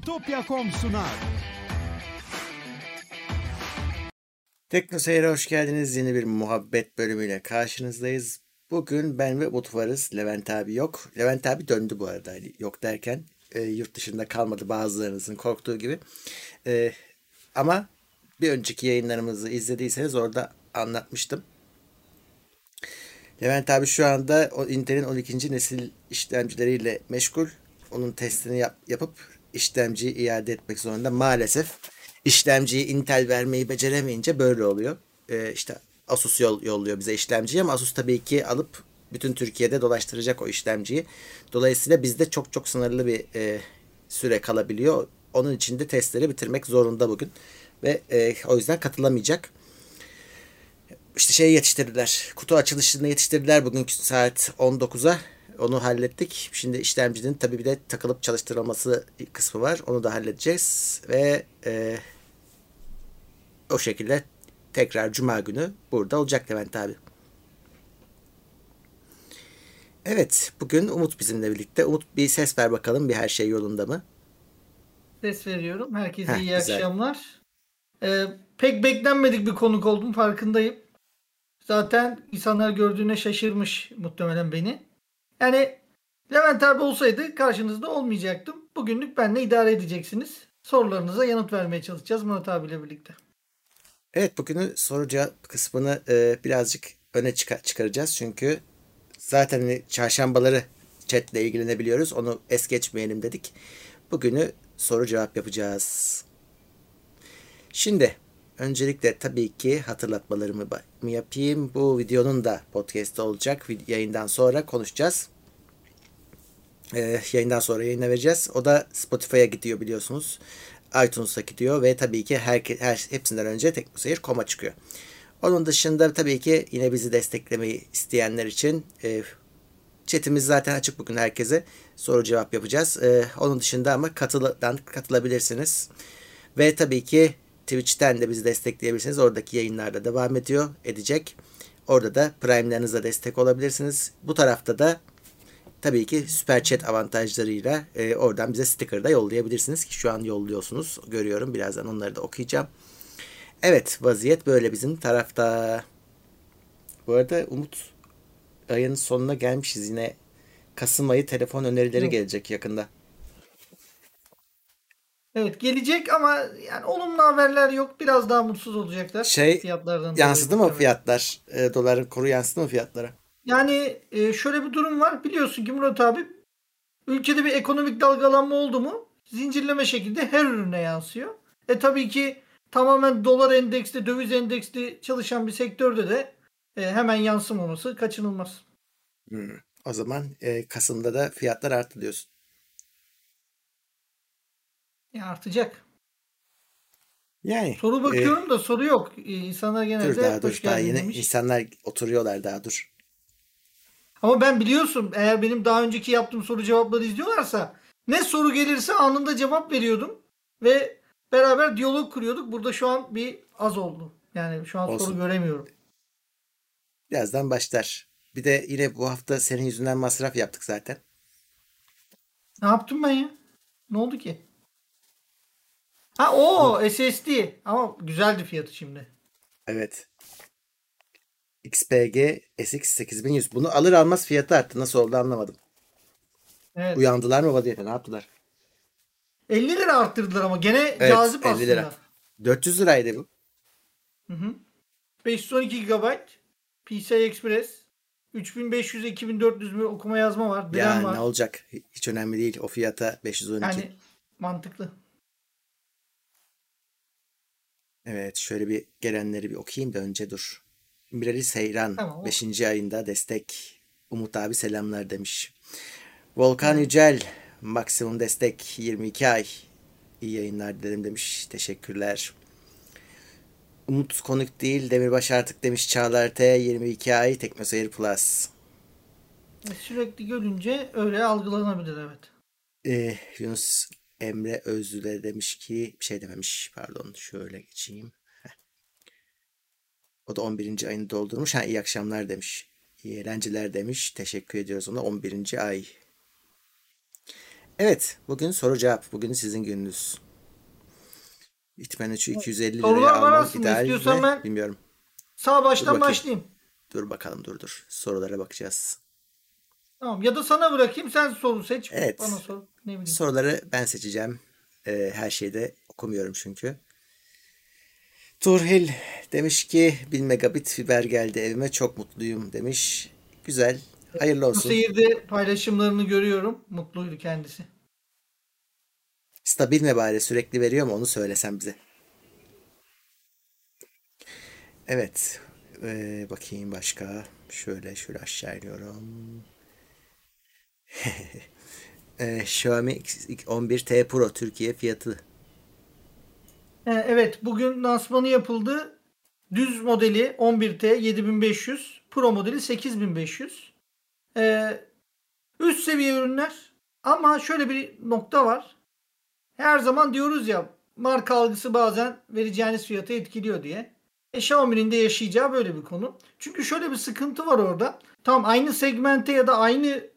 Bitopya.com sunar. Tekno Seyir'e hoş geldiniz. Yeni bir muhabbet bölümüyle karşınızdayız. Bugün ben ve Umut varız. Levent abi yok. Levent abi döndü bu arada. Hani yok derken e, yurt dışında kalmadı bazılarınızın korktuğu gibi. E, ama bir önceki yayınlarımızı izlediyseniz orada anlatmıştım. Levent abi şu anda o Intel'in 12. nesil işlemcileriyle meşgul. Onun testini yap, yapıp işlemciyi iade etmek zorunda. Maalesef işlemciyi Intel vermeyi beceremeyince böyle oluyor. Ee, işte Asus yol, yolluyor bize işlemciyi ama Asus tabii ki alıp bütün Türkiye'de dolaştıracak o işlemciyi. Dolayısıyla bizde çok çok sınırlı bir e, süre kalabiliyor. Onun için de testleri bitirmek zorunda bugün. Ve e, o yüzden katılamayacak işte şey yetiştirdiler. Kutu açılışını yetiştirdiler bugün saat 19'a. Onu hallettik. Şimdi işlemcinin tabii bir de takılıp çalıştırılması kısmı var. Onu da halledeceğiz. Ve e, o şekilde tekrar Cuma günü burada olacak Levent abi. Evet, bugün Umut bizimle birlikte. Umut bir ses ver bakalım bir her şey yolunda mı? Ses veriyorum. Herkese Heh, iyi güzel. akşamlar. Ee, pek beklenmedik bir konuk oldum farkındayım. Zaten insanlar gördüğüne şaşırmış muhtemelen beni. Yani Levent abi olsaydı karşınızda olmayacaktım. Bugünlük benle idare edeceksiniz. Sorularınıza yanıt vermeye çalışacağız Murat abiyle birlikte. Evet bugünün soru cevap kısmını e, birazcık öne çıkar, çıkaracağız. Çünkü zaten hani çarşambaları chatle ilgilenebiliyoruz. Onu es geçmeyelim dedik. Bugünü soru cevap yapacağız. Şimdi öncelikle tabii ki hatırlatmalarımı yapayım. Bu videonun da podcast'te olacak. Yayından sonra konuşacağız. Ee, yayından sonra yayına vereceğiz. O da Spotify'a gidiyor biliyorsunuz. iTunes'a gidiyor ve tabii ki her, her hepsinden önce teknoseyir.com'a çıkıyor. Onun dışında tabii ki yine bizi desteklemeyi isteyenler için e, chatimiz zaten açık bugün herkese. Soru cevap yapacağız. E, onun dışında ama katılan katılabilirsiniz. Ve tabii ki Twitch'ten de bizi destekleyebilirsiniz. Oradaki yayınlarda devam ediyor, edecek. Orada da Prime'larınızla destek olabilirsiniz. Bu tarafta da tabii ki Super Chat avantajlarıyla e, oradan bize sticker da yollayabilirsiniz ki şu an yolluyorsunuz. Görüyorum. Birazdan onları da okuyacağım. Evet, vaziyet böyle bizim tarafta. Bu arada Umut ayın sonuna gelmişiz yine. Kasım ayı telefon önerileri Evet. gelecek yakında. Evet gelecek ama yani olumlu haberler yok. Biraz daha mutsuz olacaklar. Şey, fiyatlardan Yansıdı mı fiyatlar? E, doların kuru yansıdı mı fiyatlara? Yani e, şöyle bir durum var. Biliyorsun ki Murat abi ülkede bir ekonomik dalgalanma oldu mu zincirleme şekilde her ürüne yansıyor. E tabii ki tamamen dolar endeksli, döviz endeksli çalışan bir sektörde de e, hemen yansımaması kaçınılmaz. Hmm. O zaman e, Kasım'da da fiyatlar arttı diyorsun. E, artacak. Yani Soru bakıyorum da soru yok. E, insanlar e, genelde dur daha dur daha yeni demiş. insanlar oturuyorlar daha dur. Ama ben biliyorsun eğer benim daha önceki yaptığım soru cevapları izliyorlarsa ne soru gelirse anında cevap veriyordum ve beraber diyalog kuruyorduk. Burada şu an bir az oldu. Yani şu an Olsun. soru göremiyorum. Birazdan başlar. Bir de yine bu hafta senin yüzünden masraf yaptık zaten. Ne yaptım ben ya? Ne oldu ki? Ha o SSD ama güzeldi fiyatı şimdi. Evet. XPG SX 8100. Bunu alır almaz fiyatı arttı. Nasıl oldu anlamadım. Evet. Uyandılar mı vaziyete? Ne yaptılar? 50 lira arttırdılar ama gene Evet, cazip 50 aslında. lira. 400 liraydı bu. Hı hı. 512 GB PCI Express 3500'e 2400 mü okuma yazma var. Ya var. ne olacak? Hiç önemli değil. O fiyata 512. Yani mantıklı. Evet şöyle bir gelenleri bir okuyayım da önce dur. Mirali Seyran Tamam, o- 5. ayında destek. Umut abi selamlar demiş. Volkan Yücel maksimum destek 22 ay. İyi yayınlar dilerim demiş. Teşekkürler. Umut konuk değil Demirbaş artık demiş Çağlar T 22 ay Teknoseyir Plus. E, Sürekli görünce öyle algılanabilir evet. Ee, Yunus Emre Özlü de demiş ki bir şey dememiş pardon şöyle geçeyim. Heh. O da 11. ayını doldurmuş. Ha iyi akşamlar demiş. İyi eğlenceler demiş. Teşekkür ediyoruz ona. 11. ay. Evet, bugün soru cevap. Bugün sizin gününüz. İhtimalle şu 250 liraya Sorular var almam aslında. ideal İstiyorsan mi? ben- Bilmiyorum. Sağ baştan bakayım. başlayayım. Dur bakalım dur dur. Sorulara bakacağız. Tamam. Ya da sana bırakayım. Sen soru seç. Evet. Bana sor. Ne bileyim. Soruları ben seçeceğim. Ee, her şeyde okumuyorum çünkü. Turhil demiş ki 1000 megabit fiber geldi evime çok mutluyum demiş. Güzel. Hayırlı Bu olsun. seyirde paylaşımlarını görüyorum. Mutluydu kendisi. Stabil mi bari sürekli veriyor mu onu söylesen bize. Evet. Ee, bakayım başka. Şöyle şöyle aşağı iniyorum. Ee, Xiaomi X11T Pro Türkiye fiyatı. Ee, evet. Bugün lansmanı yapıldı. Düz modeli 11T 7500. Pro modeli 8500. Ee, üst seviye ürünler. Ama şöyle bir nokta var. Her zaman diyoruz ya marka algısı bazen vereceğiniz fiyatı etkiliyor diye. E Xiaomi'nin de yaşayacağı böyle bir konu. Çünkü şöyle bir sıkıntı var orada. Tam aynı segmente ya da aynı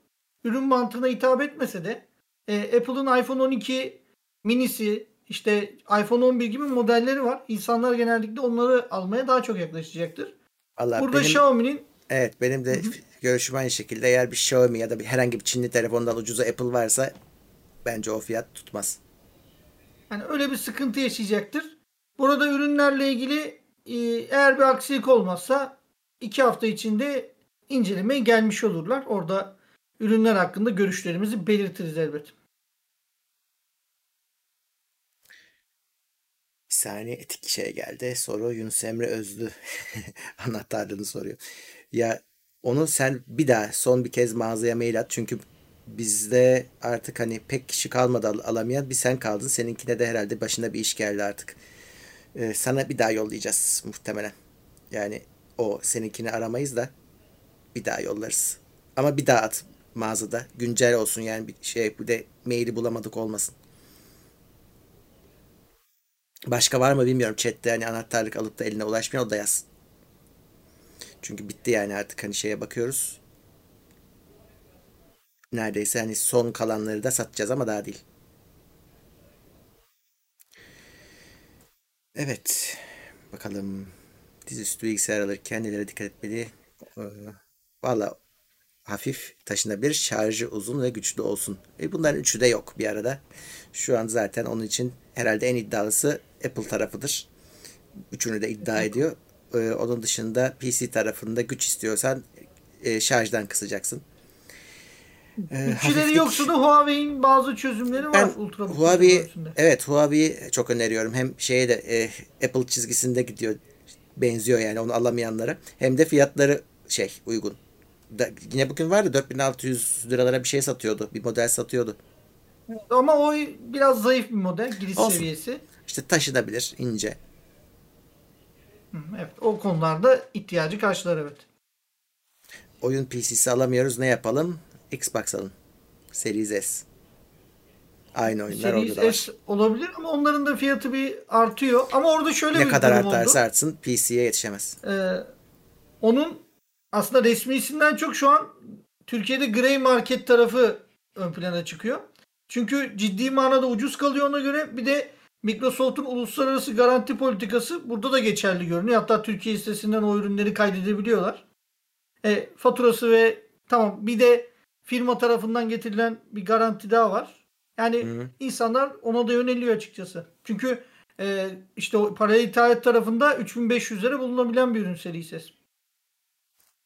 ürün mantığına hitap etmese de e, Apple'ın iPhone 12 minisi işte iPhone 11 gibi modelleri var. İnsanlar genellikle onları almaya daha çok yaklaşacaktır. Allah Burada benim Xiaomi'nin evet benim de görüşüm aynı şekilde eğer bir Xiaomi ya da bir herhangi bir Çinli telefondan ucuza Apple varsa bence o fiyat tutmaz. Yani öyle bir sıkıntı yaşayacaktır. Burada ürünlerle ilgili e, eğer bir aksilik olmazsa iki hafta içinde incelemeye gelmiş olurlar. Orada ürünler hakkında görüşlerimizi belirtiriz elbet. Bir saniye etik şeye geldi. Soru Yunus Emre Özlü anahtarlığını soruyor. Ya onu sen bir daha son bir kez mağazaya mail at. Çünkü bizde artık hani pek kişi kalmadı al- alamayan. Bir sen kaldın. Seninkine de herhalde başına bir iş geldi artık. Ee, sana bir daha yollayacağız muhtemelen. Yani o seninkini aramayız da bir daha yollarız. Ama bir daha at mağazada. Güncel olsun yani bir şey bir de maili bulamadık olmasın. Başka var mı bilmiyorum. Chat'te hani anahtarlık alıp da eline ulaşmayan o da yazsın. Çünkü bitti yani artık hani şeye bakıyoruz. Neredeyse hani son kalanları da satacağız ama daha değil. Evet. Bakalım. Dizüstü bilgisayar alırken nelere dikkat etmeli? Ee, Valla hafif taşınabilir, şarjı uzun ve güçlü olsun. E bunların üçü de yok bir arada. Şu an zaten onun için herhalde en iddialısı Apple tarafıdır. Üçünü de iddia ediyor. Ee, onun dışında PC tarafında güç istiyorsan e, şarjdan kısacaksın. Güçleri hafiflik- yoksa da Huawei'in bazı çözümleri var. ben ultrabook Huawei evet Huawei'yi çok öneriyorum. Hem şeye de e, Apple çizgisinde gidiyor. Benziyor yani onu alamayanlara. Hem de fiyatları şey uygun. Yine bugün vardı 4600 liralara bir şey satıyordu. Bir model satıyordu. Ama o biraz zayıf bir model. Giriş Olsun. seviyesi. İşte taşınabilir ince. Evet. O konularda ihtiyacı karşılar evet. Oyun PC'si alamıyoruz. Ne yapalım? Xbox alın. Series S. Aynı oyunlar orada da var. Series S olabilir ama onların da fiyatı bir artıyor. Ama orada şöyle Ne bir kadar artarsa oldu. artsın PC'ye yetişemez. Ee, onun aslında resmisinden çok şu an Türkiye'de grey market tarafı ön plana çıkıyor. Çünkü ciddi manada ucuz kalıyor ona göre. Bir de Microsoft'un uluslararası garanti politikası burada da geçerli görünüyor. Hatta Türkiye sitesinden o ürünleri kaydedebiliyorlar. E, faturası ve tamam bir de firma tarafından getirilen bir garanti daha var. Yani Hı. insanlar ona da yöneliyor açıkçası. Çünkü e, işte o paralel ithalat tarafında 3500 lira bulunabilen bir ürün seri ses.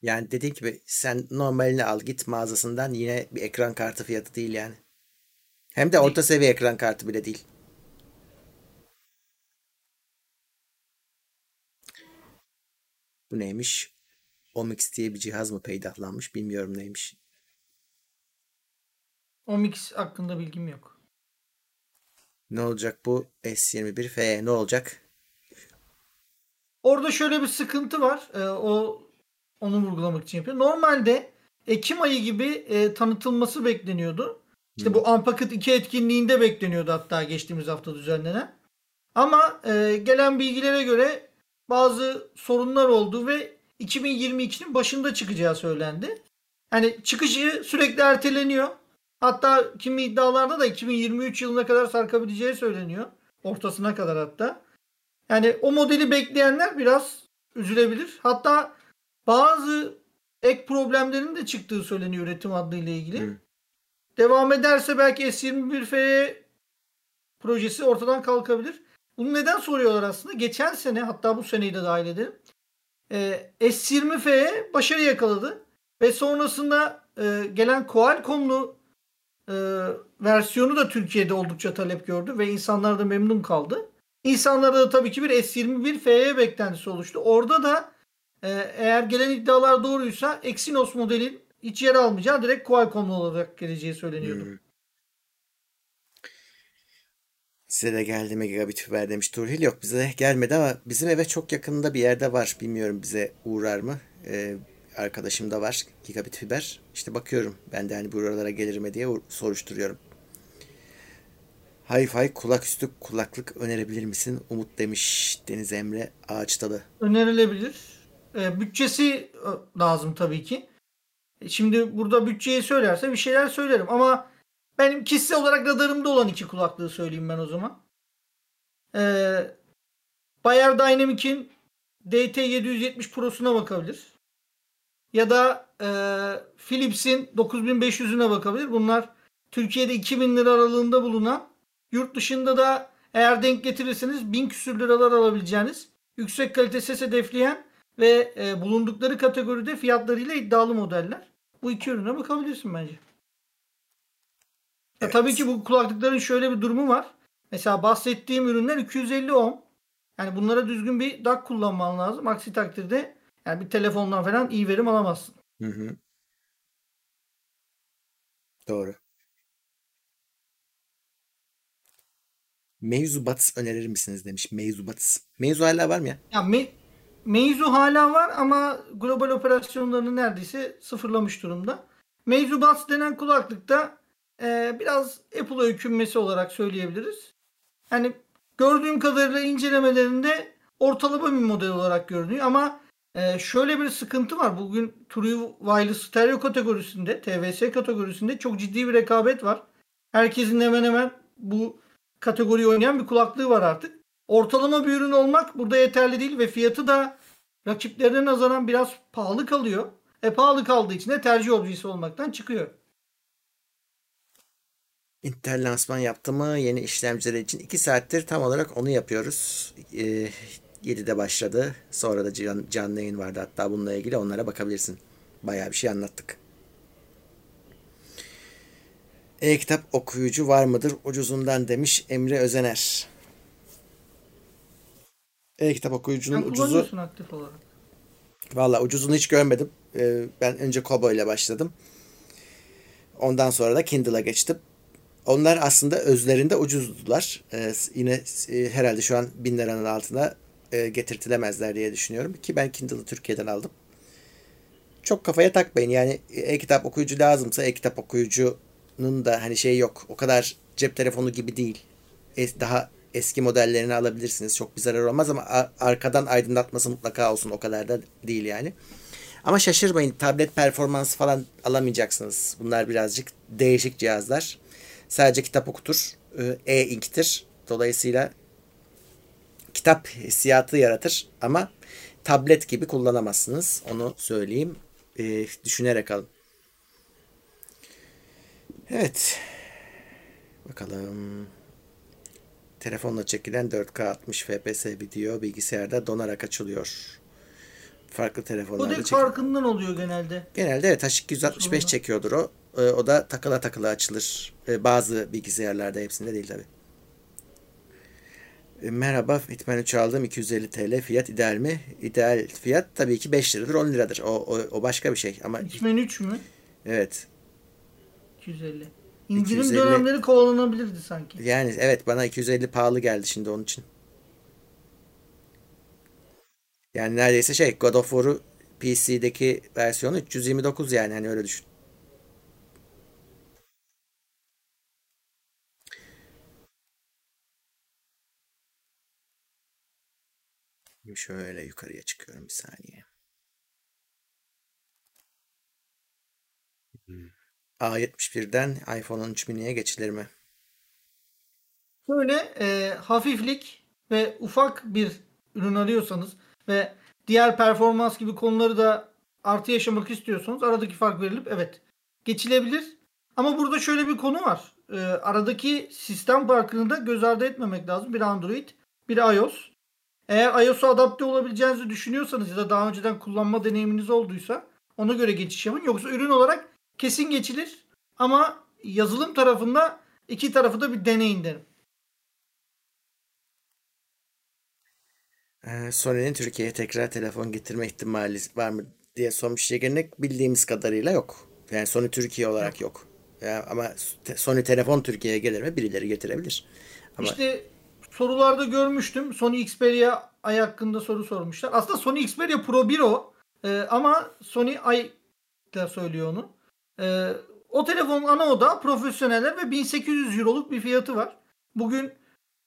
Yani dediğim gibi sen normalini al git mağazasından yine bir ekran kartı fiyatı değil yani. Hem de orta seviye ekran kartı bile değil. Bu neymiş? Omix diye bir cihaz mı peydahlanmış bilmiyorum neymiş. Omix hakkında bilgim yok. Ne olacak bu S21 FE ne olacak? Orada şöyle bir sıkıntı var. Ee, o onu vurgulamak için yapıyor. Normalde Ekim ayı gibi e, tanıtılması bekleniyordu. İşte bu Unpacked 2 etkinliğinde bekleniyordu hatta geçtiğimiz hafta düzenlenen. Ama e, gelen bilgilere göre bazı sorunlar oldu ve 2022'nin başında çıkacağı söylendi. Yani çıkışı sürekli erteleniyor. Hatta kimi iddialarda da 2023 yılına kadar sarkabileceği söyleniyor. Ortasına kadar hatta. Yani o modeli bekleyenler biraz üzülebilir. Hatta bazı ek problemlerin de çıktığı söyleniyor üretim adıyla ilgili. Hı. Devam ederse belki S21F projesi ortadan kalkabilir. Bunu neden soruyorlar aslında? Geçen sene hatta bu seneyi de dahil edelim. E, S20F başarı yakaladı. Ve sonrasında e, gelen Qualcomm'lu e, versiyonu da Türkiye'de oldukça talep gördü ve insanlar da memnun kaldı. İnsanlarda da tabii ki bir S21F'ye beklentisi oluştu. Orada da eğer gelen iddialar doğruysa Exynos modelin hiç yer almayacağı direkt Qualcomm olarak geleceği söyleniyordu. Hmm. Size de geldi mi gigabit fiber demiş Turhil. Yok bize gelmedi ama bizim eve çok yakınında bir yerde var. Bilmiyorum bize uğrar mı. Ee, arkadaşım da var gigabit fiber. İşte bakıyorum ben de hani buralara gelir mi diye soruşturuyorum. Hi-Fi kulak üstü kulaklık önerebilir misin? Umut demiş Deniz Emre Ağaçtalı. Önerilebilir. E, bütçesi e, lazım tabii ki. E, şimdi burada bütçeyi söylerse bir şeyler söylerim ama benim kişisel olarak radarımda olan iki kulaklığı söyleyeyim ben o zaman. Ee, Bayer Dynamic'in DT770 Pro'suna bakabilir. Ya da e, Philips'in 9500'üne bakabilir. Bunlar Türkiye'de 2000 lira aralığında bulunan yurt dışında da eğer denk getirirseniz 1000 küsür liralar alabileceğiniz yüksek kalite ses hedefleyen ve e, bulundukları kategoride fiyatlarıyla iddialı modeller. Bu iki ürüne bakabilirsin bence. Evet. tabii ki bu kulaklıkların şöyle bir durumu var. Mesela bahsettiğim ürünler 250 ohm. Yani bunlara düzgün bir DAC kullanman lazım. Aksi takdirde yani bir telefondan falan iyi verim alamazsın. Hı hı. Doğru. Meizu Buds önerir misiniz demiş. Meizu Buds. Meizu hala var mı ya? Ya Me Meizu hala var ama global operasyonlarını neredeyse sıfırlamış durumda. Meizu Buds denen kulaklıkta e, biraz Apple öykünmesi olarak söyleyebiliriz. Yani gördüğüm kadarıyla incelemelerinde ortalama bir model olarak görünüyor ama e, şöyle bir sıkıntı var. Bugün True Wireless stereo kategorisinde, TVS kategorisinde çok ciddi bir rekabet var. Herkesin hemen hemen bu kategoriyi oynayan bir kulaklığı var artık. Ortalama bir ürün olmak burada yeterli değil ve fiyatı da rakiplerine nazaran biraz pahalı kalıyor. E pahalı kaldığı için de tercih objesi olmaktan çıkıyor. Intel lansman yaptı mı yeni işlemciler için? 2 saattir tam olarak onu yapıyoruz. Ee, 7'de başladı. Sonra da can, canlı yayın vardı hatta bununla ilgili onlara bakabilirsin. Bayağı bir şey anlattık. E-kitap okuyucu var mıdır ucuzundan demiş Emre Özener. E-kitap okuyucunun Sen ucuzu... aktif olarak. Valla ucuzunu hiç görmedim. Ee, ben önce Kobo ile başladım. Ondan sonra da Kindle'a geçtim. Onlar aslında özlerinde ucuzdular. Ee, yine e, herhalde şu an bin liranın altına e, getirtilemezler diye düşünüyorum. Ki ben Kindle'ı Türkiye'den aldım. Çok kafaya takmayın. Yani e-kitap okuyucu lazımsa e-kitap okuyucunun da hani şey yok. O kadar cep telefonu gibi değil. Es, daha eski modellerini alabilirsiniz. Çok bir zarar olmaz ama arkadan aydınlatması mutlaka olsun. O kadar da değil yani. Ama şaşırmayın. Tablet performansı falan alamayacaksınız. Bunlar birazcık değişik cihazlar. Sadece kitap okutur. E, e-ink'tir. Dolayısıyla kitap hissiyatı yaratır ama tablet gibi kullanamazsınız. Onu söyleyeyim. E, düşünerek alın. Evet. Bakalım. Telefonla çekilen 4K 60 FPS video bilgisayarda donarak açılıyor. Farklı telefonlarda çekiyor. O farkından oluyor genelde. Genelde evet H265 çekiyordur o. E, o da takıla takıla açılır. E, bazı bilgisayarlarda hepsinde değil tabi. E, merhaba Hitman 3 aldım 250 TL fiyat ideal mi? İdeal fiyat tabii ki 5 liradır 10 liradır. O, o, o başka bir şey. Ama Hitman 3 mü? Evet. 250. İndirim 250... dönemleri kovalanabilirdi sanki. Yani evet bana 250 pahalı geldi şimdi onun için. Yani neredeyse şey God of War'u PC'deki versiyonu 329 yani hani öyle düşün. Şöyle yukarıya çıkıyorum bir saniye. Hmm. A71'den iPhone 13 mini'ye geçilir mi? Şöyle e, hafiflik ve ufak bir ürün arıyorsanız ve diğer performans gibi konuları da artı yaşamak istiyorsanız aradaki fark verilip evet geçilebilir. Ama burada şöyle bir konu var. E, aradaki sistem farkını da göz ardı etmemek lazım. Bir Android, bir iOS. Eğer iOS'a adapte olabileceğinizi düşünüyorsanız ya da daha önceden kullanma deneyiminiz olduysa ona göre geçiş yapın. Yoksa ürün olarak kesin geçilir. Ama yazılım tarafında iki tarafı da bir deneyin derim. Ee, Sony'nin Türkiye'ye tekrar telefon getirme ihtimali var mı diye sormuş Yegenek. Bildiğimiz kadarıyla yok. Yani Sony Türkiye olarak yok. Ya, ama Sony telefon Türkiye'ye gelir mi? Birileri getirebilir. Ama... İşte sorularda görmüştüm. Sony Xperia ay hakkında soru sormuşlar. Aslında Sony Xperia Pro 1 o. Ee, ama Sony ay da söylüyor onu. Ee, o telefonun ana oda profesyoneller ve 1800 euroluk bir fiyatı var. Bugün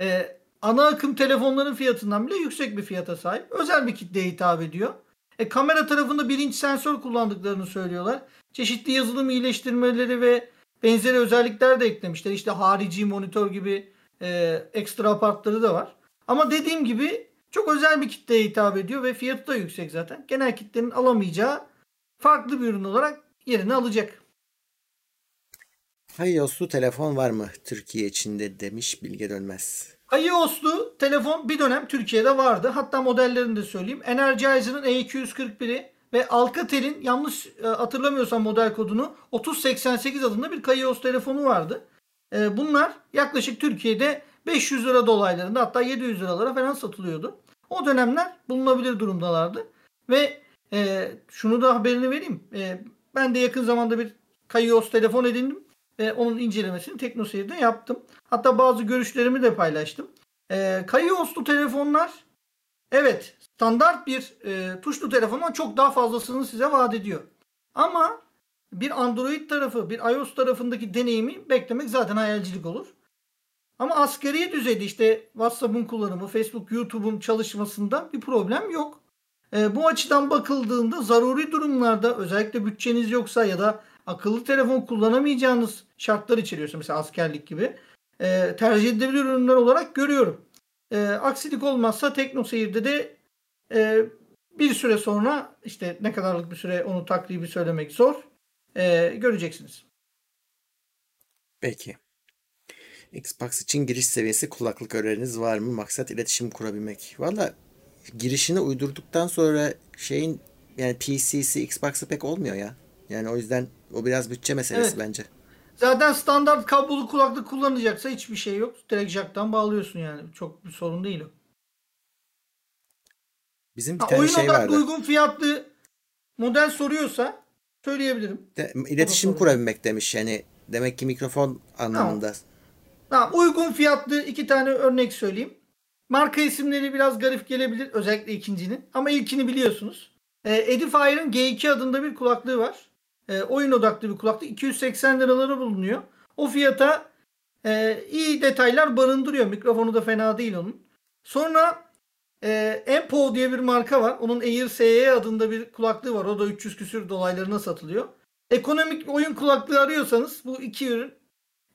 e, ana akım telefonların fiyatından bile yüksek bir fiyata sahip. Özel bir kitleye hitap ediyor. E, kamera tarafında birinci sensör kullandıklarını söylüyorlar. Çeşitli yazılım iyileştirmeleri ve benzeri özellikler de eklemişler. İşte harici monitör gibi e, ekstra apartları da var. Ama dediğim gibi çok özel bir kitleye hitap ediyor ve fiyatı da yüksek zaten. Genel kitlenin alamayacağı farklı bir ürün olarak yerini alacak. iOS'lu telefon var mı Türkiye içinde demiş Bilge Dönmez. iOS'lu telefon bir dönem Türkiye'de vardı. Hatta modellerini de söyleyeyim. Energizer'ın E241'i ve Alcatel'in yanlış e, hatırlamıyorsam model kodunu 3088 adında bir iOS telefonu vardı. E, bunlar yaklaşık Türkiye'de 500 lira dolaylarında hatta 700 liralara falan satılıyordu. O dönemler bulunabilir durumdalardı. Ve e, şunu da haberini vereyim. Ben de yakın zamanda bir Kaios telefon edindim. Ve onun incelemesini TeknoSeyir'de yaptım. Hatta bazı görüşlerimi de paylaştım. E, Kaios'lu telefonlar evet standart bir e, tuşlu telefondan çok daha fazlasını size vaat ediyor. Ama bir Android tarafı, bir iOS tarafındaki deneyimi beklemek zaten hayalcilik olur. Ama asgari düzeyde işte WhatsApp'ın kullanımı, Facebook, YouTube'un çalışmasında bir problem yok. E, bu açıdan bakıldığında zaruri durumlarda özellikle bütçeniz yoksa ya da akıllı telefon kullanamayacağınız şartlar içeriyorsa mesela askerlik gibi e, tercih edilebilir ürünler olarak görüyorum. E, aksilik olmazsa TeknoSeyir'de de e, bir süre sonra işte ne kadarlık bir süre onu takribi söylemek zor. E, göreceksiniz. Peki. Xbox için giriş seviyesi kulaklık öğreniniz var mı? Maksat iletişim kurabilmek. Valla girişini uydurduktan sonra şeyin yani PC'si Xbox'ı pek olmuyor ya. Yani o yüzden o biraz bütçe meselesi evet. bence. Zaten standart kablolu kulaklık kullanacaksa hiçbir şey yok. Direkt jack'tan bağlıyorsun yani. Çok bir sorun değil o. Bizim bir ha, tane oyun şey vardı. uygun fiyatlı model soruyorsa söyleyebilirim. De, iletişim kurabilmek demiş yani. Demek ki mikrofon anlamında. Tamam. Tamam, uygun fiyatlı iki tane örnek söyleyeyim. Marka isimleri biraz garip gelebilir. Özellikle ikincinin. Ama ilkini biliyorsunuz. E, Edifier'ın G2 adında bir kulaklığı var. E, oyun odaklı bir kulaklık. 280 liraları bulunuyor. O fiyata e, iyi detaylar barındırıyor. Mikrofonu da fena değil onun. Sonra e, Empo diye bir marka var. Onun Air SE adında bir kulaklığı var. O da 300 küsür dolaylarına satılıyor. Ekonomik oyun kulaklığı arıyorsanız bu iki ürün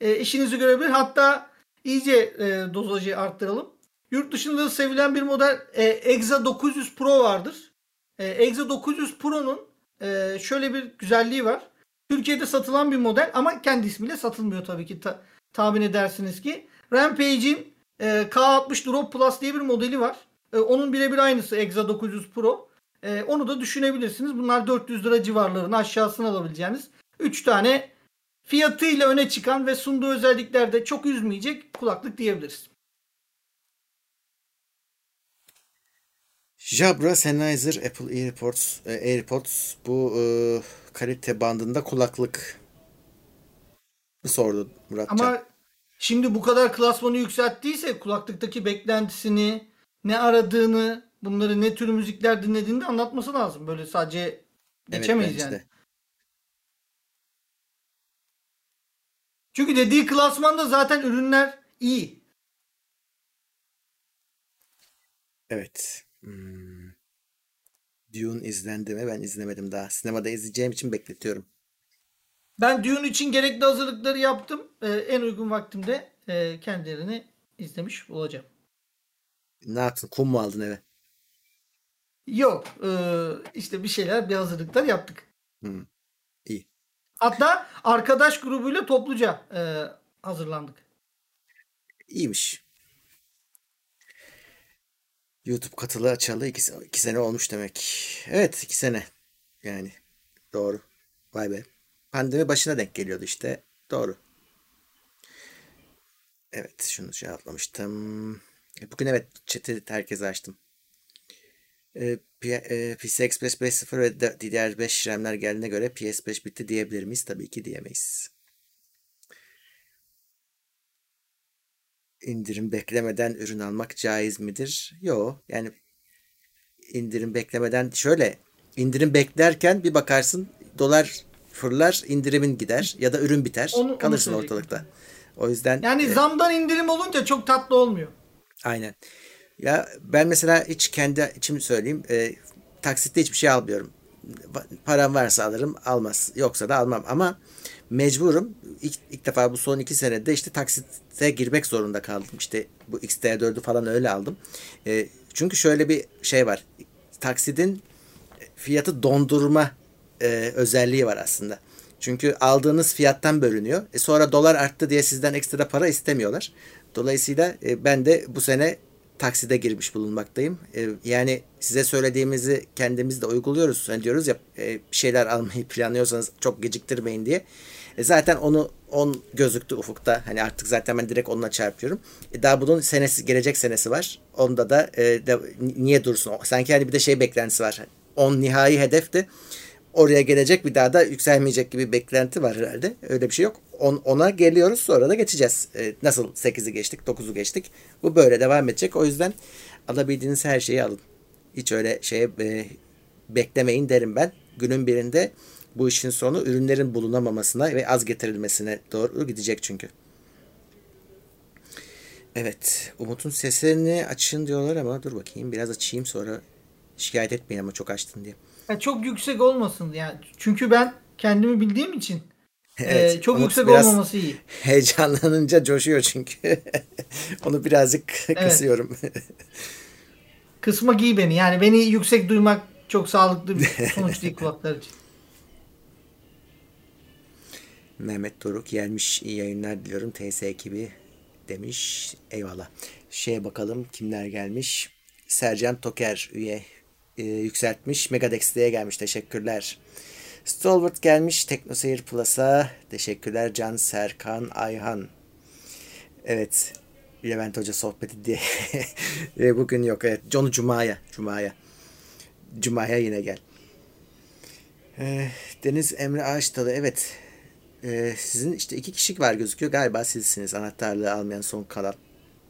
e, işinizi görebilir. Hatta iyice e, dozajı arttıralım. Yurt dışında sevilen bir model e, Exa 900 Pro vardır. E, Exa 900 Pro'nun e, şöyle bir güzelliği var. Türkiye'de satılan bir model ama kendi ismiyle satılmıyor tabii ki ta, tahmin edersiniz ki. Rampage'in e, K60 Drop Plus diye bir modeli var. E, onun birebir aynısı Exa 900 Pro. E, onu da düşünebilirsiniz. Bunlar 400 lira civarlarını aşağısına alabileceğiniz 3 tane fiyatıyla öne çıkan ve sunduğu özelliklerde çok üzmeyecek kulaklık diyebiliriz. Jabra Sennheiser Apple AirPods, e, AirPods bu e, kalite bandında kulaklık sordu Muratcan. Ama şimdi bu kadar klasmanı yükselttiyse kulaklıktaki beklentisini, ne aradığını, bunları ne tür müzikler dinlediğini de anlatması lazım. Böyle sadece geçemeyiz evet, yani. De. Çünkü dediği klasmanda zaten ürünler iyi. Evet. Hmm. Dune izlendi mi? Ben izlemedim daha. Sinemada izleyeceğim için bekletiyorum. Ben Dune için gerekli hazırlıkları yaptım. Ee, en uygun vaktimde e, kendilerini izlemiş olacağım. Ne yaptın? Kum mu aldın eve? Yok. E, işte bir şeyler, bir hazırlıklar yaptık. Hı. İyi. Hatta arkadaş grubuyla topluca e, hazırlandık. İyiymiş. YouTube katılı açalı iki, iki sene olmuş demek. Evet iki sene. Yani doğru. Vay be. Pandemi başına denk geliyordu işte. Doğru. Evet şunu cevaplamıştım. E, Bugün evet chat'i herkese açtım. E, PC Express 5.0 ve D- DDR5 RAM'ler geldiğine göre PS5 bitti diyebilir miyiz? Tabii ki diyemeyiz. İndirim beklemeden ürün almak caiz midir? Yok. Yani indirim beklemeden şöyle indirim beklerken bir bakarsın dolar fırlar indirimin gider ya da ürün biter Onu- onu kalırsın söyleyecektim. ortalıkta. O yüzden Yani e, zamdan indirim olunca çok tatlı olmuyor. aynen. Ya ben mesela hiç kendi içimi söyleyeyim e, taksitte hiçbir şey almıyorum. Param varsa alırım almaz yoksa da almam ama mecburum ilk, ilk defa bu son iki senede işte taksite girmek zorunda kaldım. İşte bu XT4'ü falan öyle aldım. E, çünkü şöyle bir şey var. Taksidin fiyatı dondurma e, özelliği var aslında. Çünkü aldığınız fiyattan bölünüyor. E sonra dolar arttı diye sizden ekstra para istemiyorlar. Dolayısıyla e, ben de bu sene takside girmiş bulunmaktayım. E, yani size söylediğimizi kendimiz de uyguluyoruz. Hani diyoruz ya e, şeyler almayı planlıyorsanız çok geciktirmeyin diye. E, zaten onu 10 gözüktü ufukta. Hani artık zaten ben direkt onunla çarpıyorum. E, daha bunun senesi gelecek senesi var. Onda da e, de, niye dursun? Sanki hani bir de şey beklentisi var. 10 nihai hedefti oraya gelecek bir daha da yükselmeyecek gibi bir beklenti var herhalde. Öyle bir şey yok. On, ona geliyoruz sonra da geçeceğiz. Ee, nasıl 8'i geçtik 9'u geçtik. Bu böyle devam edecek. O yüzden alabildiğiniz her şeyi alın. Hiç öyle şeye e, beklemeyin derim ben. Günün birinde bu işin sonu ürünlerin bulunamamasına ve az getirilmesine doğru gidecek çünkü. Evet. Umut'un sesini açın diyorlar ama dur bakayım biraz açayım sonra şikayet etmeyin ama çok açtın diye. Yani çok yüksek olmasın yani. Çünkü ben kendimi bildiğim için Evet, e, çok Umut yüksek olmaması iyi. Heyecanlanınca coşuyor çünkü. Onu birazcık kısıyorum. Kısma giy beni. Yani beni yüksek duymak çok sağlıklı bir sonuç değil kulaklar için. Mehmet Doruk gelmiş iyi yayınlar diliyorum TS ekibi demiş. Eyvallah. Şeye bakalım kimler gelmiş. Sercan Toker üye e, yükseltmiş. Megadex'te gelmiş. Teşekkürler. Stalwart gelmiş TeknoSeyir Plus'a. Teşekkürler Can Serkan Ayhan. Evet. Levent Hoca sohbeti diye. Bugün yok. Evet. John Cuma'ya. Cuma'ya. Cuma'ya yine gel. Ee, Deniz Emre Ağaçtalı. Evet. Ee, sizin işte iki kişi var gözüküyor. Galiba sizsiniz. Anahtarlığı almayan son kalan.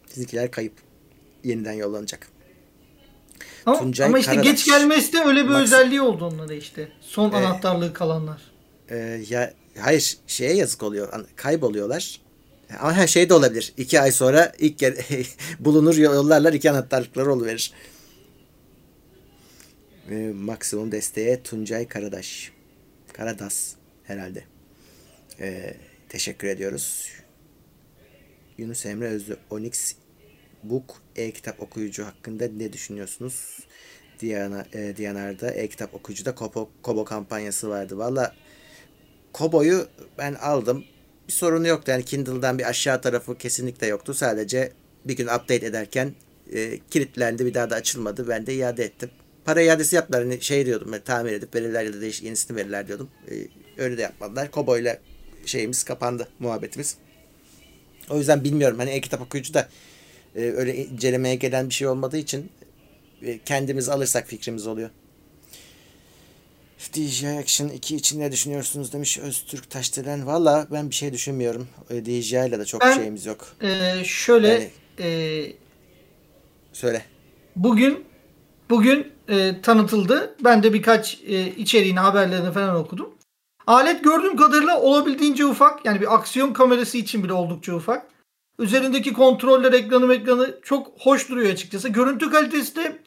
Sizinkiler kayıp. Yeniden yollanacak. Ama, Tuncay ama işte Karadaş. geç gelmesi de öyle bir Max- özelliği oldu onlara işte. Son Ee, anahtarlığı kalanlar. Ee, ya hayır şeye yazık oluyor. Kayboluyorlar. Ama her şey de olabilir. İki ay sonra ilk bulunur yollarlar iki anahtarlıkları oluverir. Ee, maksimum desteğe Tuncay Karadaş. Karadas herhalde. Ee, teşekkür ediyoruz. Yunus Emre Özlü Onyx Book e-kitap okuyucu hakkında ne düşünüyorsunuz? Diana, e, Diyanar'da e-kitap okuyucuda Kobo, Kobo kampanyası vardı. Valla Kobo'yu ben aldım. Bir sorunu yoktu. Yani Kindle'dan bir aşağı tarafı kesinlikle yoktu. Sadece bir gün update ederken e, kilitlendi. Bir daha da açılmadı. Ben de iade ettim. Para iadesi yaptılar. Hani şey diyordum. Ben, tamir edip verirler ya da değiş, yenisini verirler diyordum. E, öyle de yapmadılar. Kobo'yla şeyimiz kapandı. Muhabbetimiz. O yüzden bilmiyorum. Hani e-kitap okuyucu da e, öyle incelemeye gelen bir şey olmadığı için e, kendimiz alırsak fikrimiz oluyor. DJI Action 2 için ne düşünüyorsunuz demiş Öztürk Taşdelen. Valla ben bir şey düşünmüyorum. E, DJI ile de çok Ben- şeyimiz yok. Ee, şöyle Yani- e, Söyle. bugün bugün e, tanıtıldı. Ben de birkaç e, içeriğini haberlerini falan okudum. Alet gördüğüm kadarıyla olabildiğince ufak. Yani bir aksiyon kamerası için bile oldukça ufak. Üzerindeki kontroller ekranı ekranı çok hoş duruyor açıkçası. Görüntü kalitesi de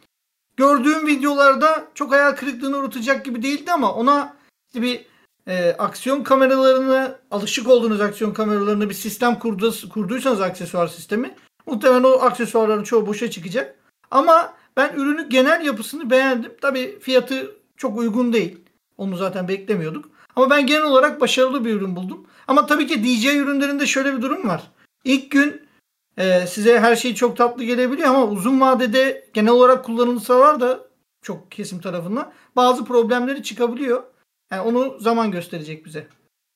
gördüğüm videolarda çok hayal kırıklığına uğratacak gibi değildi ama ona işte bir e, aksiyon kameralarını alışık olduğunuz aksiyon kameralarını bir sistem kurdu, kurduysanız aksesuar sistemi muhtemelen o aksesuarların çoğu boşa çıkacak. Ama ben ürünü genel yapısını beğendim. Tabi fiyatı çok uygun değil. Onu zaten beklemiyorduk. Ama ben genel olarak başarılı bir ürün buldum. Ama tabii ki DJ ürünlerinde şöyle bir durum var. İlk gün e, size her şey çok tatlı gelebiliyor ama uzun vadede genel olarak kullanılsalar da çok kesim tarafından bazı problemleri çıkabiliyor. Yani onu zaman gösterecek bize.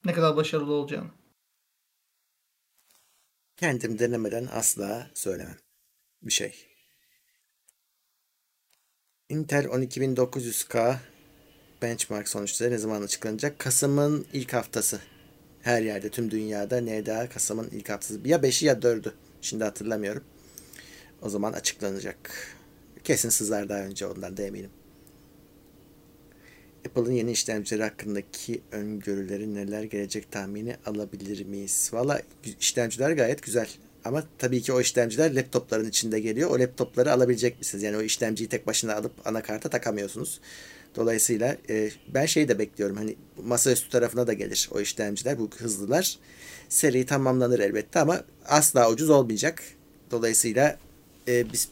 Ne kadar başarılı olacağını. Kendim denemeden asla söylemem bir şey. Intel 12900K benchmark sonuçları ne zaman açıklanacak? Kasım'ın ilk haftası. Her yerde tüm dünyada NDA Kasım'ın ilk haftası. Ya 5'i ya 4'ü. Şimdi hatırlamıyorum. O zaman açıklanacak. Kesin sızlar daha önce ondan da eminim. Apple'ın yeni işlemcileri hakkındaki öngörüleri neler gelecek tahmini alabilir miyiz? Valla işlemciler gayet güzel. Ama tabii ki o işlemciler laptopların içinde geliyor. O laptopları alabilecek misiniz? Yani o işlemciyi tek başına alıp anakarta takamıyorsunuz. Dolayısıyla e, ben şeyi de bekliyorum. Hani masaüstü tarafına da gelir o işlemciler. Bu hızlılar. Seri tamamlanır elbette ama asla ucuz olmayacak. Dolayısıyla e, biz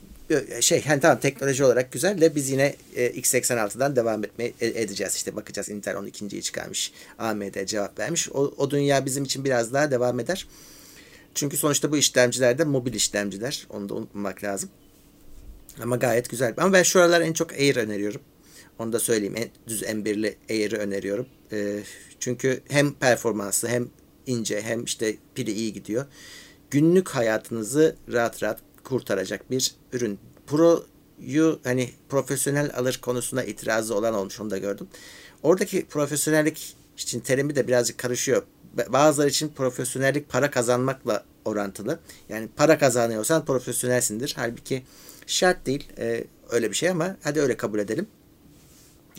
şey hani tamam teknoloji olarak güzel de biz yine e, x86'dan devam etmeye edeceğiz. İşte bakacağız Intel 12.yi çıkarmış. AMD cevap vermiş. O, o dünya bizim için biraz daha devam eder. Çünkü sonuçta bu işlemciler de mobil işlemciler. Onu da unutmamak lazım. Ama gayet güzel. Ama ben şu aralar en çok Air öneriyorum. Onu da söyleyeyim. En, düz M1'li Air'i öneriyorum. E, çünkü hem performansı hem ince hem işte pili iyi gidiyor. Günlük hayatınızı rahat rahat kurtaracak bir ürün. Pro'yu hani profesyonel alır konusunda itirazı olan olmuş onu da gördüm. Oradaki profesyonellik için terimi de birazcık karışıyor. Bazıları için profesyonellik para kazanmakla orantılı. Yani para kazanıyorsan profesyonelsindir. Halbuki şart değil e, öyle bir şey ama hadi öyle kabul edelim.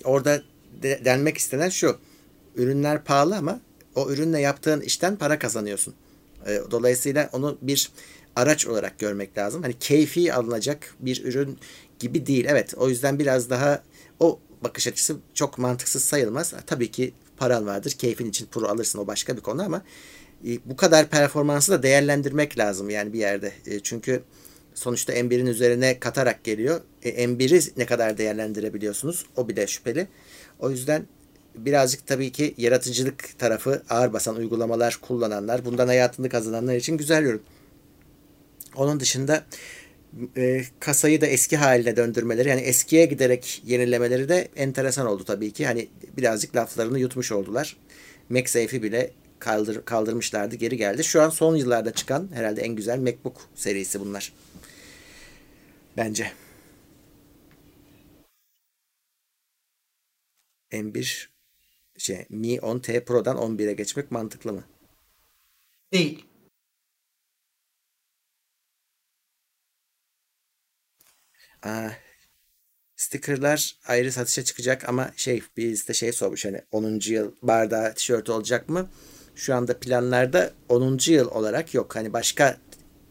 Orada de, denmek istenen şu. Ürünler pahalı ama o ürünle yaptığın işten para kazanıyorsun. E, dolayısıyla onu bir araç olarak görmek lazım. Hani keyfi alınacak bir ürün gibi değil. Evet o yüzden biraz daha o bakış açısı çok mantıksız sayılmaz. Tabii ki paran vardır. Keyfin için pro alırsın o başka bir konu ama e, bu kadar performansı da değerlendirmek lazım yani bir yerde. E, çünkü sonuçta M1'in üzerine katarak geliyor. E, M1'i ne kadar değerlendirebiliyorsunuz? O bile şüpheli. O yüzden birazcık tabii ki yaratıcılık tarafı ağır basan uygulamalar kullananlar, bundan hayatını kazananlar için güzel ürün. Onun dışında e, kasayı da eski haline döndürmeleri yani eskiye giderek yenilemeleri de enteresan oldu tabii ki. Hani birazcık laflarını yutmuş oldular. MagSafe'i bile kaldır, kaldırmışlardı geri geldi. Şu an son yıllarda çıkan herhalde en güzel MacBook serisi bunlar. Bence. M1 şey Mi 10T Pro'dan 11'e geçmek mantıklı mı? Değil. Aa, stickerlar ayrı satışa çıkacak ama şey bizde şey sormuş hani 10. yıl bardağı tişört olacak mı? Şu anda planlarda 10. yıl olarak yok. Hani başka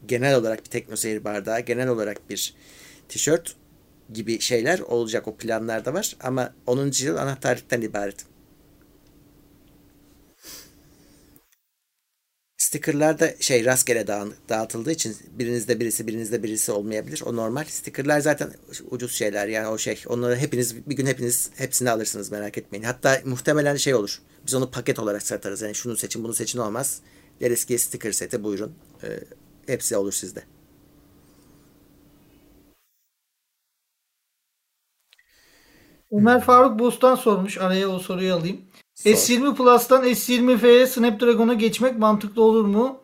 genel olarak bir teknoseyir bardağı, genel olarak bir tişört gibi şeyler olacak o planlarda var ama 10. yıl anahtarlıktan ibaret. Stickerlar da şey rastgele dağıtıldığı için birinizde birisi birinizde birisi olmayabilir. O normal. Stickerlar zaten ucuz şeyler yani o şey. Onları hepiniz bir gün hepiniz hepsini alırsınız merak etmeyin. Hatta muhtemelen şey olur. Biz onu paket olarak satarız. Yani şunu seçin bunu seçin olmaz. Deriz ki sticker seti buyurun. Ee, hepsi olur sizde. Ömer Faruk Bostan sormuş. Araya o soruyu alayım. Sor. S20 Plus'tan S20F'ye Snapdragon'a geçmek mantıklı olur mu?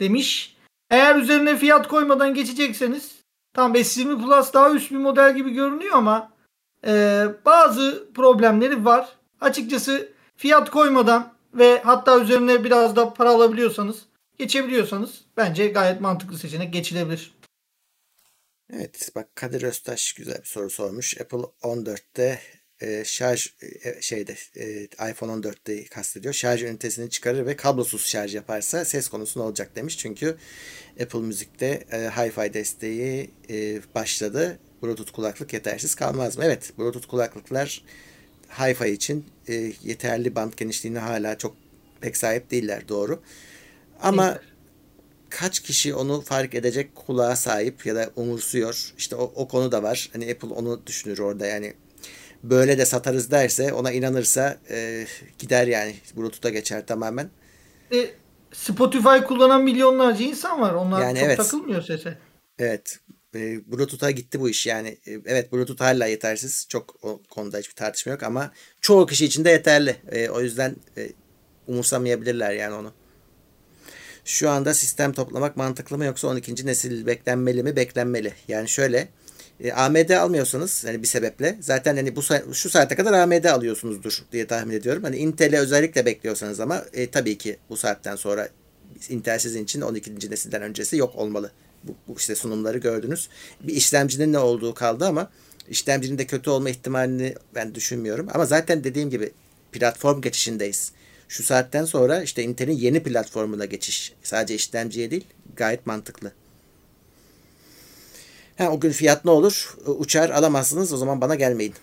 Demiş. Eğer üzerine fiyat koymadan geçecekseniz tam S20 Plus daha üst bir model gibi görünüyor ama e, bazı problemleri var. Açıkçası fiyat koymadan ve hatta üzerine biraz da para alabiliyorsanız geçebiliyorsanız bence gayet mantıklı seçenek geçilebilir. Evet bak Kadir Öztaş güzel bir soru sormuş. Apple 14'te e, şarj e, şeyde e, iPhone 14'te kastediyor. Şarj ünitesini çıkarır ve kablosuz şarj yaparsa ses konusu ne olacak demiş. Çünkü Apple Müzik'te e, Hi-Fi desteği e, başladı. Bluetooth kulaklık yetersiz kalmaz mı? Evet, Bluetooth kulaklıklar Hi-Fi için e, yeterli band genişliğine hala çok pek sahip değiller doğru. Ama Değiller. Kaç kişi onu fark edecek kulağa sahip ya da umursuyor. İşte o, o konu da var. Hani Apple onu düşünür orada yani böyle de satarız derse ona inanırsa e, gider yani Bluetooth'a geçer tamamen. E, Spotify kullanan milyonlarca insan var. Onlar Yani çok evet. takılmıyor sese. Evet. E, Bluetooth'a gitti bu iş yani. E, evet Bluetooth hala yetersiz. Çok o konuda hiçbir tartışma yok ama çoğu kişi için de yeterli. E, o yüzden e, umursamayabilirler yani onu. Şu anda sistem toplamak mantıklı mı yoksa 12. nesil beklenmeli mi? Beklenmeli. Yani şöyle e, AMD almıyorsanız hani bir sebeple zaten hani bu şu saate kadar AMD alıyorsunuzdur diye tahmin ediyorum. Hani Intel'e özellikle bekliyorsanız ama e, tabii ki bu saatten sonra Intel sizin için 12. nesilden öncesi yok olmalı. Bu, bu işte sunumları gördünüz. Bir işlemcinin ne olduğu kaldı ama işlemcinin de kötü olma ihtimalini ben düşünmüyorum. Ama zaten dediğim gibi platform geçişindeyiz. Şu saatten sonra işte Intel'in yeni platformuna geçiş. Sadece işlemciye değil gayet mantıklı. Ha, o gün fiyat ne olur? Uçar alamazsınız o zaman bana gelmeyin.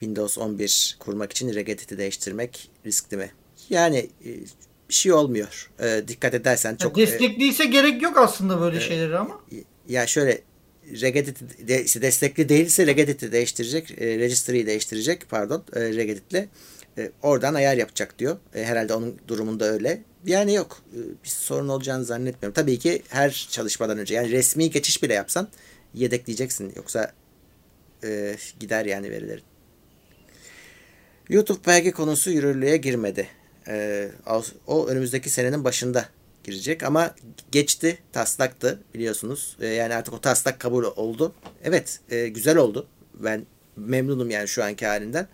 Windows 11 kurmak için regedit'i değiştirmek riskli mi? Yani e, bir şey olmuyor. E, dikkat edersen Ya çok... e, destekliyse gerek yok aslında böyle şeyleri ama. ya şöyle regedit de, işte destekli değilse regedit'i değiştirecek, e, registry'yi değiştirecek pardon e, regedit'le e, oradan ayar yapacak diyor. E, herhalde onun durumunda öyle. Yani yok e, bir sorun olacağını zannetmiyorum. Tabii ki her çalışmadan önce yani resmi geçiş bile yapsan yedekleyeceksin. Yoksa e, gider yani verilerin. YouTube belge konusu yürürlüğe girmedi. Ee, o önümüzdeki senenin başında girecek ama geçti taslaktı biliyorsunuz. Ee, yani artık o taslak kabul oldu. Evet e, güzel oldu. Ben memnunum yani şu anki halinden.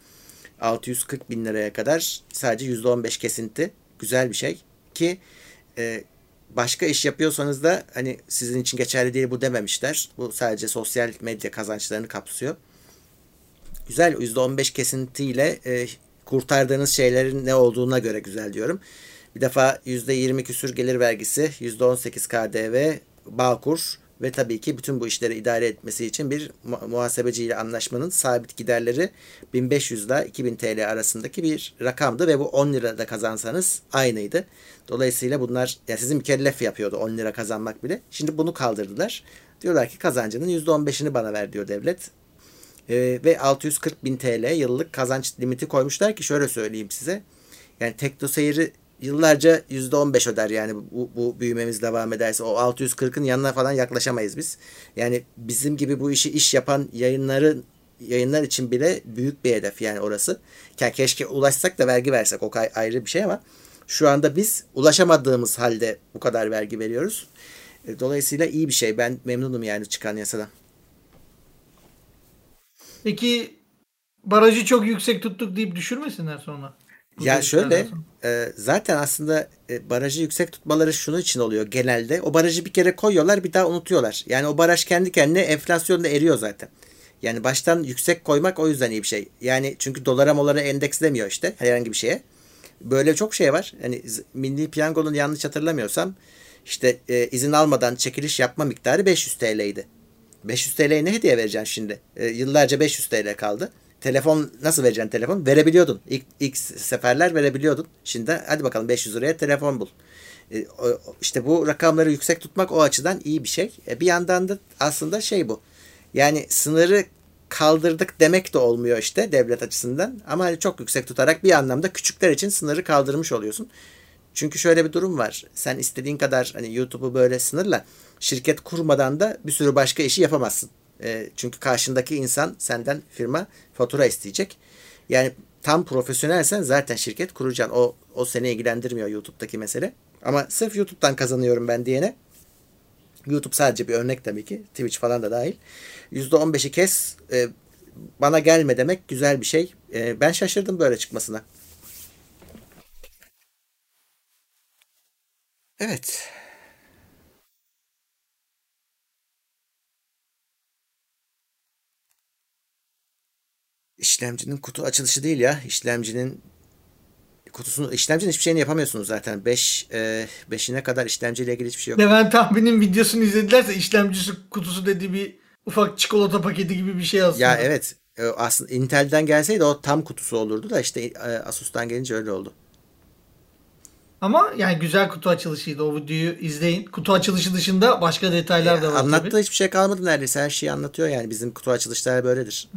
640 bin liraya kadar sadece %15 kesinti. Güzel bir şey ki e, başka iş yapıyorsanız da hani sizin için geçerli değil bu dememişler. Bu sadece sosyal medya kazançlarını kapsıyor. Güzel %15 kesintiyle e, kurtardığınız şeylerin ne olduğuna göre güzel diyorum. Bir defa %20 küsür gelir vergisi, %18 KDV, Bağkur ve tabii ki bütün bu işleri idare etmesi için bir mu- muhasebeciyle anlaşmanın sabit giderleri 1500 ile 2000 TL arasındaki bir rakamdı ve bu 10 lira da kazansanız aynıydı. Dolayısıyla bunlar ya sizin mükellef yapıyordu 10 lira kazanmak bile. Şimdi bunu kaldırdılar. Diyorlar ki kazancının %15'ini bana ver diyor devlet. Ee, ve 640 bin TL yıllık kazanç limiti koymuşlar ki şöyle söyleyeyim size. Yani Tekno Seyir'i yıllarca %15 öder yani bu, bu büyümemiz devam ederse o 640'ın yanına falan yaklaşamayız biz. Yani bizim gibi bu işi iş yapan yayınların yayınlar için bile büyük bir hedef yani orası. Yani keşke ulaşsak da vergi versek o ayrı bir şey ama şu anda biz ulaşamadığımız halde bu kadar vergi veriyoruz. E, Dolayısıyla iyi bir şey. Ben memnunum yani çıkan yasadan. Peki barajı çok yüksek tuttuk deyip düşürmesinler sonra. Bu Ya şöyle e, zaten aslında e, barajı yüksek tutmaları şunun için oluyor genelde. O barajı bir kere koyuyorlar bir daha unutuyorlar. Yani o baraj kendi kendine enflasyonda eriyor zaten. Yani baştan yüksek koymak o yüzden iyi bir şey. Yani çünkü dolara molara endekslemiyor işte herhangi bir şeye. Böyle çok şey var. Hani Milli Piyango'nun yanlış hatırlamıyorsam işte e, izin almadan çekiliş yapma miktarı 500 TL'ydi. 500 TL'ye ne hediye vereceksin şimdi? E, yıllarca 500 TL kaldı. Telefon nasıl vereceksin telefon? Verebiliyordun. İlk, ilk seferler verebiliyordun. Şimdi hadi bakalım 500 liraya telefon bul. E, işte bu rakamları yüksek tutmak o açıdan iyi bir şey. E, bir yandan da aslında şey bu. Yani sınırı kaldırdık demek de olmuyor işte devlet açısından. Ama hani çok yüksek tutarak bir anlamda küçükler için sınırı kaldırmış oluyorsun. Çünkü şöyle bir durum var. Sen istediğin kadar hani YouTube'u böyle sınırla şirket kurmadan da bir sürü başka işi yapamazsın. E, çünkü karşındaki insan senden firma fatura isteyecek. Yani tam profesyonelsen zaten şirket kuracaksın. O, o seni ilgilendirmiyor YouTube'daki mesele. Ama sırf YouTube'dan kazanıyorum ben diyene YouTube sadece bir örnek tabii ki. Twitch falan da dahil. %15'i kes e, bana gelme demek güzel bir şey. E, ben şaşırdım böyle çıkmasına. Evet. İşlemcinin kutu açılışı değil ya. İşlemcinin kutusunu işlemcinin hiçbir şeyini yapamıyorsunuz zaten. 5 e, 5'ine kadar işlemciyle ilgili hiçbir şey yok. Levent abinin videosunu izledilerse işlemcisi kutusu dediği bir ufak çikolata paketi gibi bir şey aslında. Ya evet. E, Aslında Intel'den gelseydi o tam kutusu olurdu da işte e, Asus'tan gelince öyle oldu. Ama yani güzel kutu açılışıydı. O videoyu izleyin. Kutu açılışı dışında başka detaylar da var Anlattığı tabii. hiçbir şey kalmadı neredeyse. Her şeyi anlatıyor yani. Bizim kutu açılışları böyledir.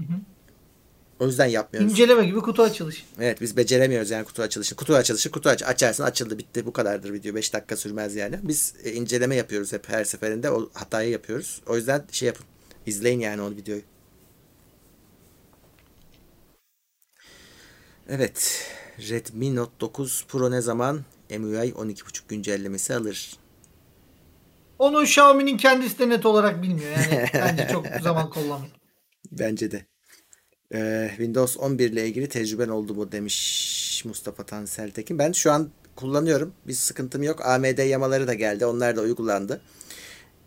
O yüzden yapmıyoruz. İnceleme gibi kutu açılışı. Evet biz beceremiyoruz yani kutu açılışı. Kutu açılışı, kutu aç açarsın açıldı bitti bu kadardır video. 5 dakika sürmez yani. Biz e, inceleme yapıyoruz hep her seferinde. O hatayı yapıyoruz. O yüzden şey yapın. İzleyin yani o videoyu. Evet. Redmi Note 9 Pro ne zaman MUI 12.5 güncellemesi alır? Onu Xiaomi'nin kendisi de net olarak bilmiyor. Yani bence çok zaman kullanmıyor. Bence de. Ee, Windows 11 ile ilgili tecrüben oldu mu demiş Mustafa Tansel Tekin. Ben şu an kullanıyorum. Bir sıkıntım yok. AMD yamaları da geldi. Onlar da uygulandı.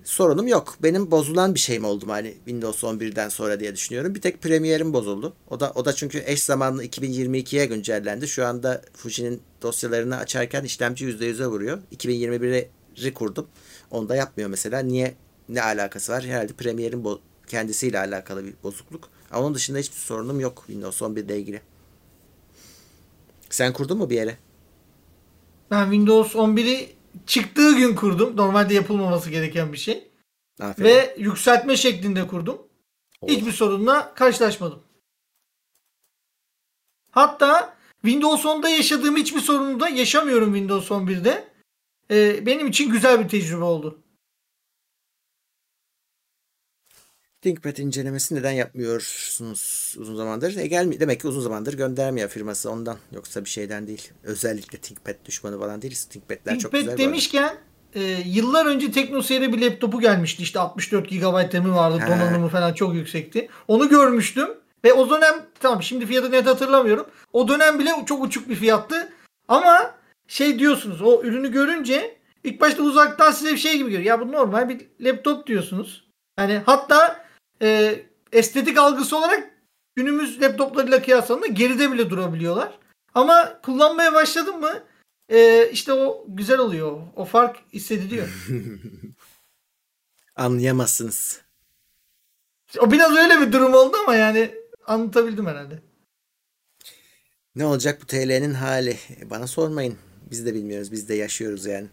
Sorunum yok. Benim bozulan bir şey mi oldu mu hani Windows 11'den sonra diye düşünüyorum. Bir tek Premiere'im bozuldu. O da o da çünkü eş zamanlı 2022'ye güncellendi. Şu anda Fuji'nin dosyalarını açarken işlemci %100'e vuruyor. 2021'i kurdum. Onu da yapmıyor mesela. Niye ne alakası var? Herhalde Premiere'in kendisiyle alakalı bir bozukluk. Ama onun dışında hiçbir sorunum yok Windows 11 ile ilgili. Sen kurdun mu bir yere? Ben Windows 11'i çıktığı gün kurdum. Normalde yapılmaması gereken bir şey. Aferin. Ve yükseltme şeklinde kurdum. Oh. Hiçbir sorunla karşılaşmadım. Hatta Windows 10'da yaşadığım hiçbir sorunu da yaşamıyorum Windows 11'de. Ee, benim için güzel bir tecrübe oldu. ThinkPad incelemesi neden yapmıyorsunuz uzun zamandır? E gelmi demek ki uzun zamandır göndermiyor firması ondan. Yoksa bir şeyden değil. Özellikle ThinkPad düşmanı falan değiliz. ThinkPad'ler çok güzel. ThinkPad demişken e, yıllar önce TeknoSeyir'e bir laptopu gelmişti. İşte 64 GB RAM'i vardı. He. Donanımı falan çok yüksekti. Onu görmüştüm. Ve o dönem tamam şimdi fiyatı net hatırlamıyorum. O dönem bile çok uçuk bir fiyattı. Ama şey diyorsunuz o ürünü görünce ilk başta uzaktan size bir şey gibi görüyor. Ya bu normal bir laptop diyorsunuz. Yani hatta e, estetik algısı olarak günümüz laptoplarıyla kıyasladığında geride bile durabiliyorlar. Ama kullanmaya başladın mı e, işte o güzel oluyor. O fark hissediliyor. Anlayamazsınız. o biraz öyle bir durum oldu ama yani anlatabildim herhalde. Ne olacak bu TL'nin hali? E, Bana sormayın. Biz de bilmiyoruz. Biz de yaşıyoruz yani.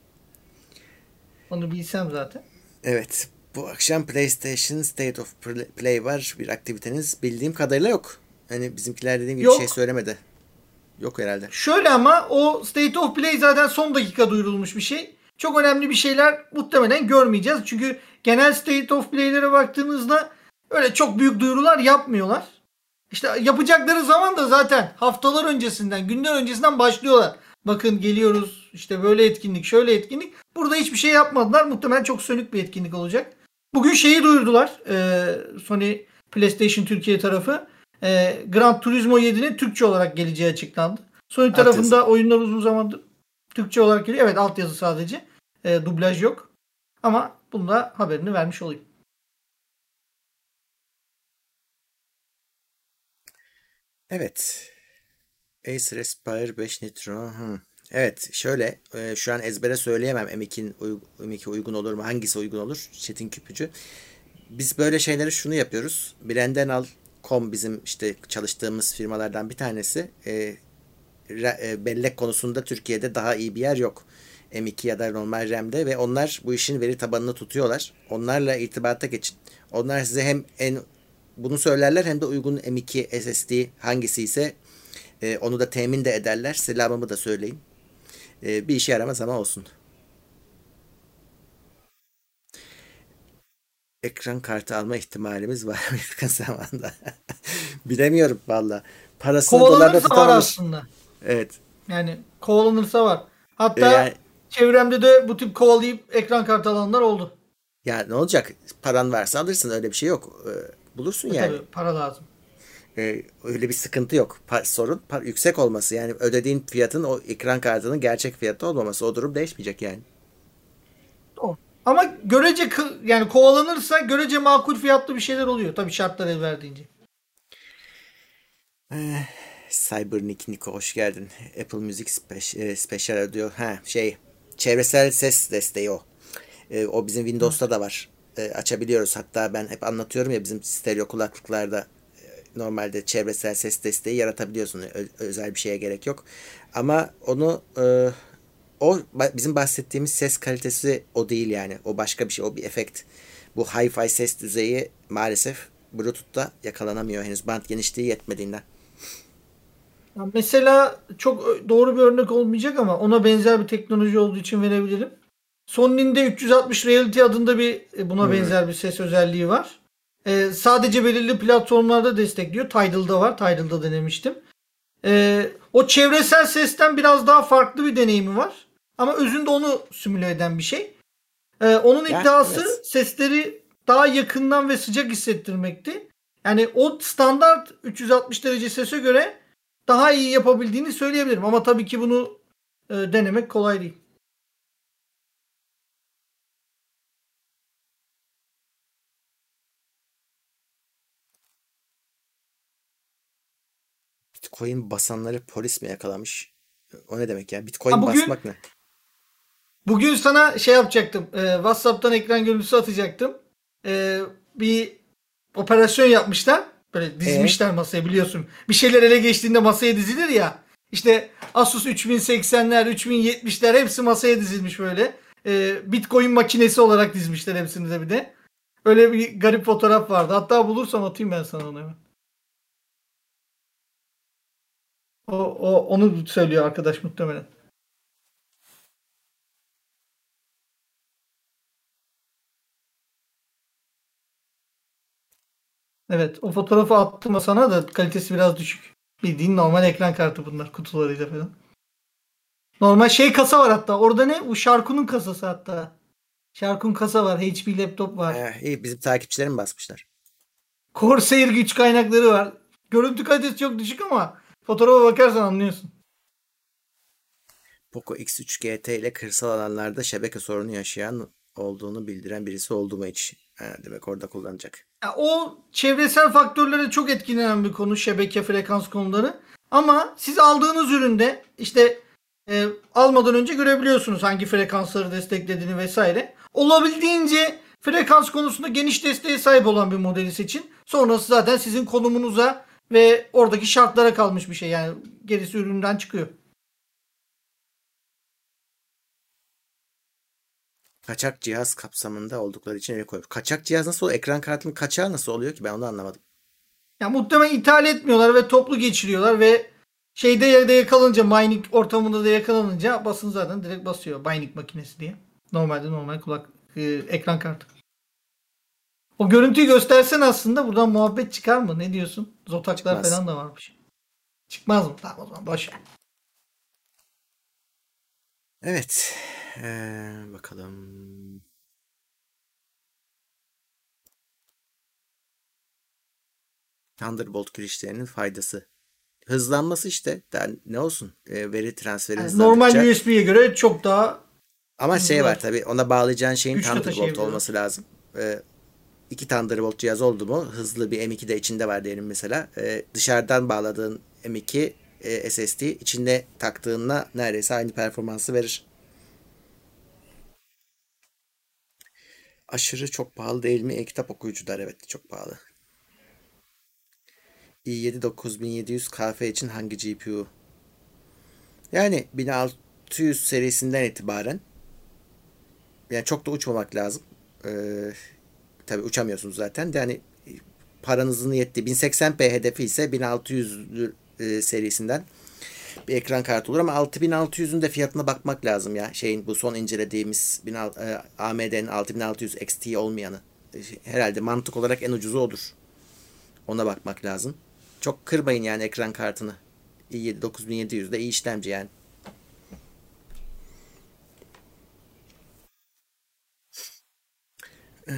Onu bilsem zaten. Evet. Bu akşam PlayStation State of Play var. Bir aktiviteniz bildiğim kadarıyla yok. Hani bizimkiler dediğim gibi Yok. şey söylemedi. Yok herhalde. Şöyle ama o State of Play zaten son dakika duyurulmuş bir şey. Çok önemli bir şeyler muhtemelen görmeyeceğiz. Çünkü genel State of Play'lere baktığınızda öyle çok büyük duyurular yapmıyorlar. İşte yapacakları zaman da zaten haftalar öncesinden, günler öncesinden başlıyorlar. Bakın geliyoruz işte böyle etkinlik, şöyle etkinlik. Burada hiçbir şey yapmadılar. Muhtemelen çok sönük bir etkinlik olacak. Bugün şeyi duyurdular. e, Sony PlayStation Türkiye tarafı. E, Gran Turismo 7'nin Türkçe olarak geleceği açıklandı. Sony tarafında oyunlar uzun zamandır Türkçe olarak geliyor. Evet altyazı sadece. E, dublaj yok. Ama bunu da haberini vermiş olayım. Evet. Acer Aspire 5 Nitro. Hı. Evet şöyle e, şu an ezbere söyleyemem M2'nin uy- M2 uygun olur mu? Hangisi uygun olur? Çetin Küpücü. Biz böyle şeyleri şunu yapıyoruz. Com bizim işte çalıştığımız firmalardan bir tanesi. E, e, bellek konusunda Türkiye'de daha iyi bir yer yok. M2 ya da normal RAM'de ve onlar bu işin veri tabanını tutuyorlar. Onlarla irtibata geçin. Onlar size hem en bunu söylerler hem de uygun M2 SSD hangisi ise onu da temin de ederler. Selamımı da söyleyin. E, bir işe yaramaz ama olsun. Ekran kartı alma ihtimalimiz var mı yakın zamanda? Bilemiyorum valla. Parasını dolarda tutamamış. aslında. Evet. Yani kovalanırsa var. Hatta E, yani- çevremde de bu tip kovalayıp ekran kartı alanlar oldu. Ya ne olacak? Paran varsa alırsın öyle bir şey yok. E, bulursun E yani. Tabii para lazım. E, öyle bir sıkıntı yok. Pa- sorun pa- yüksek olması. Yani ödediğin fiyatın o ekran kartının gerçek fiyatı olmaması. O durum değişmeyecek yani. Doğru. Ama görece yani kovalanırsa görece makul fiyatlı bir şeyler oluyor. Tabii şartlar el verdiğince. Cybernick Niko hoş geldin. Apple Music e, Special diyor. Ha şey çevresel ses desteği o. E, o bizim Windows'ta da var. e, açabiliyoruz. Hatta ben hep anlatıyorum ya bizim stereo kulaklıklarda normalde çevresel ses desteği yaratabiliyorsun. Ö- özel bir şeye gerek yok. Ama onu e, o bizim bahsettiğimiz ses kalitesi o değil yani. O başka bir şey. O bir efekt. Bu hi-fi ses düzeyi maalesef Bluetooth'ta yakalanamıyor henüz. Band genişliği yetmediğinden. Mesela çok doğru bir örnek olmayacak ama ona benzer bir teknoloji olduğu için verebilirim. Sony'nin de 360 Reality adında bir e, buna hmm. benzer bir ses özelliği var. Ee, sadece belirli platformlarda destekliyor. Tidal'da var. Tidal'da denemiştim. Ee, o çevresel sesten biraz daha farklı bir deneyimi var. Ama özünde onu simüle eden bir şey. Ee, onun ya, iddiası evet. sesleri daha yakından ve sıcak hissettirmekti. Yani o standart 360 derece sese göre daha iyi yapabildiğini söyleyebilirim. Ama tabii ki bunu e, denemek kolay değil. Bitcoin basanları polis mi yakalamış? O ne demek ya? Bitcoin ha, bugün, basmak ne? Bugün sana şey yapacaktım. E, WhatsApp'tan ekran görüntüsü atacaktım. E, bir operasyon yapmışlar. Böyle dizmişler ee? masaya biliyorsun. Bir şeyler ele geçtiğinde masaya dizilir ya. İşte Asus 3080'ler, 3070'ler hepsi masaya dizilmiş böyle. E, Bitcoin makinesi olarak dizmişler hepsini de bir de. Öyle bir garip fotoğraf vardı. Hatta bulursam atayım ben sana onu hemen. O, o onu söylüyor arkadaş muhtemelen. Evet o fotoğrafı attım sana da kalitesi biraz düşük. Bildiğin normal ekran kartı bunlar kutularıyla falan. Normal şey kasa var hatta. Orada ne? Bu Sharkun'un kasası hatta. Sharkun kasa var. HP laptop var. Ee, iyi bizim takipçilerim basmışlar. Corsair güç kaynakları var. Görüntü kalitesi çok düşük ama fotoğrafa bakarsan anlıyorsun. Poco X3 GT ile kırsal alanlarda şebeke sorunu yaşayan olduğunu bildiren birisi oldu mu hiç? Ha, demek orada kullanacak. Ya, o çevresel faktörlere çok etkilenen bir konu şebeke frekans konuları. Ama siz aldığınız üründe işte e, almadan önce görebiliyorsunuz hangi frekansları desteklediğini vesaire. Olabildiğince frekans konusunda geniş desteğe sahip olan bir modeli seçin. Sonrası zaten sizin konumunuza ve oradaki şartlara kalmış bir şey. Yani gerisi üründen çıkıyor. Kaçak cihaz kapsamında oldukları için ele koyuyor. Kaçak cihaz nasıl oluyor? Ekran kartının kaçağı nasıl oluyor ki? Ben onu anlamadım. Ya muhtemelen ithal etmiyorlar ve toplu geçiriyorlar ve şeyde yerde yakalanınca mining ortamında da yakalanınca basın zaten direkt basıyor. Mining makinesi diye. Normalde normal kulak e, ekran kartı. O görüntüyü göstersen aslında buradan muhabbet çıkar mı? Ne diyorsun? Zotaklar Çıkmaz. falan da varmış. Çıkmaz mı? Tamam o zaman boş ver. Evet. Ee, bakalım. Thunderbolt girişlerinin faydası. Hızlanması işte. Daha ne olsun? E, veri transferi yani Normal USB'ye göre çok daha ama şey var tabi ona bağlayacağın şeyin Thunderbolt olması lazım. Ee, iki Thunderbolt cihaz oldu mu hızlı bir M2 de içinde var diyelim mesela. Ee, dışarıdan bağladığın M2 e, SSD içinde taktığınla neredeyse aynı performansı verir. Aşırı çok pahalı değil mi? E-kitap okuyucular evet çok pahalı. i7 9700 KF için hangi GPU? Yani 1600 serisinden itibaren yani çok da uçmamak lazım. Ee, tabii uçamıyorsunuz zaten. De yani paranızın yettiği 1080p hedefi ise 1600 e, serisinden bir ekran kartı olur ama 6600'ün de fiyatına bakmak lazım ya. Şeyin bu son incelediğimiz e, AMD'nin 6600 XT olmayanı. E, herhalde mantık olarak en ucuzu odur. Ona bakmak lazım. Çok kırmayın yani ekran kartını. i7 9700 de iyi işlemci yani. Ee,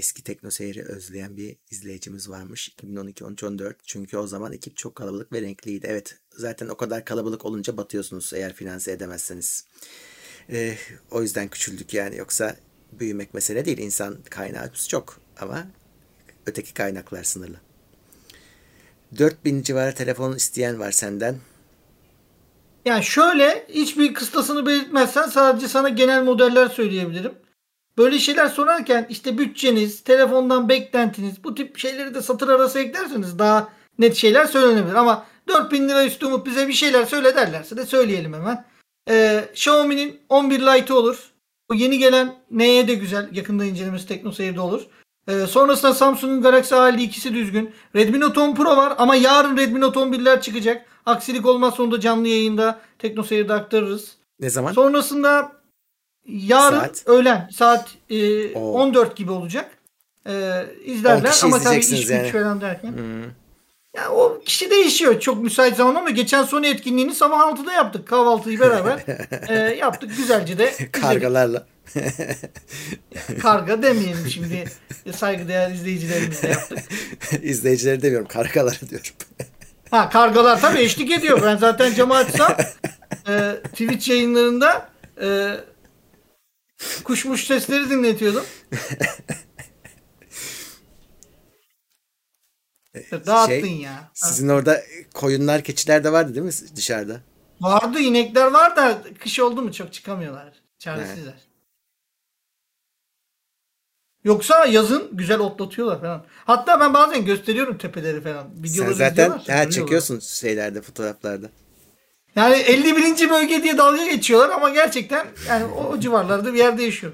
eski tekno seyri özleyen bir izleyicimiz varmış. 2012 13 14 çünkü o zaman ekip çok kalabalık ve renkliydi. Evet zaten o kadar kalabalık olunca batıyorsunuz eğer finanse edemezseniz. Ee, o yüzden küçüldük yani yoksa büyümek mesele değil. İnsan kaynağımız çok ama öteki kaynaklar sınırlı. 4000 civarı telefon isteyen var senden. Yani şöyle hiçbir kıstasını belirtmezsen sadece sana genel modeller söyleyebilirim. Böyle şeyler sorarken işte bütçeniz, telefondan beklentiniz bu tip şeyleri de satır arası eklerseniz daha net şeyler söylenebilir. Ama 4000 lira üstü Umut bize bir şeyler söyle derlerse de söyleyelim hemen. Ee, Xiaomi'nin 11 Lite'ı olur. Bu yeni gelen neye de güzel. Yakında incelemesi TeknoSeyir'de olur. Ee, sonrasında Samsung'un Galaxy A52'si düzgün. Redmi Note 10 Pro var ama yarın Redmi Note 11'ler çıkacak. Aksilik olmazsa onu da canlı yayında TeknoSeyir'de aktarırız. Ne zaman? Sonrasında yarın Saat? öğlen saat e, Oo. 14 gibi olacak. E, 10 izlerler ama tabii iş güç yani. falan derken. Hmm. Ya o kişi değişiyor çok müsait zaman ama geçen son etkinliğini sabah 6'da yaptık. Kahvaltıyı beraber e, yaptık. Güzelce de. Kargalarla. Karga demeyelim şimdi. Saygıdeğer izleyicilerimizle yaptık. İzleyicileri demiyorum. Kargaları diyorum. Ha kargalar tabii eşlik ediyor. Ben zaten açsam e, Twitch yayınlarında e, kuşmuş sesleri dinletiyordum. Dağıttın Şey, ya. Sizin orada koyunlar, keçiler de vardı değil mi dışarıda? Vardı inekler var da kış oldu mu çok çıkamıyorlar. Çaresizler. Yoksa yazın güzel otlatıyorlar falan. Hatta ben bazen gösteriyorum tepeleri falan. Sen Videoları zaten izliyorlar, ha, çekiyorsun şeylerde, fotoğraflarda. Yani 51. bölge diye dalga geçiyorlar ama gerçekten yani o, civarlarda bir yerde yaşıyor.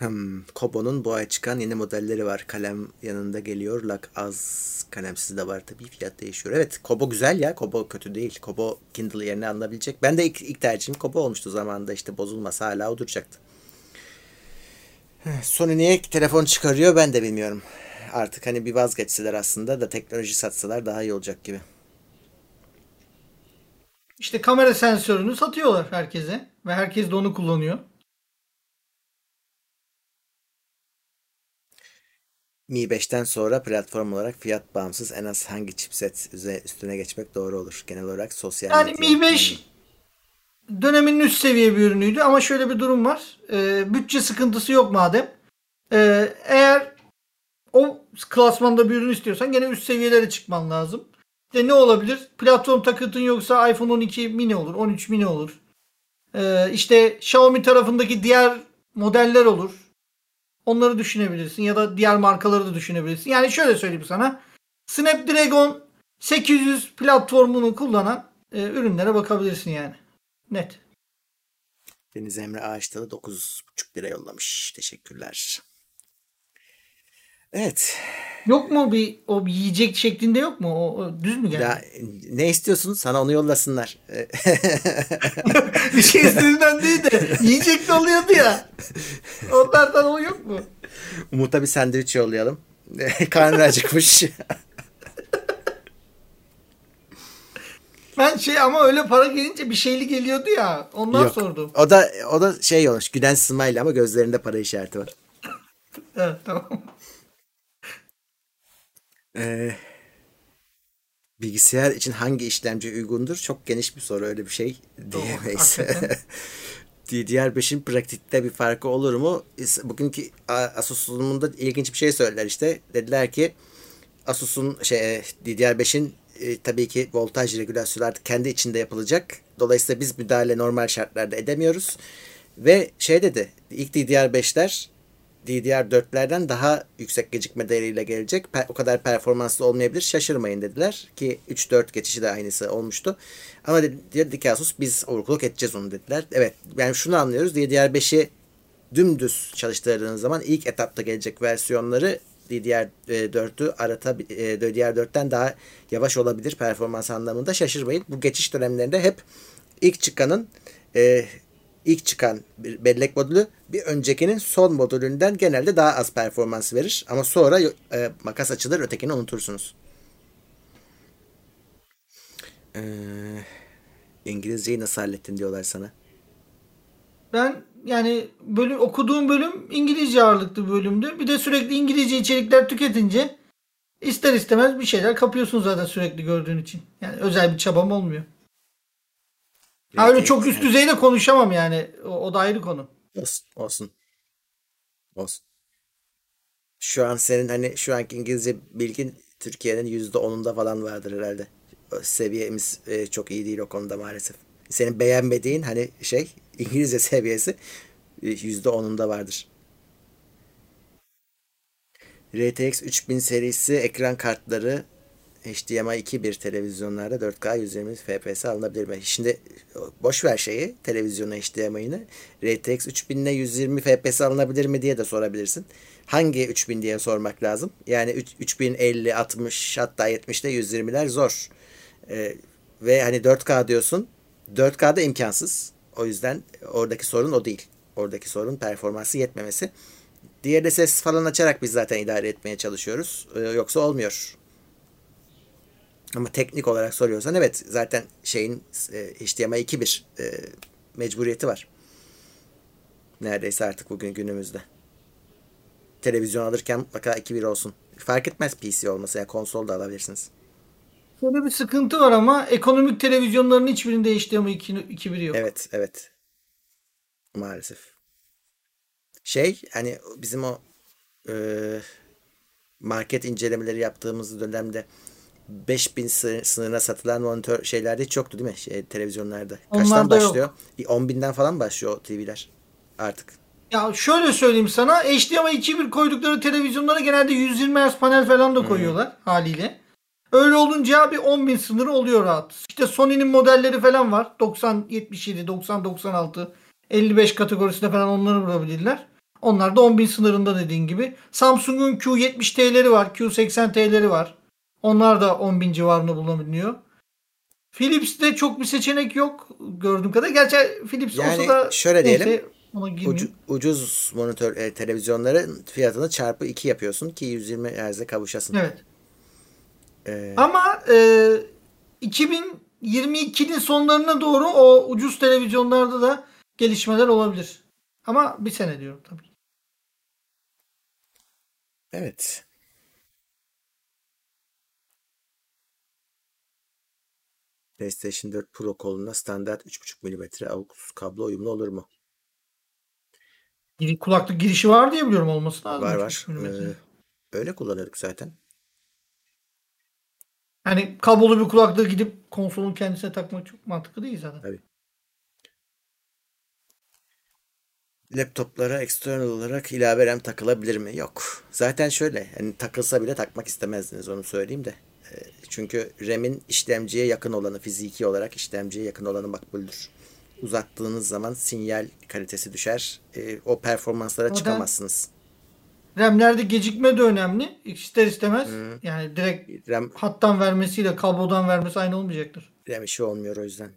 Hmm, Kobo'nun bu ay çıkan yeni modelleri var. Kalem yanında geliyor. Lak az kalemsiz de var tabii. Fiyat değişiyor. Evet Kobo güzel ya. Kobo kötü değil. Kobo Kindle yerine alınabilecek. Ben de ilk, ilk tercihim Kobo olmuştu zamanında. işte bozulmasa hala o duracaktı. Sony niye telefon çıkarıyor ben de bilmiyorum. Artık hani bir vazgeçseler aslında da teknoloji satsalar daha iyi olacak gibi. İşte kamera sensörünü satıyorlar herkese ve herkes de onu kullanıyor. Mi 5'ten sonra platform olarak fiyat bağımsız en az hangi chipset üstüne geçmek doğru olur? Genel olarak sosyal Yani. Mi 5 dönemin üst seviye bir ürünüydü ama şöyle bir durum var. Ee, bütçe sıkıntısı yok madem. Ee, eğer o klasmanda bir ürün istiyorsan gene üst seviyelere çıkman lazım. İşte ne olabilir? Platform takıntın yoksa iPhone 12 mini olur, 13 mini olur. Ee, işte Xiaomi tarafındaki diğer modeller olur. Onları düşünebilirsin ya da diğer markaları da düşünebilirsin. Yani şöyle söyleyeyim sana. Snapdragon 800 platformunu kullanan e, ürünlere bakabilirsin yani. Net. Deniz Emre Ağaçtalı 9,5 lira yollamış. Teşekkürler. Evet. Yok mu bir o bir yiyecek şeklinde yok mu? O, o düz mü geldi? Ya ne istiyorsun? Sana onu yollasınlar. bir şey istediğinden değil de yiyecek de oluyordu ya. Onlardan o yok mu? Umut'a bir sandviç yollayalım. Karnı acıkmış. Ben şey ama öyle para gelince bir şeyli geliyordu ya. Ondan Yok. sordum. O da o da şey olmuş. Gülen smile ama gözlerinde para işareti var. Evet tamam. Ee, bilgisayar için hangi işlemci uygundur? Çok geniş bir soru. Öyle bir şey diyemeyiz. hakikaten. DDR5'in pratikte bir farkı olur mu? Bugünkü Asus sunumunda ilginç bir şey söylediler işte. Dediler ki Asus'un şey DDR5'in e, tabii ki voltaj regülasyonu kendi içinde yapılacak. Dolayısıyla biz müdahale normal şartlarda edemiyoruz. Ve şey dedi ilk DDR5'ler DDR4'lerden daha yüksek gecikme değeriyle gelecek. O kadar performanslı olmayabilir. Şaşırmayın dediler. Ki 3-4 geçişi de aynısı olmuştu. Ama dedi, ki Asus biz overclock edeceğiz onu dediler. Evet yani şunu anlıyoruz. DDR5'i dümdüz çalıştırdığınız zaman ilk etapta gelecek versiyonları DDR4'ü arata e, DDR4'ten daha yavaş olabilir performans anlamında. Şaşırmayın. Bu geçiş dönemlerinde hep ilk çıkanın e, ilk çıkan bir bellek modülü bir öncekinin son modülünden genelde daha az performans verir. Ama sonra e, makas açılır ötekini unutursunuz. Ee, İngilizceyi nasıl hallettin diyorlar sana. Ben yani bölüm okuduğum bölüm İngilizce ağırlıklı bir bölümdü. Bir de sürekli İngilizce içerikler tüketince ister istemez bir şeyler kapıyorsun zaten sürekli gördüğün için. Yani özel bir çabam olmuyor. Ha, öyle çok üst düzeyde konuşamam yani. O, o da ayrı konu. Olsun, olsun. Olsun. Şu an senin hani şu anki İngilizce bilgin Türkiye'nin %10'unda falan vardır herhalde. Seviyemiz e, çok iyi değil o konuda maalesef. Senin beğenmediğin hani şey İngilizce seviyesi %10'unda vardır. RTX 3000 serisi ekran kartları HDMI 2.1 televizyonlarda 4K 120 FPS alınabilir mi? Şimdi boş ver şeyi, televizyonu HDMI'ni. RTX 3000 ile 120 FPS alınabilir mi diye de sorabilirsin. Hangi 3000 diye sormak lazım. Yani 3050, 60 hatta 70'te 120'ler zor. Ee, ve hani 4K diyorsun. 4K'da imkansız. O yüzden oradaki sorun o değil. Oradaki sorun performansı yetmemesi. Diğer de ses falan açarak biz zaten idare etmeye çalışıyoruz. Ee, yoksa olmuyor. Ama teknik olarak soruyorsan evet zaten şeyin e, HDMI 2.1 e, mecburiyeti var. Neredeyse artık bugün günümüzde. Televizyon alırken mutlaka 2.1 olsun. Fark etmez PC olması ya yani konsol da alabilirsiniz. Şöyle bir sıkıntı var ama ekonomik televizyonların hiçbirinde HDMI 2.1 yok. Evet, evet. Maalesef. Şey hani bizim o e, market incelemeleri yaptığımız dönemde 5000 sınırına satılan monitör şeylerde hiç yoktu değil mi? Şey, televizyonlarda. Kaçtan Onlar başlıyor? Yok. 10 binden falan başlıyor TV'ler artık. Ya şöyle söyleyeyim sana. HDMI 2.1 koydukları televizyonlara genelde 120 Hz panel falan da koyuyorlar hmm. haliyle. Öyle olunca bir 10 bin sınırı oluyor rahat. İşte Sony'nin modelleri falan var. 90, 77, 90, 96, 55 kategorisinde falan onları bulabilirler. Onlar da 10 bin sınırında dediğin gibi. Samsung'un Q70T'leri var. Q80T'leri var. Onlar da 10 bin civarında bulunabiliyor. Philips'te çok bir seçenek yok gördüğüm kadar. Gerçi Philips yani olsa da şöyle diyelim. Neyse, ucu, ucuz monitör e, televizyonların fiyatını çarpı 2 yapıyorsun ki 120 Hz'e kavuşasın. Evet. Ee... Ama e, 2022'nin sonlarına doğru o ucuz televizyonlarda da gelişmeler olabilir. Ama bir sene diyorum tabii. Evet. PlayStation 4 Pro koluna standart 3.5 mm AUX kablo uyumlu olur mu? Kulaklık girişi var diye biliyorum olması lazım. Var var. Ee, öyle kullanıyorduk zaten. Yani kablolu bir kulaklığı gidip konsolun kendisine takmak çok mantıklı değil zaten. Tabii. Laptoplara eksternal olarak ilave RAM takılabilir mi? Yok. Zaten şöyle. Yani takılsa bile takmak istemezdiniz onu söyleyeyim de. Çünkü RAM'in işlemciye yakın olanı, fiziki olarak işlemciye yakın olanı makbuldür. Uzattığınız zaman sinyal kalitesi düşer. Ee, o performanslara o çıkamazsınız. RAM'lerde gecikme de önemli. İster istemez. Hı. Yani direkt RAM, hattan vermesiyle kablodan vermesi aynı olmayacaktır. RAM işi olmuyor o yüzden.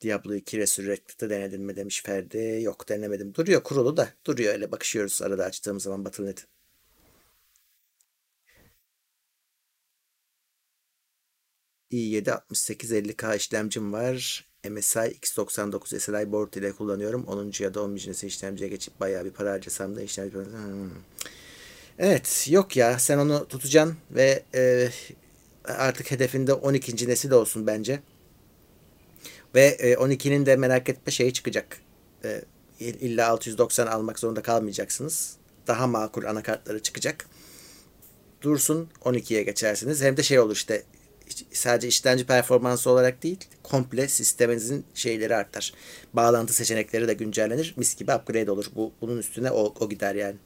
Diablo 2 Resurrected'ı denedin mi demiş Ferdi. Yok denemedim. Duruyor kurulu da. Duruyor öyle bakışıyoruz arada açtığım zaman Battle.net'i. i7 6850K işlemcim var. MSI X99 SLI board ile kullanıyorum. 10. ya da 11. nesil işlemciye geçip bayağı bir para harcasam da işlemci... Hmm. Evet yok ya sen onu tutacaksın ve e, artık hedefinde 12. nesil olsun bence. Ve e, 12'nin de merak etme şeyi çıkacak. E, illa 690 almak zorunda kalmayacaksınız. Daha makul anakartları çıkacak. Dursun 12'ye geçersiniz. Hem de şey olur işte sadece işlemci performansı olarak değil komple sisteminizin şeyleri artar. Bağlantı seçenekleri de güncellenir. Mis gibi upgrade olur. Bu, bunun üstüne o, o gider yani.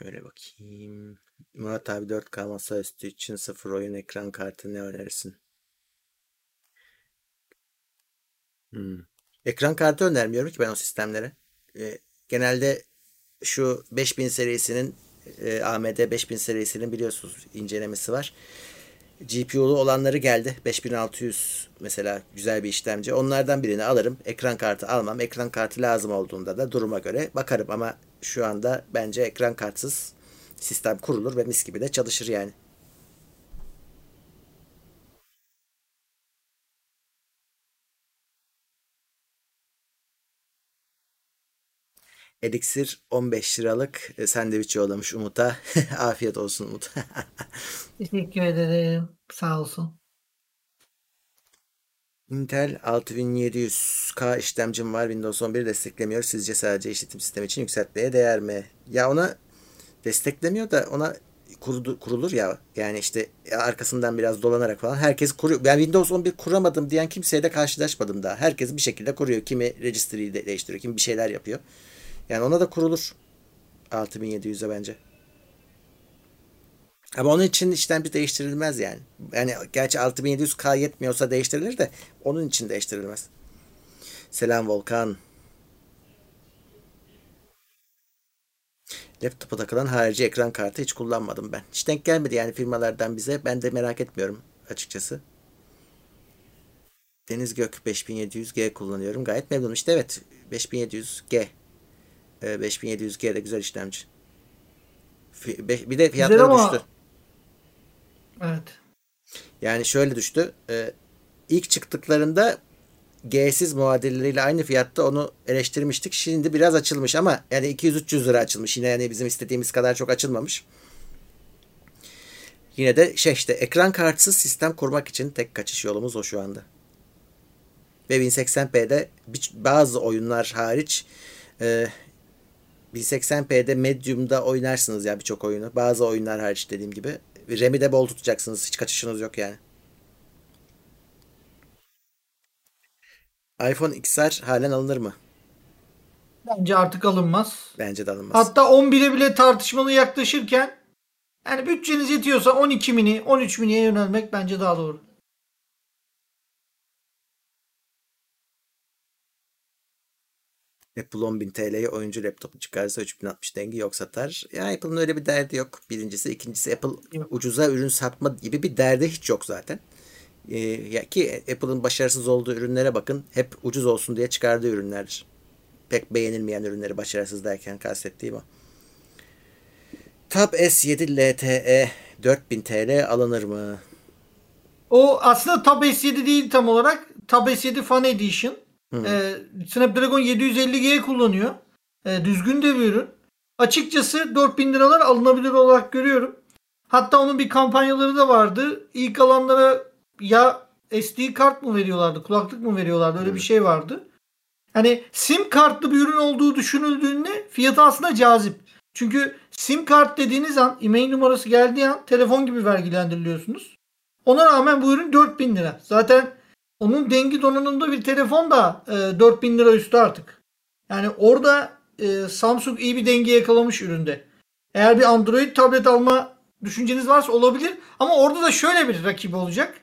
Böyle bakayım. Murat abi 4K masaüstü için sıfır oyun ekran kartı ne önerirsin? Hmm. Ekran kartı önermiyorum ki ben o sistemlere. E, genelde şu 5000 serisinin e, AMD 5000 serisinin biliyorsunuz incelemesi var. GPU'lu olanları geldi. 5600 mesela güzel bir işlemci. Onlardan birini alırım. Ekran kartı almam. Ekran kartı lazım olduğunda da duruma göre bakarım ama şu anda bence ekran kartsız sistem kurulur ve mis gibi de çalışır yani. Elixir 15 liralık e, sandviç yollamış Umut'a. Afiyet olsun Umut. Teşekkür ederim. Sağ olsun. Intel 6700K işlemcim var. Windows 11 desteklemiyor. Sizce sadece işletim sistemi için yükseltmeye değer mi? Ya ona desteklemiyor da ona kurulur ya. Yani işte arkasından biraz dolanarak falan. Herkes kuruyor. Ben Windows 11 kuramadım diyen kimseye de karşılaşmadım daha. Herkes bir şekilde kuruyor. Kimi registry'yi de değiştiriyor. Kimi bir şeyler yapıyor. Yani ona da kurulur. 6700'e bence. Ama onun için işlemci değiştirilmez yani. Yani gerçi 6700K yetmiyorsa değiştirilir de onun için değiştirilmez. Selam Volkan. Laptopa takılan harici ekran kartı hiç kullanmadım ben. Hiç denk gelmedi yani firmalardan bize. Ben de merak etmiyorum açıkçası. Deniz Gök 5700G kullanıyorum. Gayet memnunum. İşte evet 5700G. 5700G ee, de güzel işlemci. Bir de fiyatları ama... düştü. Evet. Yani şöyle düştü. Ee, ilk çıktıklarında G'siz muadilleriyle aynı fiyatta onu eleştirmiştik. Şimdi biraz açılmış ama yani 200-300 lira açılmış. Yine yani bizim istediğimiz kadar çok açılmamış. Yine de şey işte ekran kartsız sistem kurmak için tek kaçış yolumuz o şu anda. Ve 1080p'de bazı oyunlar hariç e, 1080p'de Medium'da oynarsınız ya birçok oyunu. Bazı oyunlar hariç dediğim gibi. RAM'i de bol tutacaksınız. Hiç kaçışınız yok yani. iPhone XR halen alınır mı? Bence artık alınmaz. Bence de alınmaz. Hatta 11'e bile tartışmalı yaklaşırken yani bütçeniz yetiyorsa 12 mini, 13 miniye yönelmek bence daha doğru. Apple 10.000 TL'ye oyuncu laptopu çıkarsa 3060 dengi yok satar. Ya Apple'ın öyle bir derdi yok. Birincisi. ikincisi Apple yok. ucuza ürün satma gibi bir derdi hiç yok zaten. Ee, ya ki Apple'ın başarısız olduğu ürünlere bakın. Hep ucuz olsun diye çıkardığı ürünlerdir. Pek beğenilmeyen ürünleri başarısız derken kastettiğim o. Tab S7 LTE 4000 TL alınır mı? O aslında Tab S7 değil tam olarak. Tab S7 Fan Edition. E, Snapdragon 750G kullanıyor. E, düzgün de bir ürün. Açıkçası 4000 liralar alınabilir olarak görüyorum. Hatta onun bir kampanyaları da vardı. İlk alanlara ya SD kart mı veriyorlardı, kulaklık mı veriyorlardı öyle bir şey vardı. Hani sim kartlı bir ürün olduğu düşünüldüğünde fiyatı aslında cazip. Çünkü sim kart dediğiniz an e-mail numarası geldiği an telefon gibi vergilendiriliyorsunuz. Ona rağmen bu ürün 4000 lira. Zaten onun dengi donanımda bir telefon da e, 4000 lira üstü artık. Yani orada e, Samsung iyi bir denge yakalamış üründe. Eğer bir Android tablet alma düşünceniz varsa olabilir. Ama orada da şöyle bir rakibi olacak.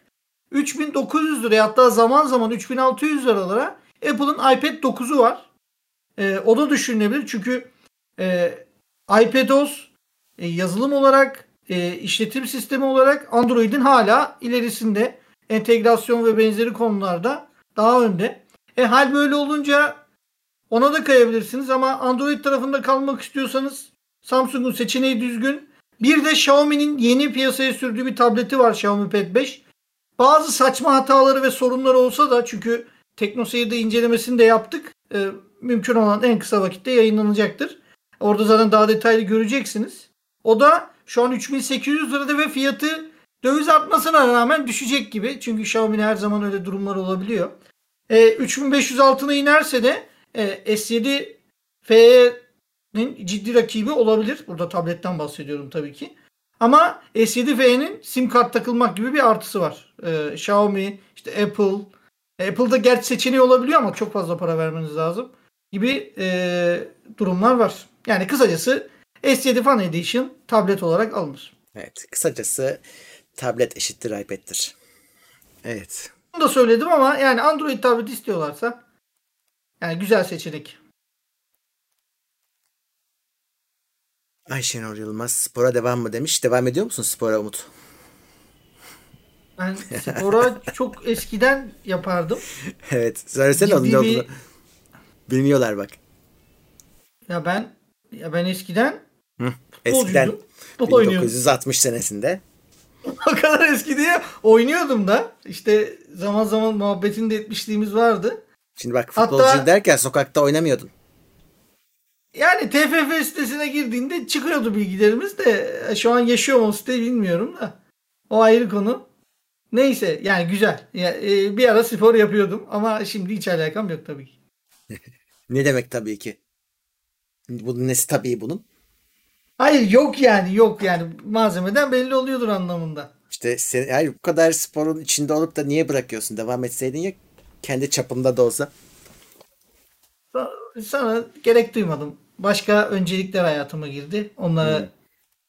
3900 liraya hatta zaman zaman 3600 liralara Apple'ın iPad 9'u var. E, o da düşünülebilir. Çünkü e, iPadOS e, yazılım olarak e, işletim sistemi olarak Android'in hala ilerisinde entegrasyon ve benzeri konularda daha önde. E hal böyle olunca ona da kayabilirsiniz ama Android tarafında kalmak istiyorsanız Samsung'un seçeneği düzgün. Bir de Xiaomi'nin yeni piyasaya sürdüğü bir tableti var Xiaomi Pad 5. Bazı saçma hataları ve sorunları olsa da çünkü TeknoSeyir'de incelemesini de yaptık. E, mümkün olan en kısa vakitte yayınlanacaktır. Orada zaten daha detaylı göreceksiniz. O da şu an 3800 lirada ve fiyatı Döviz artmasına rağmen düşecek gibi. Çünkü Xiaomi'nin her zaman öyle durumlar olabiliyor. E, 3500 altına inerse de e, S7 FE'nin ciddi rakibi olabilir. Burada tabletten bahsediyorum tabii ki. Ama S7 FE'nin sim kart takılmak gibi bir artısı var. E, Xiaomi, işte Apple. Apple'da gerçi seçeneği olabiliyor ama çok fazla para vermeniz lazım gibi e, durumlar var. Yani kısacası S7 Fan Edition tablet olarak alınır. Evet kısacası tablet eşittir iPad'tir. Evet. Bunu da söyledim ama yani Android tablet istiyorlarsa yani güzel seçenek. Ayşenur Yılmaz spora devam mı demiş. Devam ediyor musun spora Umut? Ben spora çok eskiden yapardım. evet. Söylesene onun ne olduğunu. Bilmiyorlar bak. Ya ben ya ben eskiden Hı, eskiden 1960 senesinde o kadar eski diye oynuyordum da. İşte zaman zaman muhabbetini de etmişliğimiz vardı. Şimdi bak futbolcu Hatta, derken sokakta oynamıyordun. Yani TFF sitesine girdiğinde çıkıyordu bilgilerimiz de şu an yaşıyor mu site bilmiyorum da. O ayrı konu. Neyse yani güzel. Ya, e, bir ara spor yapıyordum ama şimdi hiç alakam yok tabii ki. ne demek tabii ki? Bunun nesi tabii bunun? Hayır yok yani yok yani malzemeden belli oluyordur anlamında. İşte sen yani bu kadar sporun içinde olup da niye bırakıyorsun? Devam etseydin ya kendi çapında da olsa. Sana gerek duymadım. Başka öncelikler hayatıma girdi. Onlara hmm.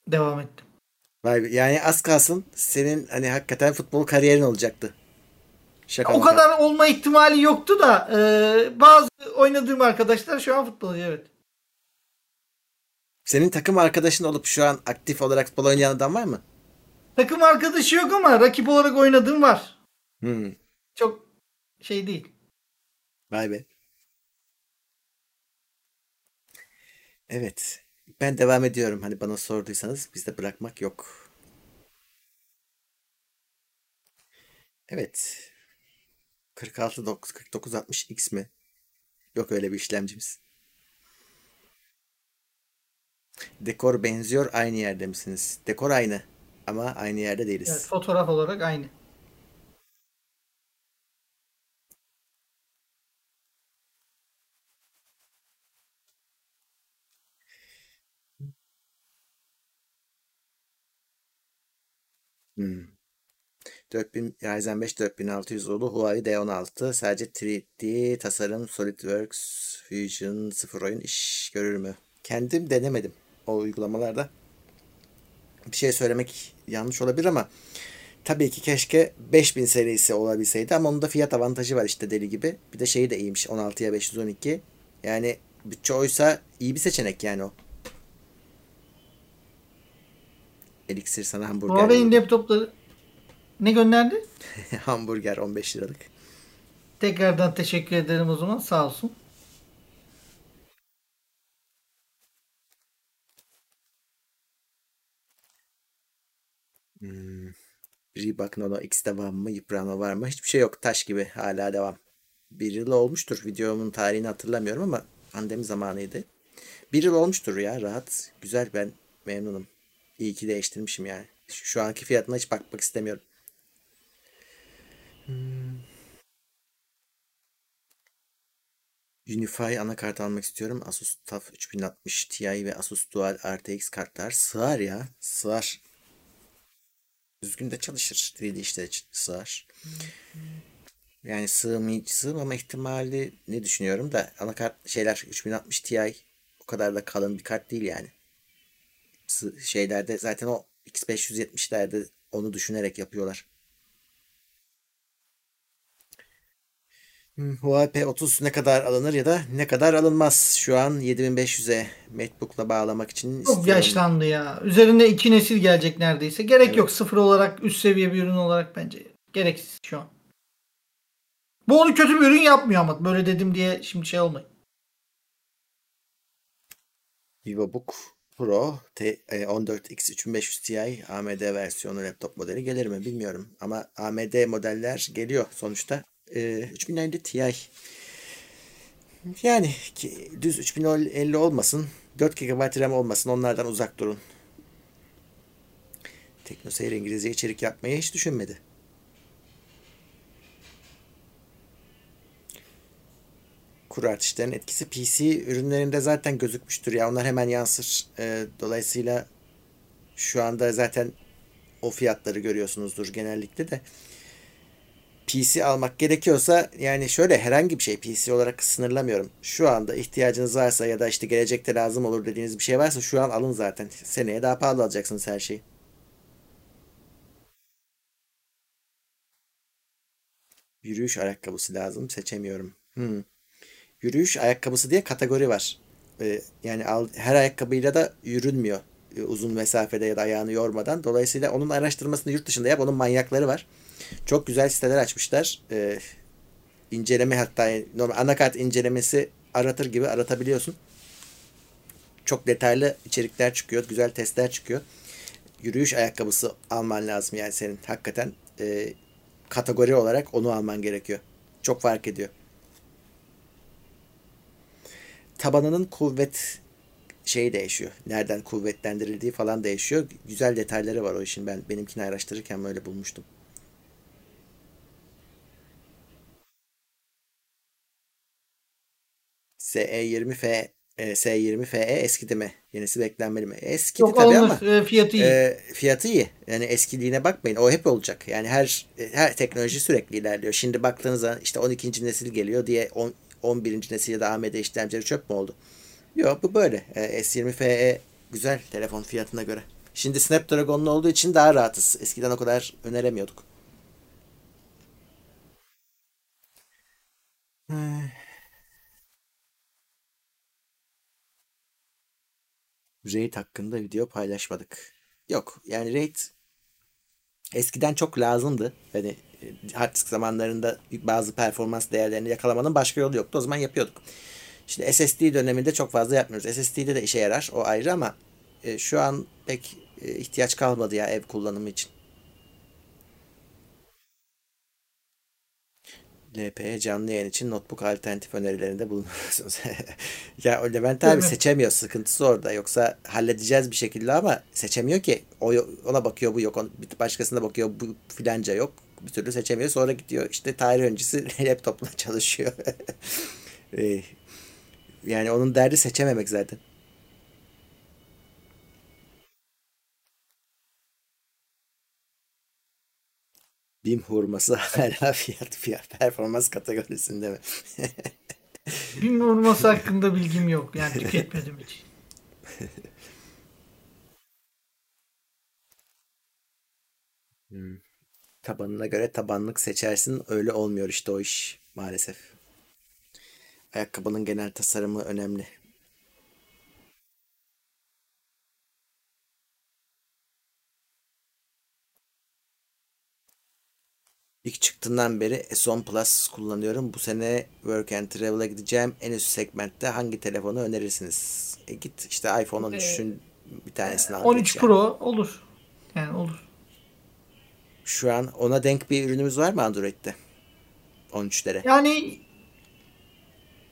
devam ettim. Vay be. Yani az kalsın senin hani hakikaten futbol kariyerin olacaktı. Şaka o kadar kadar olma ihtimali yoktu da e, bazı oynadığım arkadaşlar şu an futbolcu evet. Senin takım arkadaşın olup şu an aktif olarak futbol oynayan adam var mı? Takım arkadaşı yok ama rakip olarak oynadığım var. Hmm. Çok şey değil. Vay be. Evet. Ben devam ediyorum. Hani bana sorduysanız bizde bırakmak yok. Evet. 46 49 60 X mi? Yok öyle bir işlemcimiz. Dekor benziyor aynı yerde misiniz? Dekor aynı ama aynı yerde değiliz. Evet, fotoğraf olarak aynı. Hmm. 4000 Ryzen 5 4600 oldu. Huawei D16 sadece 3D tasarım SolidWorks Fusion 0 oyun iş görür mü? Kendim denemedim o uygulamalarda. Bir şey söylemek yanlış olabilir ama tabii ki keşke 5000 serisi olabilseydi ama onun da fiyat avantajı var işte deli gibi. Bir de şeyi de iyiymiş 16'ya 512. Yani bütçe oysa iyi bir seçenek yani o. Elixir sana hamburger. Huawei'in laptopları ne gönderdi? hamburger 15 liralık. Tekrardan teşekkür ederim o zaman. Sağ olsun. Reebok Nono X devam mı? Yıpranma var mı? Hiçbir şey yok. Taş gibi hala devam. Bir yıl olmuştur. Videomun tarihini hatırlamıyorum ama pandemi zamanıydı. Bir yıl olmuştur ya rahat. Güzel ben memnunum. İyi ki değiştirmişim yani. Şu, şu anki fiyatına hiç bakmak istemiyorum. Hmm. Unify anakart almak istiyorum. Asus TUF 3060 Ti ve Asus Dual RTX kartlar sığar ya. Sığar. Düzgün de çalışır. 3D işte sığar. Yani sığmay sığmama ihtimali ne düşünüyorum da anakart şeyler 3060 Ti o kadar da kalın bir kart değil yani. Şeylerde zaten o X570'lerde onu düşünerek yapıyorlar. Huawei P30 ne kadar alınır ya da ne kadar alınmaz? Şu an 7500'e MacBook'la bağlamak için Çok istiyorum. yaşlandı ya. Üzerinde iki nesil gelecek neredeyse. Gerek evet. yok sıfır olarak üst seviye bir ürün olarak bence. Gereksiz şu an. Bu onu kötü bir ürün yapmıyor ama böyle dedim diye şimdi şey olmayın. VivoBook Pro T14X 3500 Ti AMD versiyonu laptop modeli gelir mi bilmiyorum. Ama AMD modeller geliyor sonuçta e, 3050 Ti yani ki, düz 3050 olmasın 4 GB RAM olmasın onlardan uzak durun. TeknoSeyir İngilizce içerik yapmayı hiç düşünmedi. Kuru artışların etkisi PC ürünlerinde zaten gözükmüştür ya onlar hemen yansır. E, dolayısıyla şu anda zaten o fiyatları görüyorsunuzdur genellikle de. PC almak gerekiyorsa yani şöyle herhangi bir şey PC olarak sınırlamıyorum. Şu anda ihtiyacınız varsa ya da işte gelecekte lazım olur dediğiniz bir şey varsa şu an alın zaten. Seneye daha pahalı alacaksınız her şeyi. Yürüyüş ayakkabısı lazım. Seçemiyorum. Hmm. Yürüyüş ayakkabısı diye kategori var. Ee, yani al, her ayakkabıyla da yürünmüyor. Ee, uzun mesafede ya da ayağını yormadan. Dolayısıyla onun araştırmasını yurt dışında yap. Onun manyakları var. Çok güzel siteler açmışlar. Ee, inceleme hatta normal anakart incelemesi aratır gibi aratabiliyorsun. Çok detaylı içerikler çıkıyor. Güzel testler çıkıyor. Yürüyüş ayakkabısı alman lazım yani senin. Hakikaten e, kategori olarak onu alman gerekiyor. Çok fark ediyor. Tabanının kuvvet şey değişiyor. Nereden kuvvetlendirildiği falan değişiyor. Güzel detayları var o işin. Ben benimkini araştırırken böyle bulmuştum. SE20F e, S20 FE eskidi mi? Yenisi beklenmeli mi? Eskidi Yok tabii ama E, fiyatı iyi. e, fiyatı iyi. Yani eskiliğine bakmayın. O hep olacak. Yani her her teknoloji sürekli ilerliyor. Şimdi baktığınızda işte 12. nesil geliyor diye on- 11. nesil ya da AMD işlemcileri çöp mü oldu? Yok bu böyle. E, S20 FE güzel telefon fiyatına göre. Şimdi Snapdragon'lu olduğu için daha rahatız. Eskiden o kadar öneremiyorduk. RAID hakkında video paylaşmadık. Yok yani RAID eskiden çok lazımdı. Hani e, hard disk zamanlarında bazı performans değerlerini yakalamanın başka yolu yoktu. O zaman yapıyorduk. Şimdi SSD döneminde çok fazla yapmıyoruz. SSD'de de işe yarar. O ayrı ama e, şu an pek e, ihtiyaç kalmadı ya ev kullanımı için. LP'ye canlı yayın için notebook alternatif önerilerinde bulunuyorsunuz. ya o Levent abi seçemiyor. Sıkıntısı orada. Yoksa halledeceğiz bir şekilde ama seçemiyor ki. O ona bakıyor bu yok. başkasına bakıyor bu filanca yok. Bir türlü seçemiyor. Sonra gidiyor işte tarih öncesi laptopla çalışıyor. Eh, yani onun derdi seçememek zaten. BİM hurması hala fiyat fiyat performans kategorisinde mi? BİM vurması hakkında bilgim yok. Yani tüketmedim hiç. Tabanına göre tabanlık seçersin. Öyle olmuyor işte o iş maalesef. Ayakkabının genel tasarımı önemli. İlk çıktığından beri S10 Plus kullanıyorum. Bu sene Work and Travel'a gideceğim. En üst segmentte hangi telefonu önerirsiniz? E git işte iPhone 13'ün bir tanesini al geç 13 yani. Pro olur. Yani olur. Şu an ona denk bir ürünümüz var mı Android'de? 13'lere. Yani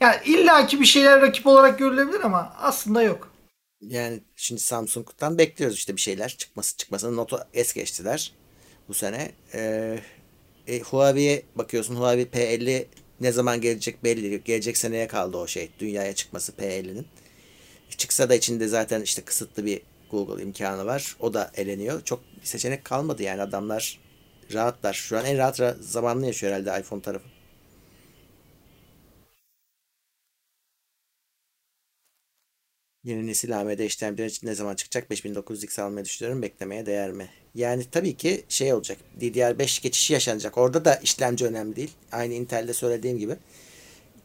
yani illaki bir şeyler rakip olarak görülebilir ama aslında yok. Yani şimdi Samsung'dan bekliyoruz işte bir şeyler çıkması çıkmasını. Note S geçtiler bu sene. Ee, e, Huawei'ye bakıyorsun. Huawei P50 ne zaman gelecek belli değil. Gelecek seneye kaldı o şey. Dünyaya çıkması P50'nin. Çıksa da içinde zaten işte kısıtlı bir Google imkanı var. O da eleniyor. Çok seçenek kalmadı yani adamlar rahatlar. Şu an en rahat ra- zamanını yaşıyor herhalde iPhone tarafı. Yeni nesil AMD işlemciler için ne zaman çıkacak? 5900X almayı düşünüyorum. Beklemeye değer mi? Yani tabii ki şey olacak. DDR5 geçişi yaşanacak. Orada da işlemci önemli değil. Aynı Intel'de söylediğim gibi.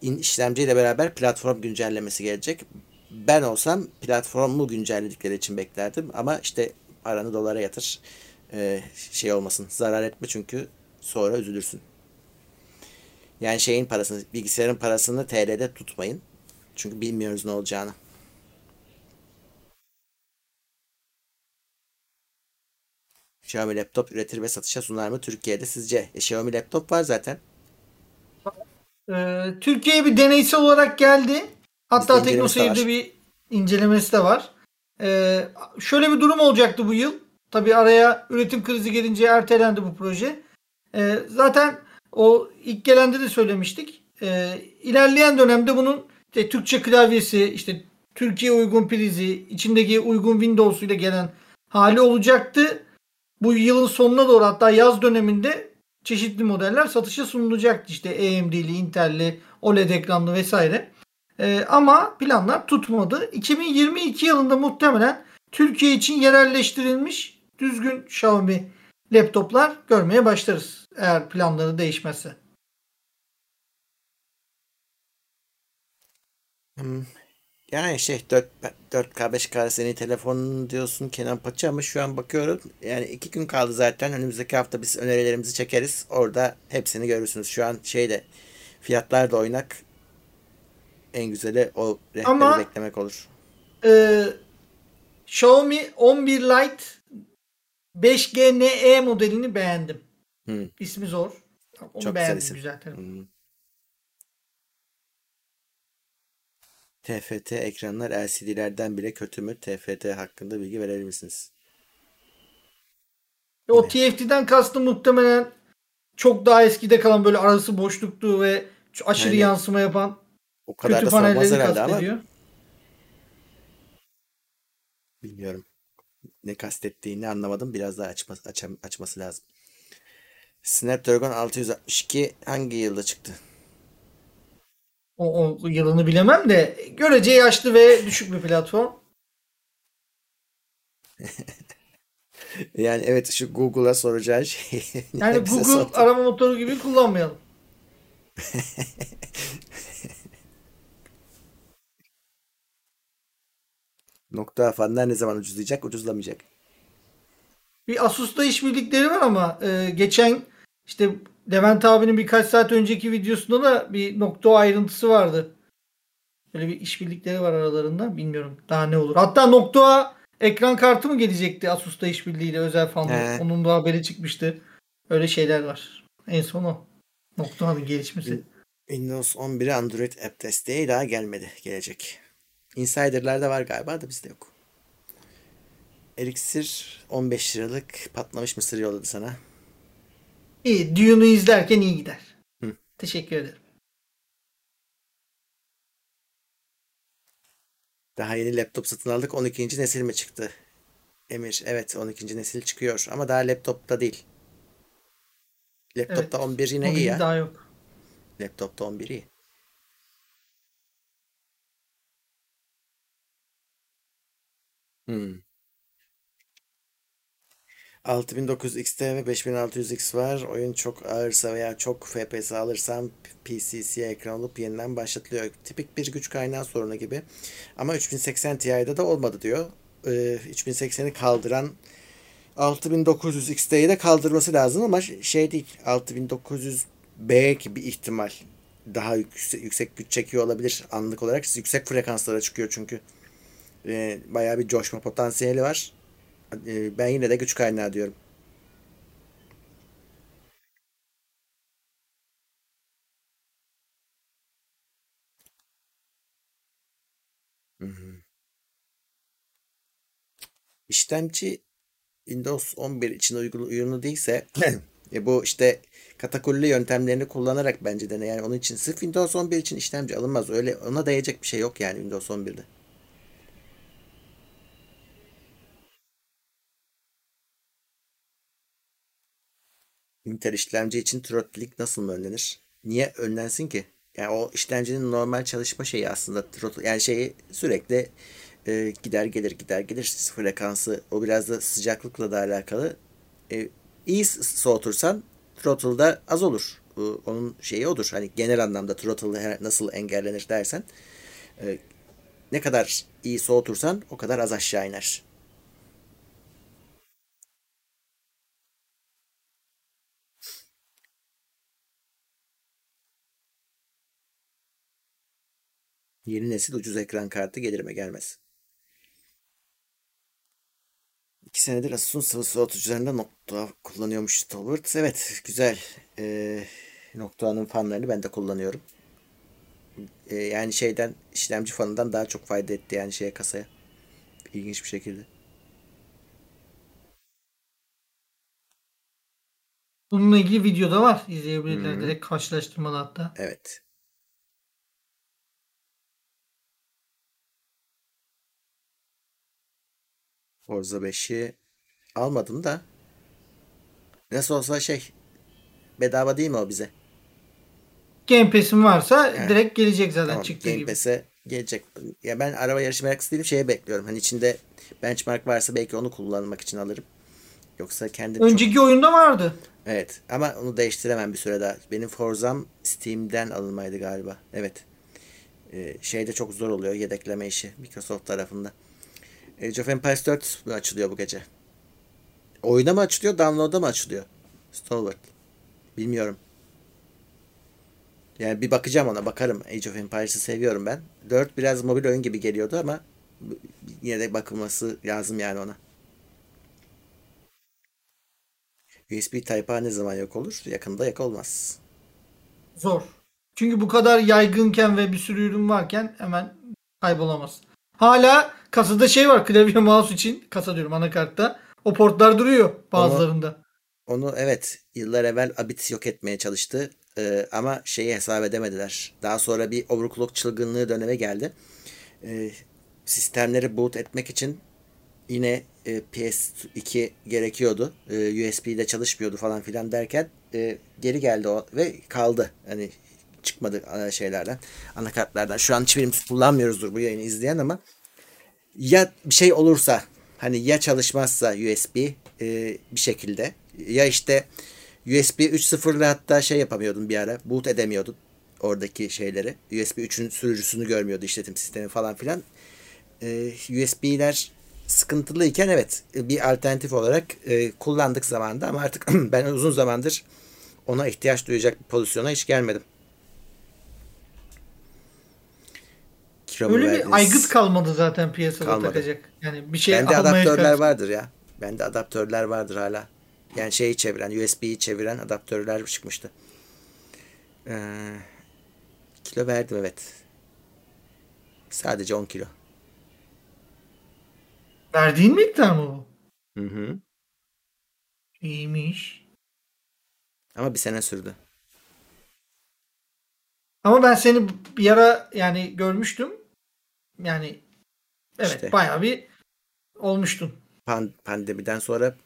İşlemciyle beraber platform güncellemesi gelecek. Ben olsam platformu güncelledikleri için beklerdim. Ama işte paranı dolara yatır. Ee, şey olmasın. Zarar etme çünkü sonra üzülürsün. Yani şeyin parasını, bilgisayarın parasını TL'de tutmayın. Çünkü bilmiyoruz ne olacağını. Xiaomi laptop üretir ve satışa sunar mı Türkiye'de sizce? E, Xiaomi laptop var zaten. Ee, Türkiye'ye bir deneysel olarak geldi. Hatta Bizde TeknoSeyir'de bir incelemesi de var. Ee, şöyle bir durum olacaktı bu yıl. Tabii araya üretim krizi gelince ertelendi bu proje. Ee, zaten o ilk gelende de söylemiştik. Ee, ilerleyen dönemde bunun işte Türkçe klavyesi, işte Türkiye uygun prizi, içindeki uygun Windows ile gelen hali olacaktı. Bu yılın sonuna doğru hatta yaz döneminde çeşitli modeller satışa sunulacaktı. İşte AMD'li, Intel'li, OLED ekranlı vesaire. Ee, ama planlar tutmadı. 2022 yılında muhtemelen Türkiye için yerelleştirilmiş düzgün Xiaomi laptoplar görmeye başlarız. Eğer planları değişmezse. Yani şey 4, 4K 5K senin telefonun diyorsun Kenan Paça ama şu an bakıyorum yani iki gün kaldı zaten önümüzdeki hafta biz önerilerimizi çekeriz orada hepsini görürsünüz şu an şeyde fiyatlar da oynak en güzeli o rehberi Ama- beklemek olur. Ee, Xiaomi 11 Lite 5G NE modelini beğendim. Hmm. İsmi zor. Onu Çok güzel beğendim güzel telefon. Hmm. TFT ekranlar LCD'lerden bile kötü mü? TFT hakkında bilgi verir misiniz? O TFT'den kastı muhtemelen çok daha eskide kalan böyle arası boşluktu ve aşırı Yani- yansıma yapan O kadar Kötü da panelleri ama kastediyor. bilmiyorum. Ne kastettiğini anlamadım. Biraz daha açma, açam- açması lazım. Snapdragon 662 hangi yılda çıktı? O, o yılını bilemem de görece yaşlı ve düşük bir platform. Yani evet şu Google'a soracağın şey Yani Google sor. arama motoru gibi kullanmayalım. Nokta fanlar ne zaman ucuzlayacak? Ucuzlamayacak. Bir Asus'ta işbirlikleri var ama e, geçen işte Levent abinin birkaç saat önceki videosunda da bir nokta ayrıntısı vardı. Böyle bir işbirlikleri var aralarında. Bilmiyorum daha ne olur. Hatta nokta ekran kartı mı gelecekti Asus'ta işbirliğiyle özel fanlı. He. Onun da haberi çıkmıştı. Öyle şeyler var. En son o. Nokta'nın gelişmesi. Windows 11'e Android App desteği daha gelmedi. Gelecek. Insider'larda var galiba da bizde yok. Elixir 15 liralık patlamış mısır yolladı sana. İyi. Dune'u izlerken iyi gider. Hı. Teşekkür ederim. Daha yeni laptop satın aldık. 12. nesil mi çıktı? Emir evet 12. nesil çıkıyor ama daha laptopta değil. Laptopta Evet. 11 yine O iyi bilgi ya. daha yok. Laptopta 11 iyi. Hmm. 6900 XT ve 5600X var. Oyun çok ağırsa veya çok FPS alırsam PCC ekran olup yeniden başlatılıyor. Tipik bir güç kaynağı sorunu gibi. Ama 3080 Ti'de de olmadı diyor. Ee, 3080'i kaldıran 6900 XT'yi de kaldırması lazım ama şey değil 6900B gibi ihtimal daha yüksek, yüksek güç çekiyor olabilir anlık olarak. Yüksek frekanslara çıkıyor çünkü. Ee, bayağı bir coşma potansiyeli var. Ee, ben yine de güç kaynağı diyorum. İşlemci Windows 11 için uygun, uyumlu değilse e bu işte katakulli yöntemlerini kullanarak bence dene. Yani onun için sırf Windows 11 için işlemci alınmaz. Öyle ona değecek bir şey yok yani Windows 11'de. Intel işlemci için throttling nasıl mı önlenir? Niye önlensin ki? Yani o işlemcinin normal çalışma şeyi aslında throttle, yani şeyi sürekli e, gider gelir gider gelir frekansı o biraz da sıcaklıkla da alakalı. E, iyi soğutursan throttle da az olur. E, onun şeyi odur. Hani genel anlamda throttle nasıl engellenir dersen e, ne kadar iyi soğutursan o kadar az aşağı iner. Yeni nesil ucuz ekran kartı gelir mi gelmez. İki senedir Asus'un sıvı soğutucularında Noctua kullanıyormuş Stalwart. Evet güzel. Ee, Noctua'nın fanlarını ben de kullanıyorum. Ee, yani şeyden işlemci fanından daha çok fayda etti yani şeye kasaya. İlginç bir şekilde. Bununla ilgili video da var. İzleyebilirler. Hı. Direkt karşılaştırmalı hatta. Evet. Forza 5'i almadım da nasıl olsa şey bedava değil mi o bize? Game Pass'in varsa He. direkt gelecek zaten Tamam çıktığı Game gibi. Pass'e gelecek. Ya ben araba yarışı meraklısı değilim şeye bekliyorum. Hani içinde benchmark varsa belki onu kullanmak için alırım. Yoksa kendim çok... Önceki oyunda vardı. Evet ama onu değiştiremem bir süre daha. Benim Forza'm Steam'den alınmaydı galiba. Evet. Ee, şeyde çok zor oluyor yedekleme işi Microsoft tarafında. Age of Empires 4 mü açılıyor bu gece? Oyuna mı açılıyor, download'a mı açılıyor? Stalwart. Bilmiyorum. Yani bir bakacağım ona, bakarım. Age of Empires'ı seviyorum ben. 4 biraz mobil oyun gibi geliyordu ama yine de bakılması lazım yani ona. USB Type-A ne zaman yok olur? Yakında yok olmaz. Zor. Çünkü bu kadar yaygınken ve bir sürü ürün varken hemen kaybolamaz. Hala kasada şey var klavye mouse için. Kasa diyorum anakartta. O portlar duruyor bazılarında. Onu evet yıllar evvel Abit yok etmeye çalıştı. Ee, ama şeyi hesap edemediler. Daha sonra bir overclock çılgınlığı dönemi geldi. Ee, sistemleri boot etmek için yine e, PS2 gerekiyordu. E, USB ile çalışmıyordu falan filan derken e, geri geldi o ve kaldı. Hani çıkmadı e, şeylerden, anakartlardan. Şu an hiçbirimiz kullanmıyoruzdur bu yayını izleyen ama ya bir şey olursa hani ya çalışmazsa USB e, bir şekilde ya işte USB 3.0'la hatta şey yapamıyordun bir ara boot edemiyordun oradaki şeyleri. USB 3'ün sürücüsünü görmüyordu işletim sistemi falan filan. E, USB'ler sıkıntılıyken evet bir alternatif olarak e, kullandık zamanda ama artık ben uzun zamandır ona ihtiyaç duyacak bir pozisyona hiç gelmedim. Kilo Öyle bir aygıt kalmadı zaten piyasada kalmadı. takacak. Yani bir şey Bende adaptörler vardır ya. Bende adaptörler vardır hala. Yani şeyi çeviren, USB'yi çeviren adaptörler çıkmıştı. Ee, kilo verdim evet. Sadece 10 kilo. Verdiğin miktar mı bu? Hı hı. İyiymiş. Ama bir sene sürdü. Ama ben seni bir ara yani görmüştüm. Yani evet işte, bayağı bir olmuştun. Pan, pandemiden sonra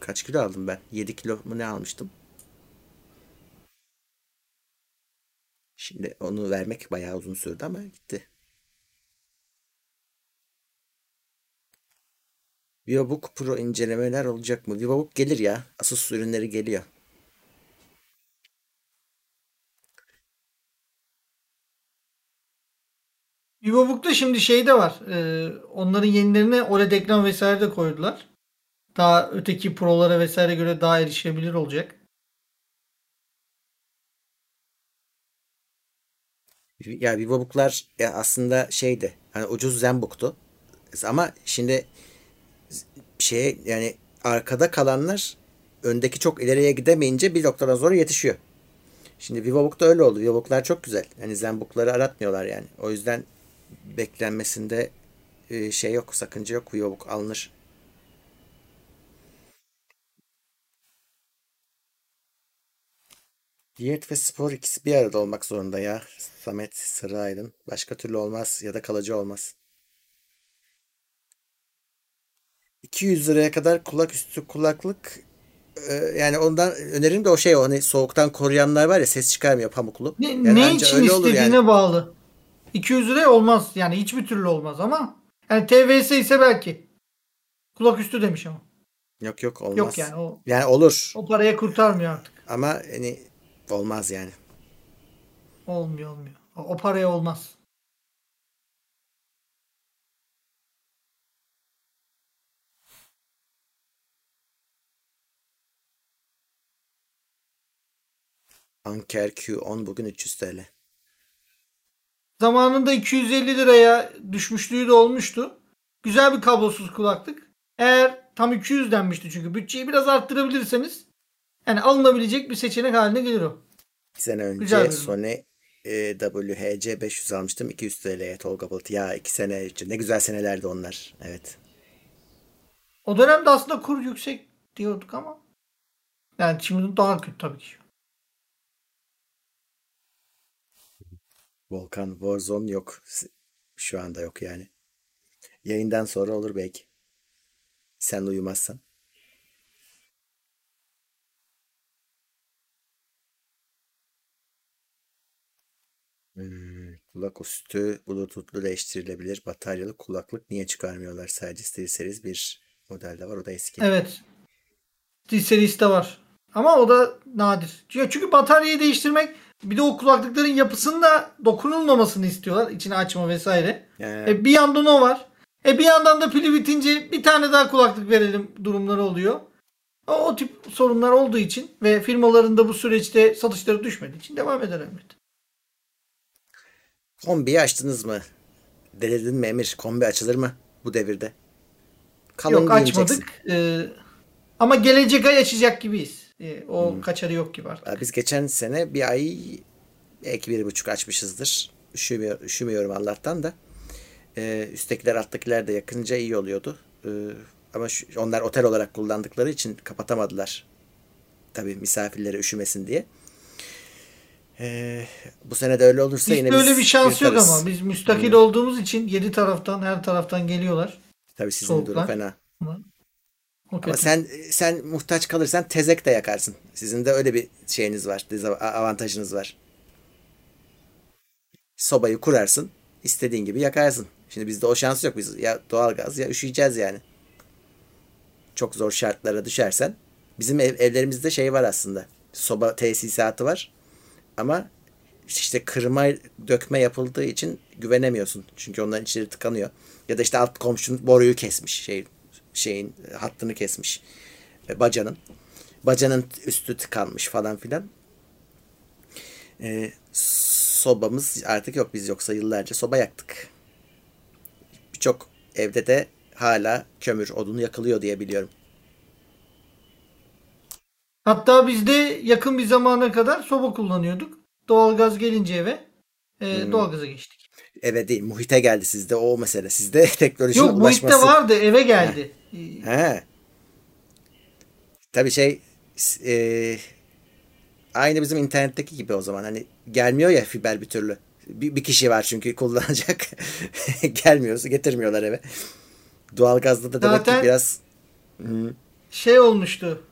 kaç kilo aldım ben? 7 kilo mu ne almıştım? Şimdi onu vermek bayağı uzun sürdü ama gitti. VivoBook Pro incelemeler olacak mı? VivoBook gelir ya. Asus ürünleri geliyor. VivoBook'ta şimdi şey de var. E, onların yenilerine OLED ekran vesaire de koydular. Daha öteki Pro'lara vesaire göre daha erişilebilir olacak. Ya VivoBook'lar ya aslında şeydi. Hani ucuz ZenBook'tu. Ama şimdi şeye yani arkada kalanlar öndeki çok ileriye gidemeyince bir noktadan sonra yetişiyor. Şimdi VivoBook öyle oldu. VivoBook'lar çok güzel. Yani ZenBook'ları aratmıyorlar yani. O yüzden beklenmesinde e, şey yok, sakınca yok. VivoBook alınır. Diyet ve spor ikisi bir arada olmak zorunda ya. Samet Sarıaydın. Başka türlü olmaz ya da kalıcı olmaz. 200 liraya kadar kulak üstü kulaklık e, yani ondan önerim de o şey o hani soğuktan koruyanlar var ya ses çıkarmıyor pamuklu. Ne, yani ne için istediğine yani. bağlı. 200 liraya olmaz yani hiçbir türlü olmaz ama yani TVS ise belki. Kulak üstü demiş ama. Yok yok olmaz. Yok yani o. Yani olur. O paraya kurtarmıyor artık. Ama hani olmaz yani. Olmuyor olmuyor. O, o paraya olmaz. Anker Q10 bugün 300 TL. Zamanında 250 liraya düşmüşlüğü de olmuştu. Güzel bir kablosuz kulaklık. Eğer tam 200 denmişti çünkü bütçeyi biraz arttırabilirseniz yani alınabilecek bir seçenek haline gelir o. Bir sene önce Sony e, WHC 500 almıştım 200 TL'ye Tolga Bulut. Ya iki sene önce ne güzel senelerdi onlar. Evet. O dönemde aslında kur yüksek diyorduk ama yani şimdi daha kötü tabii ki. Volkan Warzone yok. Şu anda yok yani. Yayından sonra olur belki. Sen uyumazsan. Hmm, kulak üstü bluetoothlu değiştirilebilir bataryalı kulaklık niye çıkarmıyorlar? Sadece SteelSeries bir modelde var o da eski. Evet. SteelSeries'te var. Ama o da nadir. Çünkü bataryayı değiştirmek bir de o kulaklıkların yapısında dokunulmamasını istiyorlar. İçini açma vesaire. Ee. E, bir yandan o var. E bir yandan da pili bitince bir tane daha kulaklık verelim durumları oluyor. O, o tip sorunlar olduğu için ve firmalarında bu süreçte satışları düşmediği için devam eder elbette. Kombiyi açtınız mı? Denedin mi Emir? Kombi açılır mı bu devirde? Kalın Yok açmadık. Ee, ama gelecek ay açacak gibiyiz. E, o hmm. kaçarı yok gibi artık. Biz geçen sene bir ay belki bir buçuk açmışızdır. Üşümüyor, üşümüyorum Allah'tan da. Ee, üsttekiler alttakiler de yakınca iyi oluyordu. Ee, ama şu, onlar otel olarak kullandıkları için kapatamadılar. Tabii misafirleri üşümesin diye. Ee, bu sene de öyle olursa Biz yine böyle biz bir şans yok ama biz müstakil olduğumuz için yedi taraftan her taraftan geliyorlar. Tabii sizin Soğuklar. durum fena. Ama o Ama sen sen muhtaç kalırsan tezek de yakarsın. Sizin de öyle bir şeyiniz var, avantajınız var. Sobayı kurarsın, istediğin gibi yakarsın. Şimdi bizde o şans yok. Biz ya doğalgaz ya üşüyeceğiz yani. Çok zor şartlara düşersen. Bizim ev, evlerimizde şey var aslında. Soba tesisatı var. Ama işte kırma dökme yapıldığı için güvenemiyorsun. Çünkü onların içleri tıkanıyor. Ya da işte alt komşun boruyu kesmiş. Şey, şeyin e, hattını kesmiş. E, bacanın. Bacanın üstü tıkanmış falan filan. E, sobamız artık yok. Biz yoksa yıllarca soba yaktık. Birçok evde de hala kömür odunu yakılıyor diye biliyorum. Hatta biz de yakın bir zamana kadar soba kullanıyorduk. Doğalgaz gelince eve e, Hmm. doğalgaza geçtik. Eve değil muhite geldi sizde o mesele. Sizde teknolojinin Yok muhitte ulaşması. vardı eve geldi. E, He. Tabii şey e, aynı bizim internetteki gibi o zaman. Hani gelmiyor ya fiber bir türlü. Bir, bir kişi var çünkü kullanacak. Gelmiyorsa getirmiyorlar eve. Doğalgazda da demek Zaten- ki biraz şey olmuştu.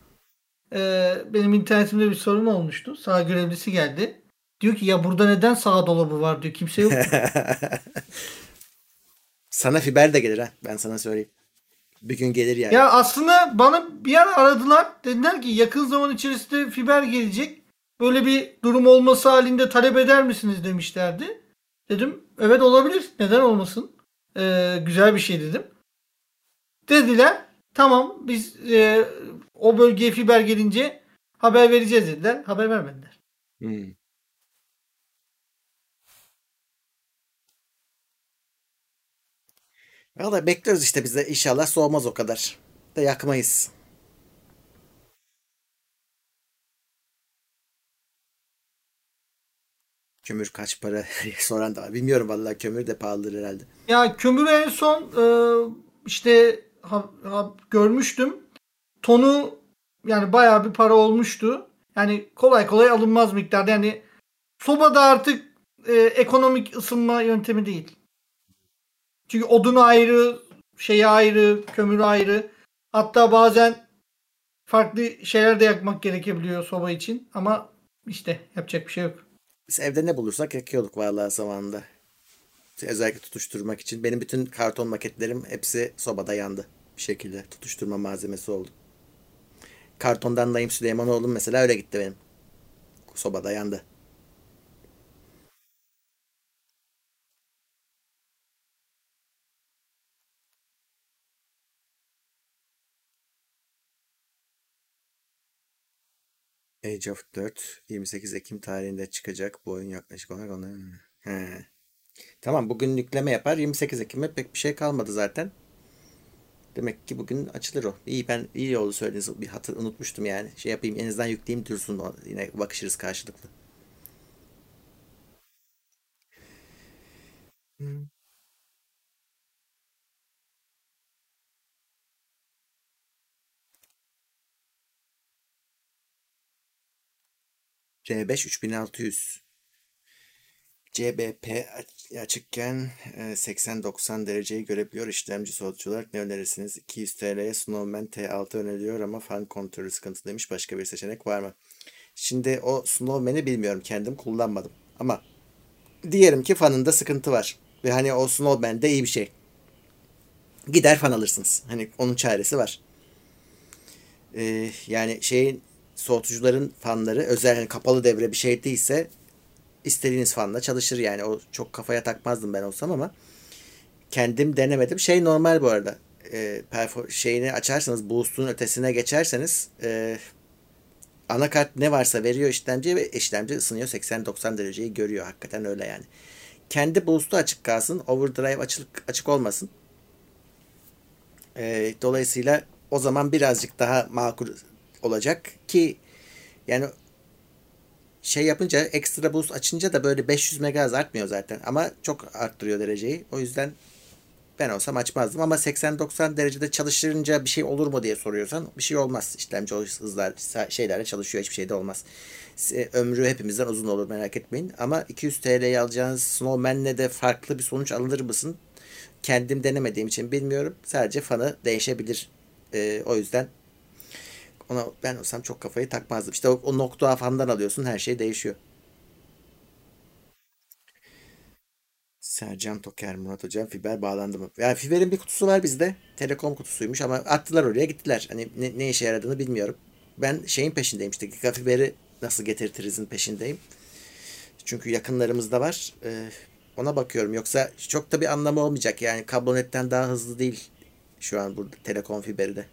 E, benim internetimde bir sorun olmuştu. Sağ görevlisi geldi. Diyor ki ya burada neden sağ dolabı var diyor. Kimse yok. sana fiber de gelir ha. Ben sana söyleyeyim. Bir gün gelir yani. ya aslında bana bir ara aradılar. Dediler ki yakın zaman içerisinde fiber gelecek. Böyle bir durum olması halinde talep eder misiniz demişlerdi. Dedim evet olabilir. Neden olmasın? E, güzel bir şey dedim. Dediler tamam biz e, o bölgeye fiber gelince haber vereceğiz dediler. Haber vermediler. Hmm. Valla bekliyoruz işte biz de inşallah soğumaz o kadar. Da yakmayız. Kömür kaç para soran da var. Bilmiyorum vallahi kömür de pahalıdır herhalde. Ya kömürü en son e, işte ha- ha- görmüştüm. Tonu yani bayağı bir para olmuştu. Yani kolay kolay alınmaz miktarda. Yani sobada artık e, ekonomik ısınma yöntemi değil. Çünkü odunu ayrı, şeyi ayrı, kömürü ayrı. Hatta bazen farklı şeyler de yakmak gerekebiliyor soba için. Ama işte yapacak bir şey yok. Biz evde ne bulursak yakıyorduk vallahi zamanında. Özellikle tutuşturmak için. Benim bütün karton maketlerim hepsi sobada yandı. Bir şekilde tutuşturma malzemesi oldu. Kartondan Naim Süleymanoğlu mesela öyle gitti benim. Sobada yandı. Age of 4 28 Ekim tarihinde çıkacak. Bu oyun yaklaşık olarak ona... He. Tamam bugün yükleme yapar. 28 Ekim'e pek bir şey kalmadı zaten. Demek ki bugün açılır o. İyi ben iyi oldu söylediğiniz. Bir hatır unutmuştum yani. Şey yapayım en azından yükleyeyim dursun. Yine bakışırız karşılıklı. Hmm. C5 3600. CBP aç- açıkken e, 80-90 dereceyi görebiliyor işlemci soğutucu olarak ne önerirsiniz? 200 TL'ye Snowman T6 öneriliyor ama fan kontrolü sıkıntı demiş. Başka bir seçenek var mı? Şimdi o Snowman'i bilmiyorum. Kendim kullanmadım. Ama diyelim ki fanında sıkıntı var. Ve hani o Snowman de iyi bir şey. Gider fan alırsınız. Hani onun çaresi var. Ee, yani şeyin soğutucuların fanları özel hani kapalı devre bir şey değilse istediğiniz fanla çalışır yani. O çok kafaya takmazdım ben olsam ama kendim denemedim. Şey normal bu arada. E, perfor şeyini açarsanız boost'un ötesine geçerseniz e, anakart ne varsa veriyor işlemciye ve işlemci ısınıyor 80-90 dereceyi görüyor. Hakikaten öyle yani. Kendi boost'u açık kalsın. Overdrive açık, açık olmasın. E, dolayısıyla o zaman birazcık daha makul olacak ki yani şey yapınca ekstra boost açınca da böyle 500 MHz artmıyor zaten ama çok arttırıyor dereceyi. O yüzden ben olsam açmazdım ama 80-90 derecede çalışınca bir şey olur mu diye soruyorsan bir şey olmaz. İşlemci hızlar şeylerle çalışıyor hiçbir şey de olmaz. Ömrü hepimizden uzun olur merak etmeyin. Ama 200 TL'ye alacağınız Snowman'le de farklı bir sonuç alır mısın? Kendim denemediğim için bilmiyorum. Sadece fanı değişebilir. Ee, o yüzden ona ben olsam çok kafayı takmazdım. İşte o, o nokta fandan alıyorsun her şey değişiyor. Sercan Toker, Murat Hocam fiber bağlandı mı? Yani fiberin bir kutusu var bizde. Telekom kutusuymuş ama attılar oraya gittiler. Hani ne, ne işe yaradığını bilmiyorum. Ben şeyin peşindeyim işte gigafiberi nasıl getirtirizin peşindeyim. Çünkü yakınlarımızda var. Ee, ona bakıyorum. Yoksa çok da bir anlamı olmayacak. Yani kablonetten daha hızlı değil şu an burada telekom fiberi de.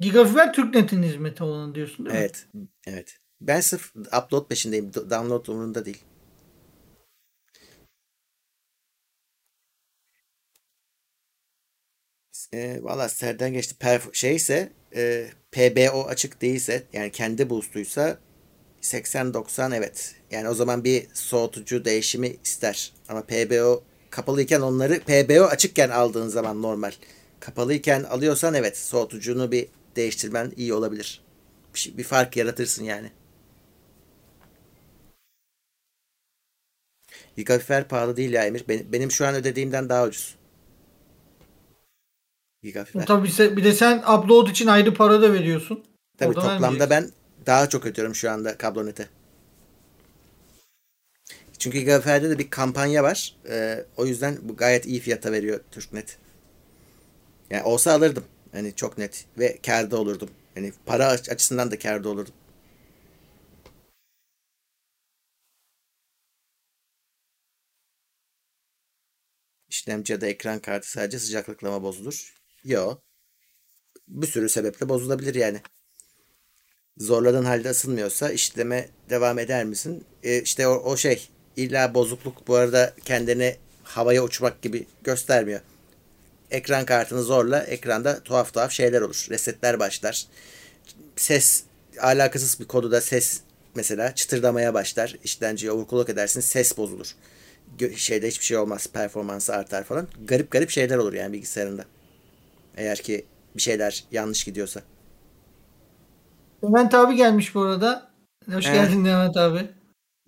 Gigafiber Türknet'in hizmeti olanı diyorsun değil mi? Evet. Evet. Ben sırf upload peşindeyim. Download umurunda değil. E, Valla serden geçti. Perf şeyse e, PBO açık değilse yani kendi boost'uysa 80-90 evet. Yani o zaman bir soğutucu değişimi ister. Ama PBO kapalıyken onları PBO açıkken aldığın zaman normal. Kapalıyken alıyorsan evet soğutucunu bir değiştirmen iyi olabilir. Bir, şey, bir fark yaratırsın yani. Gigafiber pahalı değil ya Emir. Benim, benim şu an ödediğimden daha ucuz. Gigafiber. Tabii bir de sen upload için ayrı para da veriyorsun. Tabii Oradan toplamda ben daha çok ödüyorum şu anda kablonete. Çünkü Gigafiber'de de bir kampanya var. Ee, o yüzden bu gayet iyi fiyata veriyor Türknet. Yani olsa alırdım. Hani çok net ve kârda olurdum. Yani para açısından da kârda olurdum. İşlemci ya da ekran kartı sadece sıcaklıklama bozulur. Yok. Bir sürü sebeple bozulabilir yani. Zorladığın halde ısınmıyorsa işleme devam eder misin? E işte o, o şey illa bozukluk bu arada kendini havaya uçmak gibi göstermiyor. Ekran kartını zorla ekranda tuhaf tuhaf şeyler olur. Resetler başlar. Ses alakasız bir koduda ses mesela çıtırdamaya başlar. İşlemciye overclock edersin ses bozulur. Şeyde hiçbir şey olmaz. Performansı artar falan. Garip garip şeyler olur yani bilgisayarında. Eğer ki bir şeyler yanlış gidiyorsa. Levent abi gelmiş bu arada. Hoş He. geldin Levent abi.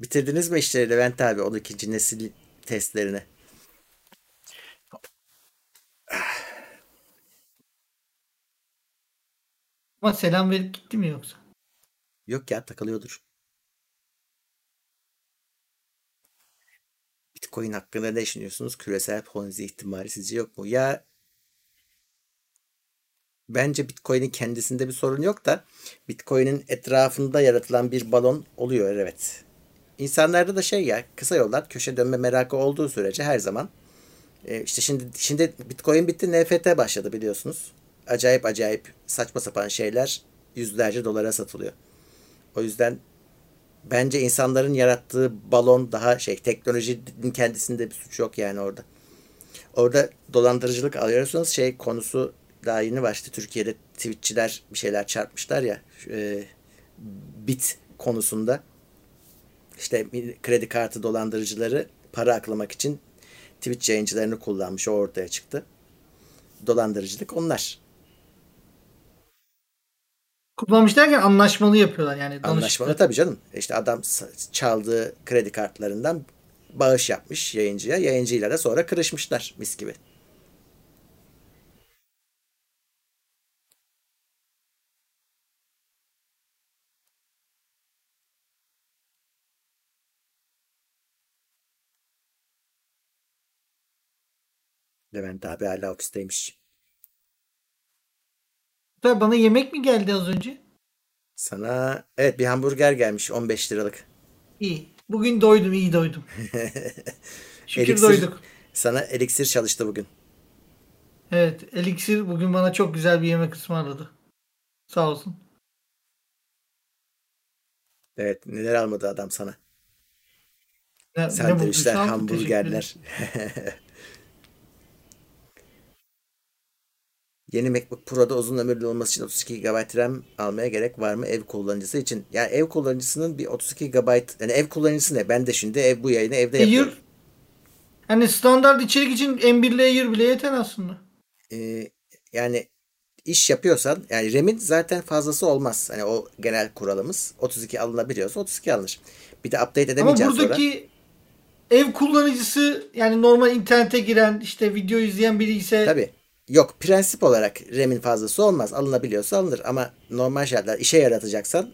Bitirdiniz mi işleri Levent abi? O ikinci nesil testlerini. Ama selam verip gitti mi yoksa? Yok ya takılıyordur. Bitcoin hakkında ne düşünüyorsunuz? Küresel ponzi ihtimali sizce yok mu? Ya bence Bitcoin'in kendisinde bir sorun yok da Bitcoin'in etrafında yaratılan bir balon oluyor evet. İnsanlarda da şey ya kısa yollar köşe dönme merakı olduğu sürece her zaman e, işte şimdi şimdi Bitcoin bitti NFT başladı biliyorsunuz. Acayip acayip saçma sapan şeyler yüzlerce dolara satılıyor. O yüzden bence insanların yarattığı balon daha şey teknolojinin kendisinde bir suç yok yani orada. Orada dolandırıcılık alıyorsanız şey konusu daha yeni başladı. Türkiye'de Twitch'çiler bir şeyler çarpmışlar ya e, bit konusunda. İşte kredi kartı dolandırıcıları para aklamak için Twitch yayıncılarını kullanmış. O ortaya çıktı. Dolandırıcılık onlar. Kullanmış derken anlaşmalı yapıyorlar yani. Anlaşmalı tabii canım. İşte adam çaldığı kredi kartlarından bağış yapmış yayıncıya. Yayıncıyla da sonra kırışmışlar mis gibi. Levent abi hala ofisteymiş. Tabii bana yemek mi geldi az önce? Sana evet bir hamburger gelmiş 15 liralık. İyi. Bugün doydum iyi doydum. Şükür elixir, doyduk. Sana eliksir çalıştı bugün. Evet eliksir bugün bana çok güzel bir yemek ısmarladı. Sağ olsun. Evet neler almadı adam sana. Ne, Sandviçler, ne hamburgerler. Yeni MacBook Pro'da uzun ömürlü olması için 32 GB RAM almaya gerek var mı ev kullanıcısı için? Yani ev kullanıcısının bir 32 GB yani ev kullanıcısı ne? Ben de şimdi ev bu yayını evde Air, yapıyorum. Hani standart içerik için M1 layer bile yeter aslında. Ee, yani iş yapıyorsan yani RAM'in zaten fazlası olmaz. Hani o genel kuralımız 32 alınabiliyorsa 32 alınır. Bir de update Ama edemeyeceğiz sonra. buradaki ev kullanıcısı yani normal internete giren işte video izleyen biri ise Tabii. Yok prensip olarak RAM'in fazlası olmaz. Alınabiliyorsa alınır ama normal şartlar işe yaratacaksan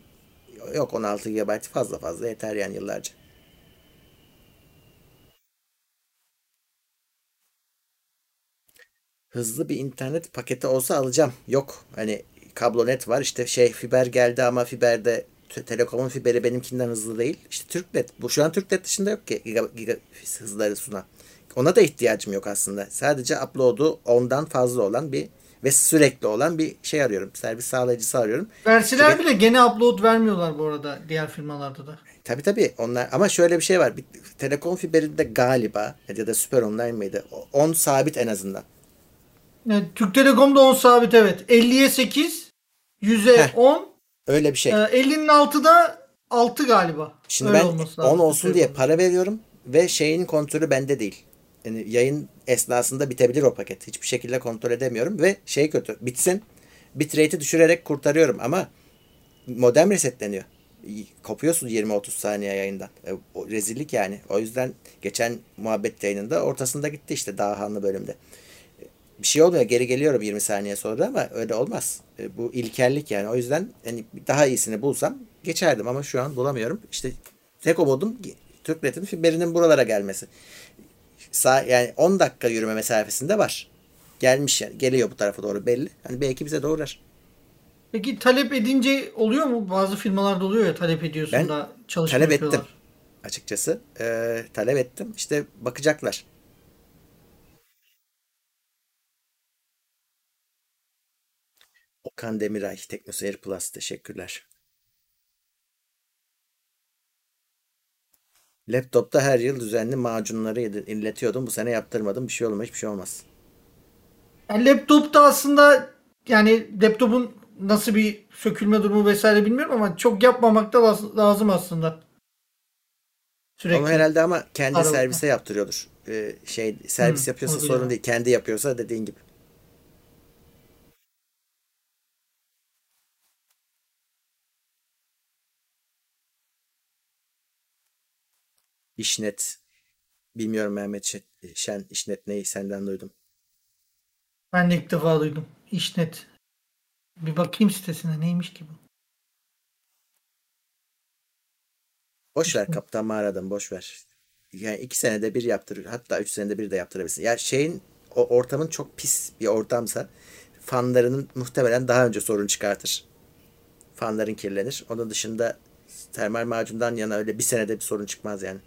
yok 16 GB fazla fazla yeter yani yıllarca. Hızlı bir internet paketi olsa alacağım. Yok hani kablonet var işte şey fiber geldi ama fiberde Te- Telekom'un fiberi benimkinden hızlı değil. İşte Türknet. Bu şu an Türknet dışında yok ki giga, giga hızları sunan. Ona da ihtiyacım yok aslında. Sadece upload'u ondan fazla olan bir ve sürekli olan bir şey arıyorum. Servis sağlayıcısı arıyorum. verseler Çünkü- bile gene upload vermiyorlar bu arada diğer firmalarda da. Tabii tabii onlar ama şöyle bir şey var. Bir, Telekom fiberinde galiba ya da Süper Online mıydı? 10 sabit en azından. Yani Türk Telekom'da 10 sabit evet. 50'ye 8, 100'e Heh. 10, Öyle bir şey. e, 50'nin altıda 6 galiba. Şimdi Öyle ben olması 10 lazım olsun diye para veriyorum ve şeyin kontrolü bende değil. Yani yayın esnasında bitebilir o paket. Hiçbir şekilde kontrol edemiyorum ve şey kötü. Bitsin. Bitrate'i düşürerek kurtarıyorum ama modem resetleniyor. Kopuyorsun 20-30 saniye yayından. E, o rezillik yani. O yüzden geçen muhabbet yayınında ortasında gitti işte daha hanlı bölümde. Bir şey olmuyor geri geliyorum 20 saniye sonra ama öyle olmaz. E, bu ilkellik yani. O yüzden hani daha iyisini bulsam geçerdim ama şu an bulamıyorum. İşte tek umudum Türknet'in fiberinin buralara gelmesi. Sağ, yani 10 dakika yürüme mesafesinde var. Gelmiş yani. Geliyor bu tarafa doğru belli. Hani belki bize doğrar. Peki talep edince oluyor mu? Bazı firmalarda oluyor ya talep ediyorsun Ben da çalışma talep yapıyorlar. ettim. Açıkçası. Ee, talep ettim. İşte bakacaklar. Okan Demiray, Teknoseyir Plus. Teşekkürler. Laptopta her yıl düzenli macunları inletiyordum. Bu sene yaptırmadım. Bir şey olmaz. Hiçbir şey olmaz. Yani laptopta aslında yani laptopun nasıl bir sökülme durumu vesaire bilmiyorum ama çok yapmamak da laz- lazım aslında. Sürekli. Onu herhalde ama kendi Aralıkta. servise yaptırıyordur. Ee, şey servis Hı, yapıyorsa sorun değil. Kendi yapıyorsa dediğin gibi. İşnet. Bilmiyorum Mehmet Şen- Şen. İşnet neyi senden duydum. Ben de ilk defa duydum. İşnet. Bir bakayım sitesine neymiş ki bu? Boş ver kaptan mağaradan boş ver. Yani iki senede bir yaptır. Hatta üç senede bir de yaptırabilirsin. Ya şeyin o ortamın çok pis bir ortamsa fanlarının muhtemelen daha önce sorun çıkartır. Fanların kirlenir. Onun dışında termal macundan yana öyle bir senede bir sorun çıkmaz yani.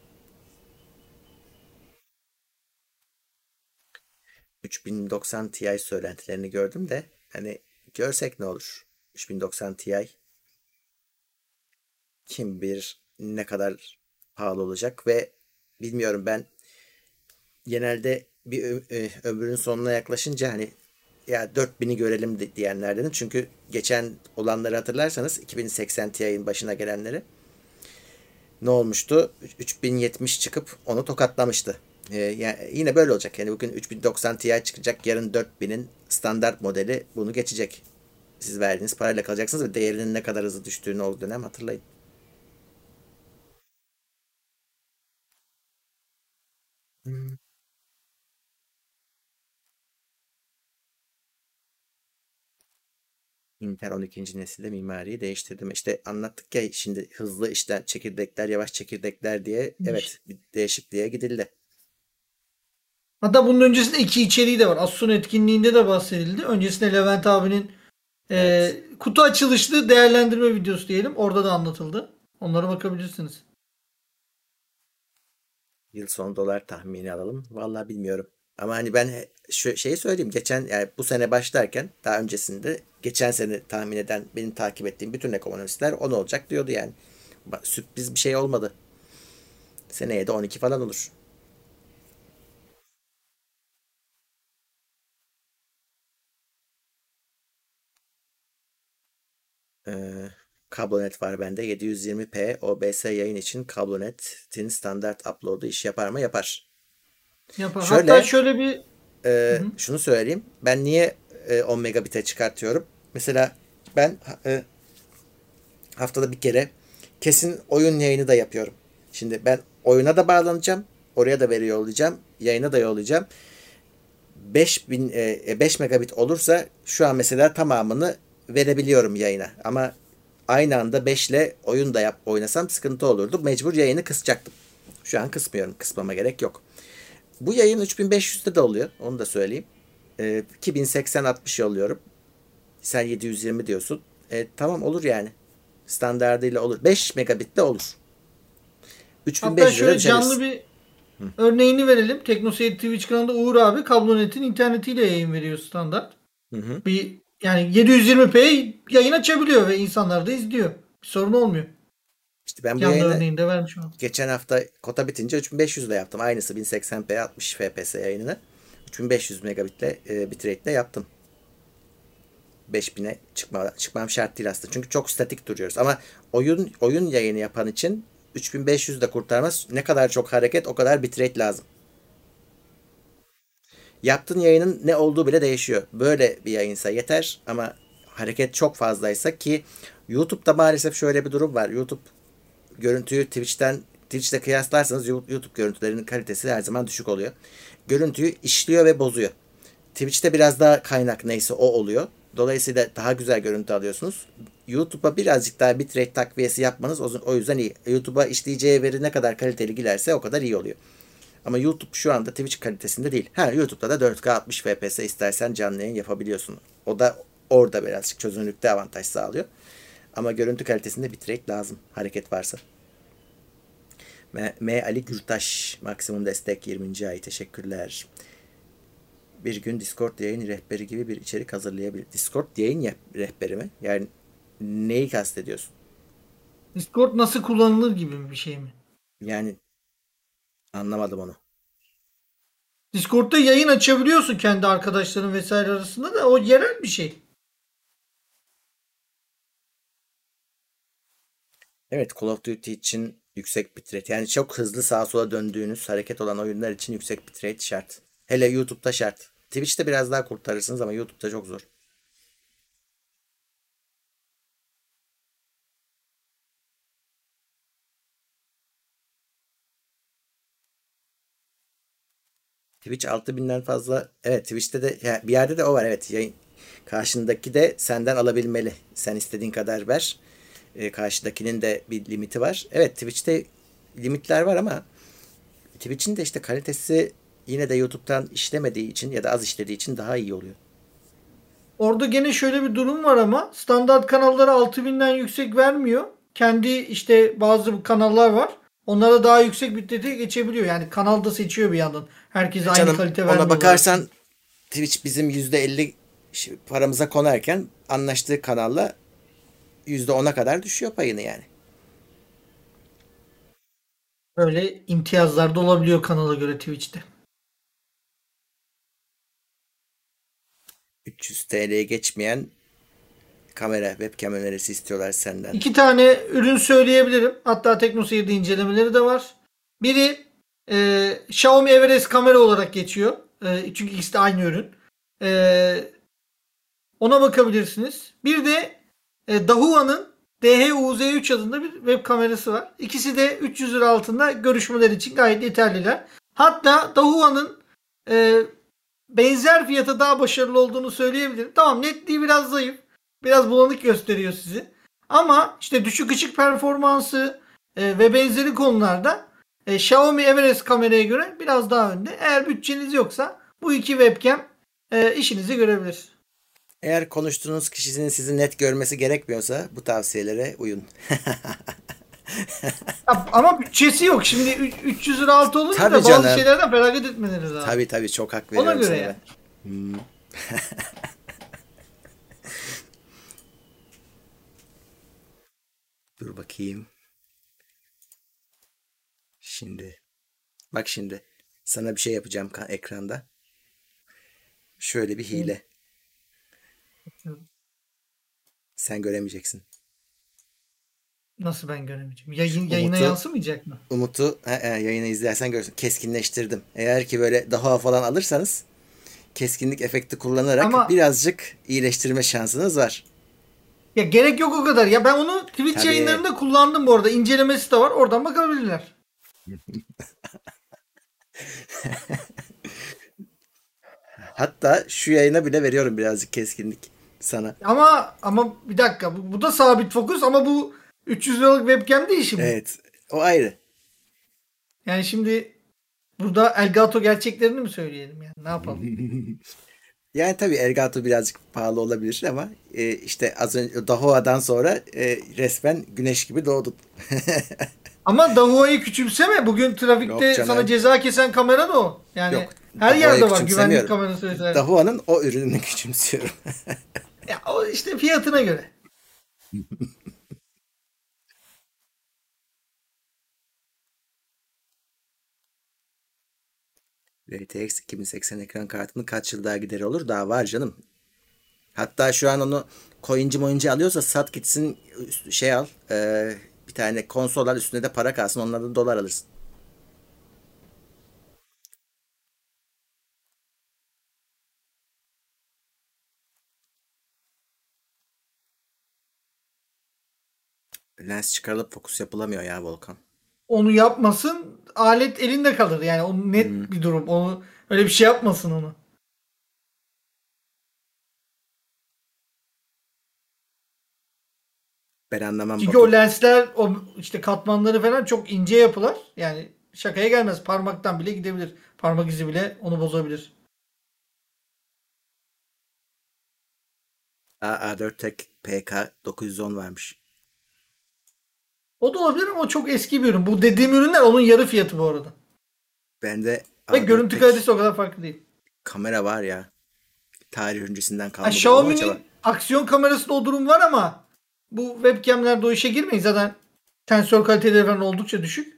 3090 Ti söylentilerini gördüm de hani görsek ne olur? 3090 Ti kim bilir ne kadar pahalı olacak ve bilmiyorum ben genelde bir ö- ömrünün sonuna yaklaşınca hani ya 4000'i görelim di- diyenlerdenim. Çünkü geçen olanları hatırlarsanız 2080 Ti'nin başına gelenleri ne olmuştu? 3070 çıkıp onu tokatlamıştı. Ee, yani yine böyle olacak. Yani bugün 3090 Ti çıkacak. Yarın 4000'in standart modeli bunu geçecek. Siz verdiğiniz parayla kalacaksınız ve değerinin ne kadar hızlı düştüğünü o dönem hatırlayın. Hmm. Intel 12. nesilde mimariyi değiştirdim. İşte anlattık ya şimdi hızlı işler, çekirdekler, yavaş çekirdekler diye evet bir değişikliğe gidildi. Hatta bunun öncesinde iki içeriği de var. Asus etkinliğinde de bahsedildi. Öncesinde Levent abinin e, kutu açılışlı değerlendirme videosu diyelim. Orada da anlatıldı. Onlara bakabilirsiniz. Yıl sonu dolar tahmini alalım. Vallahi bilmiyorum. Ama hani ben şu şeyi söyleyeyim. Geçen yani bu sene başlarken daha öncesinde geçen sene tahmin eden benim takip ettiğim bütün ekonomistler 10 olacak diyordu yani. Sürpriz bir şey olmadı. Seneye de 12 falan olur. Ee, kablonet var bende. 720p OBS yayın için kablonet'in standart upload'u iş yapar mı? Yapar. Yapar. Şöyle- Hatta şöyle bir Ee, şunu söyleyeyim. Ben niye e, 10 megabit'e çıkartıyorum? Mesela ben e, haftada bir kere kesin oyun yayını da yapıyorum. Şimdi ben oyuna da bağlanacağım. Oraya da veri yollayacağım. Yayına da yollayacağım. 5000 e, 5 megabit olursa şu an mesela tamamını verebiliyorum yayına. Ama aynı anda 5 ile oyun da yap oynasam sıkıntı olurdu. Mecbur yayını kısacaktım. Şu an kısmıyorum. Kısmama gerek yok. Bu yayın 3500'de de oluyor. Onu da söyleyeyim. Ee, 2080-60 yolluyorum. Sen 720 diyorsun. E, tamam olur yani. Standardıyla olur. 5 megabit de olur. hatta 3500 lira şöyle canlı bir örneğini verelim. Teknoseyir Twitch kanalında Uğur abi Kablonet.'in internetiyle yayın veriyor standart. Hı hı. Bir yani 720p yayın açabiliyor ve insanlar da izliyor. Bir sorun olmuyor. İşte ben bu Canlı yayını örneğini de vermiş oldum. geçen hafta kota bitince 3500 ile yaptım. Aynısı 1080p 60 fps yayınını. 3500 megabitle e, bitrate'le yaptım. 5000'e çıkma, çıkmam şart değil aslında. Çünkü çok statik duruyoruz. Ama oyun oyun yayını yapan için 3500 de kurtarmaz. Ne kadar çok hareket o kadar bitrate lazım. Yaptığın yayının ne olduğu bile değişiyor. Böyle bir yayınsa yeter ama hareket çok fazlaysa ki YouTube'da maalesef şöyle bir durum var. YouTube görüntüyü Twitch'ten Twitch'te kıyaslarsanız YouTube görüntülerinin kalitesi her zaman düşük oluyor. Görüntüyü işliyor ve bozuyor. Twitch'te biraz daha kaynak neyse o oluyor. Dolayısıyla daha güzel görüntü alıyorsunuz. YouTube'a birazcık daha bitrate takviyesi yapmanız o yüzden iyi. YouTube'a işleyeceği veri ne kadar kaliteli giderse o kadar iyi oluyor. Ama YouTube şu anda Twitch kalitesinde değil. Ha YouTube'da da 4K 60 FPS istersen canlı yayın yapabiliyorsun. O da orada birazcık çözünürlükte avantaj sağlıyor. Ama görüntü kalitesinde bitrate lazım. Hareket varsa. M, M. Ali Gürtaş maksimum destek 20. ay teşekkürler. Bir gün Discord yayın rehberi gibi bir içerik hazırlayabilir. Discord yayın rehberi mi? Yani neyi kastediyorsun? Discord nasıl kullanılır gibi bir şey mi? Yani anlamadım onu. Discord'da yayın açabiliyorsun kendi arkadaşların vesaire arasında da o yerel bir şey. Evet Call of Duty için yüksek bitrate. Yani çok hızlı sağa sola döndüğünüz hareket olan oyunlar için yüksek bitrate şart. Hele YouTube'da şart. Twitch'te biraz daha kurtarırsınız ama YouTube'da çok zor. Twitch 6000'den fazla. Evet Twitch'te de ya bir yerde de o var evet. Yayın karşındaki de senden alabilmeli. Sen istediğin kadar ver. E, karşıdakinin de bir limiti var. Evet Twitch'te limitler var ama Twitch'in de işte kalitesi yine de YouTube'dan işlemediği için ya da az işlediği için daha iyi oluyor. Orada gene şöyle bir durum var ama standart kanallara 6000'den yüksek vermiyor. Kendi işte bazı kanallar var. Onlara daha yüksek bitrate geçebiliyor. Yani kanalda seçiyor bir yandan. Herkese aynı Canım kalite vermiyor. ona bakarsan Twitch bizim %50 şi- paramıza konarken anlaştığı kanalla %10'a kadar düşüyor payını yani. Böyle imtiyazlar da olabiliyor kanala göre Twitch'te. 300 TL'ye geçmeyen kamera, webcam önerisi istiyorlar senden. İki tane ürün söyleyebilirim. Hatta TeknoSeyir'de incelemeleri de var. Biri e, Xiaomi Everest kamera olarak geçiyor. E, çünkü ikisi de aynı ürün. E, ona bakabilirsiniz. Bir de e, Dahua'nın DH-UZ3 adında bir web kamerası var. İkisi de 300 lira altında görüşmeler için gayet yeterliler. Hatta Dahua'nın e, benzer fiyata daha başarılı olduğunu söyleyebilirim. Tamam netliği biraz zayıf. Biraz bulanık gösteriyor sizi. Ama işte düşük ışık performansı e, ve benzeri konularda e, Xiaomi Everest kameraya göre biraz daha önde. Eğer bütçeniz yoksa bu iki webcam e, işinizi görebilir. Eğer konuştuğunuz kişinin sizi net görmesi gerekmiyorsa bu tavsiyelere uyun. Ya, ama bütçesi yok. Şimdi ü- 300 lira altı olunca Tabii da bazı canım. şeylerden feragat etmeleri lazım. tabii tabii çok hak Ona veriyorum göre sana yani. Hmm. Dur bakayım. Şimdi. Bak şimdi. Sana bir şey yapacağım ekranda. Şöyle bir hile. Sen göremeyeceksin. Nasıl ben göremeyeceğim? Yayın, yayına Umut'u- yansımayacak mı? Umut'u he, he, yayını izlersen görürsün. Keskinleştirdim. Eğer ki böyle daha falan alırsanız keskinlik efekti kullanarak Ama- birazcık iyileştirme şansınız var. Ya gerek yok o kadar. Ya ben onu Twitch Tabii. yayınlarında kullandım bu arada. İncelemesi de var. Oradan bakabilirler. Hatta şu yayına bile veriyorum birazcık keskinlik sana. Ama ama bir dakika. Bu, bu da sabit fokus ama bu 300 liralık webcam değil şimdi. Evet. O ayrı. Yani şimdi burada Elgato gerçeklerini mi söyleyelim yani? Ne yapalım? Yani tabii Elgato birazcık pahalı olabilir ama e, işte az önce Dahoa'dan sonra e, resmen güneş gibi doğdun. ama Dahua'yı küçümseme. Bugün trafikte Yok canım. sana ceza kesen kamera da o. Yani Yok, her Dahua'yı yerde var güvenlik küçümsemiyorum. kamerası vesaire. O ürününü küçümsüyorum. Ya o işte fiyatına göre. RTX 2080 ekran kartının kaç yıl daha gideri olur? Daha var canım. Hatta şu an onu coinci moinci alıyorsa sat gitsin şey al. e, tane konsol al üstüne de para kalsın. Onlardan dolar alırsın. Lens çıkarılıp fokus yapılamıyor ya Volkan. Onu yapmasın alet elinde kalır. Yani o net Hmm. bir durum. Onu öyle bir şey yapmasın onu. Ben anlamam. Çünkü Batu. o lensler o işte katmanları falan çok ince yapılar. Yani şakaya gelmez. Parmaktan bile gidebilir. Parmak izi bile onu bozabilir. A4 Tek PK 910 varmış. O da olabilir ama o çok eski bir ürün. Bu dediğim ürünler onun yarı fiyatı bu arada. Bende Ve A4 görüntü kalitesi o kadar farklı değil. kamera var ya. Tarih öncesinden Ha, kalma. bu mu acaba? Xiaomi'nin aksiyon kamerasında o durum var ama bu webcamlerde o işe girmeyin. Zaten tensör kaliteleri falan oldukça düşük.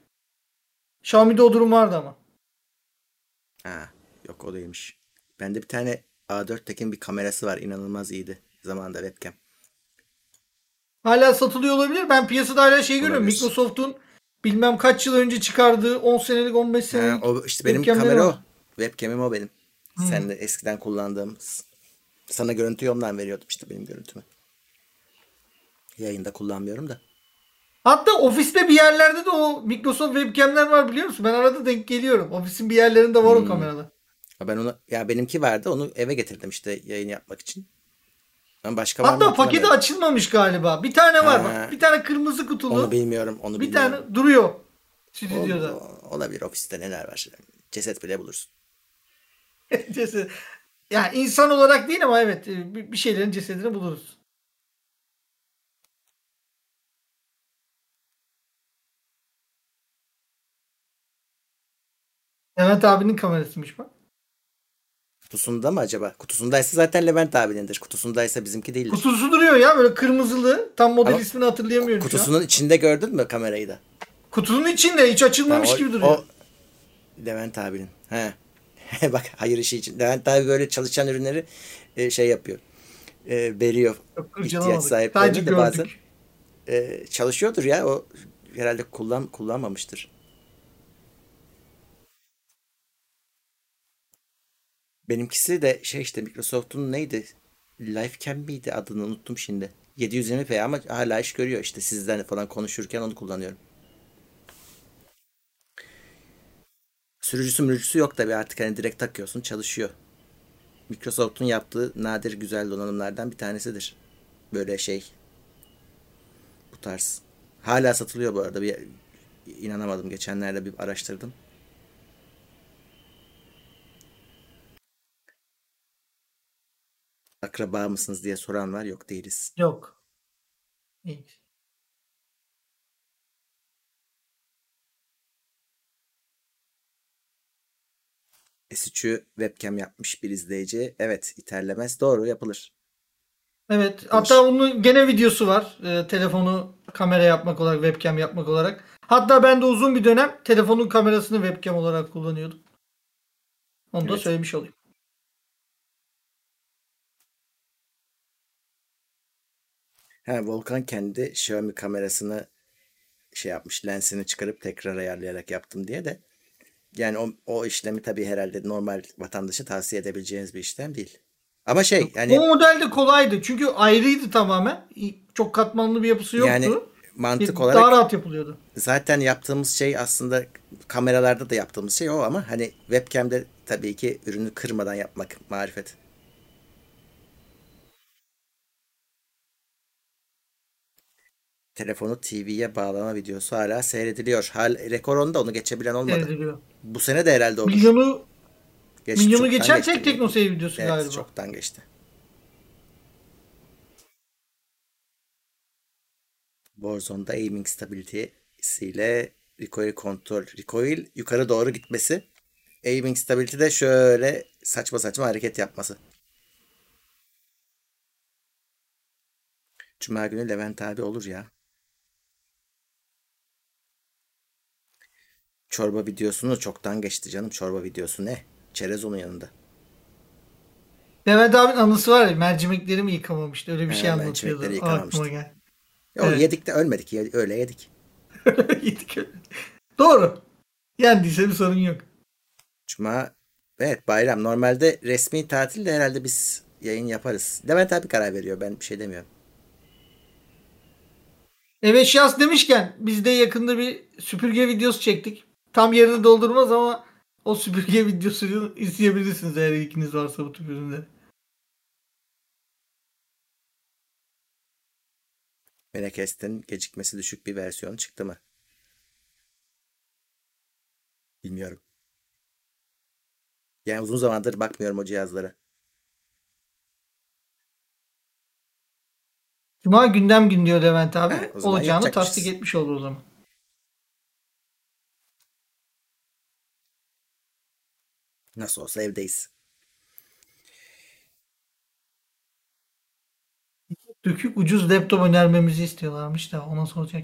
Xiaomi'de o durum vardı ama. Ha, yok o değilmiş. Bende bir tane A4 Tek'in bir kamerası var. İnanılmaz iyiydi. Zamanında webcam. Hala satılıyor olabilir. Ben piyasada hala şey görüyorum. Olabilir. Microsoft'un bilmem kaç yıl önce çıkardığı 10 senelik 15 Ha, senelik o işte benim kamera o. Webcam'im o benim. Sen de eskiden kullandığım. Sana görüntüyü ondan veriyordum işte benim görüntümü. Yayında kullanmıyorum da. Hatta ofiste bir yerlerde de o Microsoft webcamler var biliyor musun? Ben arada denk geliyorum. Ofisin bir yerlerinde var o kamerada. Ben onu ya benimki vardı. Onu eve getirdim işte yayın yapmak için. Ben başka var mı Hatta paketi açılmamış galiba. Bir tane var Ha. bak. Bir tane kırmızı kutulu. Onu bilmiyorum. Onu bir bilmiyorum. tane duruyor. Ol- Stüdyoda. olabilir ofiste neler var. Ceset bile bulursun. Ceset. Yani insan olarak değil ama evet bir şeylerin cesedini buluruz. Levent abinin kamerasıymış bak. Kutusunda mı acaba? Kutusundaysa zaten Levent abinindir. Kutusundaysa bizimki değildir. Kutusu duruyor ya böyle kırmızılı. Tam model Ama ismini hatırlayamıyorum. Kutusunun içinde gördün mü kamerayı da? Kutunun içinde hiç açılmamış o- gibi duruyor. O Levent abinin. He. Bak hayır işi için. Levent abi böyle çalışan ürünleri e, şey yapıyor. E, veriyor. Çok ihtiyaç sahiplerine de bazen. E, çalışıyordur ya. O herhalde kullan kullanmamıştır. Benimkisi de şey işte Microsoft'un neydi? Livecam miydi adını unuttum şimdi. 720p ama hala iş görüyor işte sizden falan konuşurken onu kullanıyorum. Sürücüsü mürücüsü yok tabii artık hani direkt takıyorsun çalışıyor. Microsoft'un yaptığı nadir güzel donanımlardan bir tanesidir. Böyle şey. Bu tarz. Hala satılıyor bu arada. Bir, inanamadım. Geçenlerde bir araştırdım. Akraba mısınız diye soran var. Yok değiliz. Yok. İyi. S3'ü webcam yapmış bir izleyici. Evet iterlemez. Doğru yapılır. Evet. Hatta onun gene videosu var. Ee, telefonu kamera yapmak olarak, webcam yapmak olarak. Hatta ben de uzun bir dönem telefonun kamerasını webcam olarak kullanıyordum. Onu da Evet. söylemiş olayım. Ha, Volkan kendi Xiaomi kamerasını şey yapmış. Lensini çıkarıp tekrar ayarlayarak yaptım diye de. Yani o, o işlemi tabii herhalde normal vatandaşa tavsiye edebileceğiniz bir işlem değil. Ama şey yani O model de kolaydı. Çünkü ayrıydı tamamen. Çok katmanlı bir yapısı yoktu. yani mantık Daha olarak rahat yapılıyordu. zaten yaptığımız şey aslında kameralarda da yaptığımız şey o ama hani webcam'de tabii ki ürünü kırmadan yapmak marifet. Telefonu TV'ye bağlama videosu hala seyrediliyor. Hal rekor onda onu geçebilen olmadı. Seyrediliyor. Bu sene de herhalde olur. Milyonu Geçti, milyonu geçen tek teknoseyir videosu Evet, galiba. çoktan geçti. Warzone'da aiming stability'siyle recoil kontrol, recoil yukarı doğru gitmesi, aiming stability de şöyle saçma saçma hareket yapması. Cuma günü Levent abi olur ya. Çorba videosunu çoktan geçti canım. Çorba videosu ne? Çerez onun yanında. Levent abinin anısı var ya mercimeklerimi yıkamamıştı. Öyle bir şey anlatıyordu. mercimekleri Aklıma yıkamamıştı. gel. Evet. yedik de ölmedik. Ye- Öyle yedik. Yedik öyle. Doğru. Yendiyse bir sorun yok. Cuma evet bayram. Normalde resmi tatilde herhalde biz yayın yaparız. Levent abi karar veriyor. Ben bir şey demiyorum. Evet şahs demişken biz de yakında bir süpürge videosu çektik. Tam yerini doldurmaz ama o süpürge videosunu izleyebilirsiniz eğer ilginiz varsa bu tür ürünlere. Menekest'in gecikmesi düşük bir versiyonu çıktı mı? Bilmiyorum. Yani uzun zamandır bakmıyorum o cihazlara. Cuma gündem gün diyor Levent abi. He, Olacağını tasdik etmiş olur o zaman. Nasıl olsa evdeyiz. Dökük ucuz laptop önermemizi istiyorlarmış da ona soracak.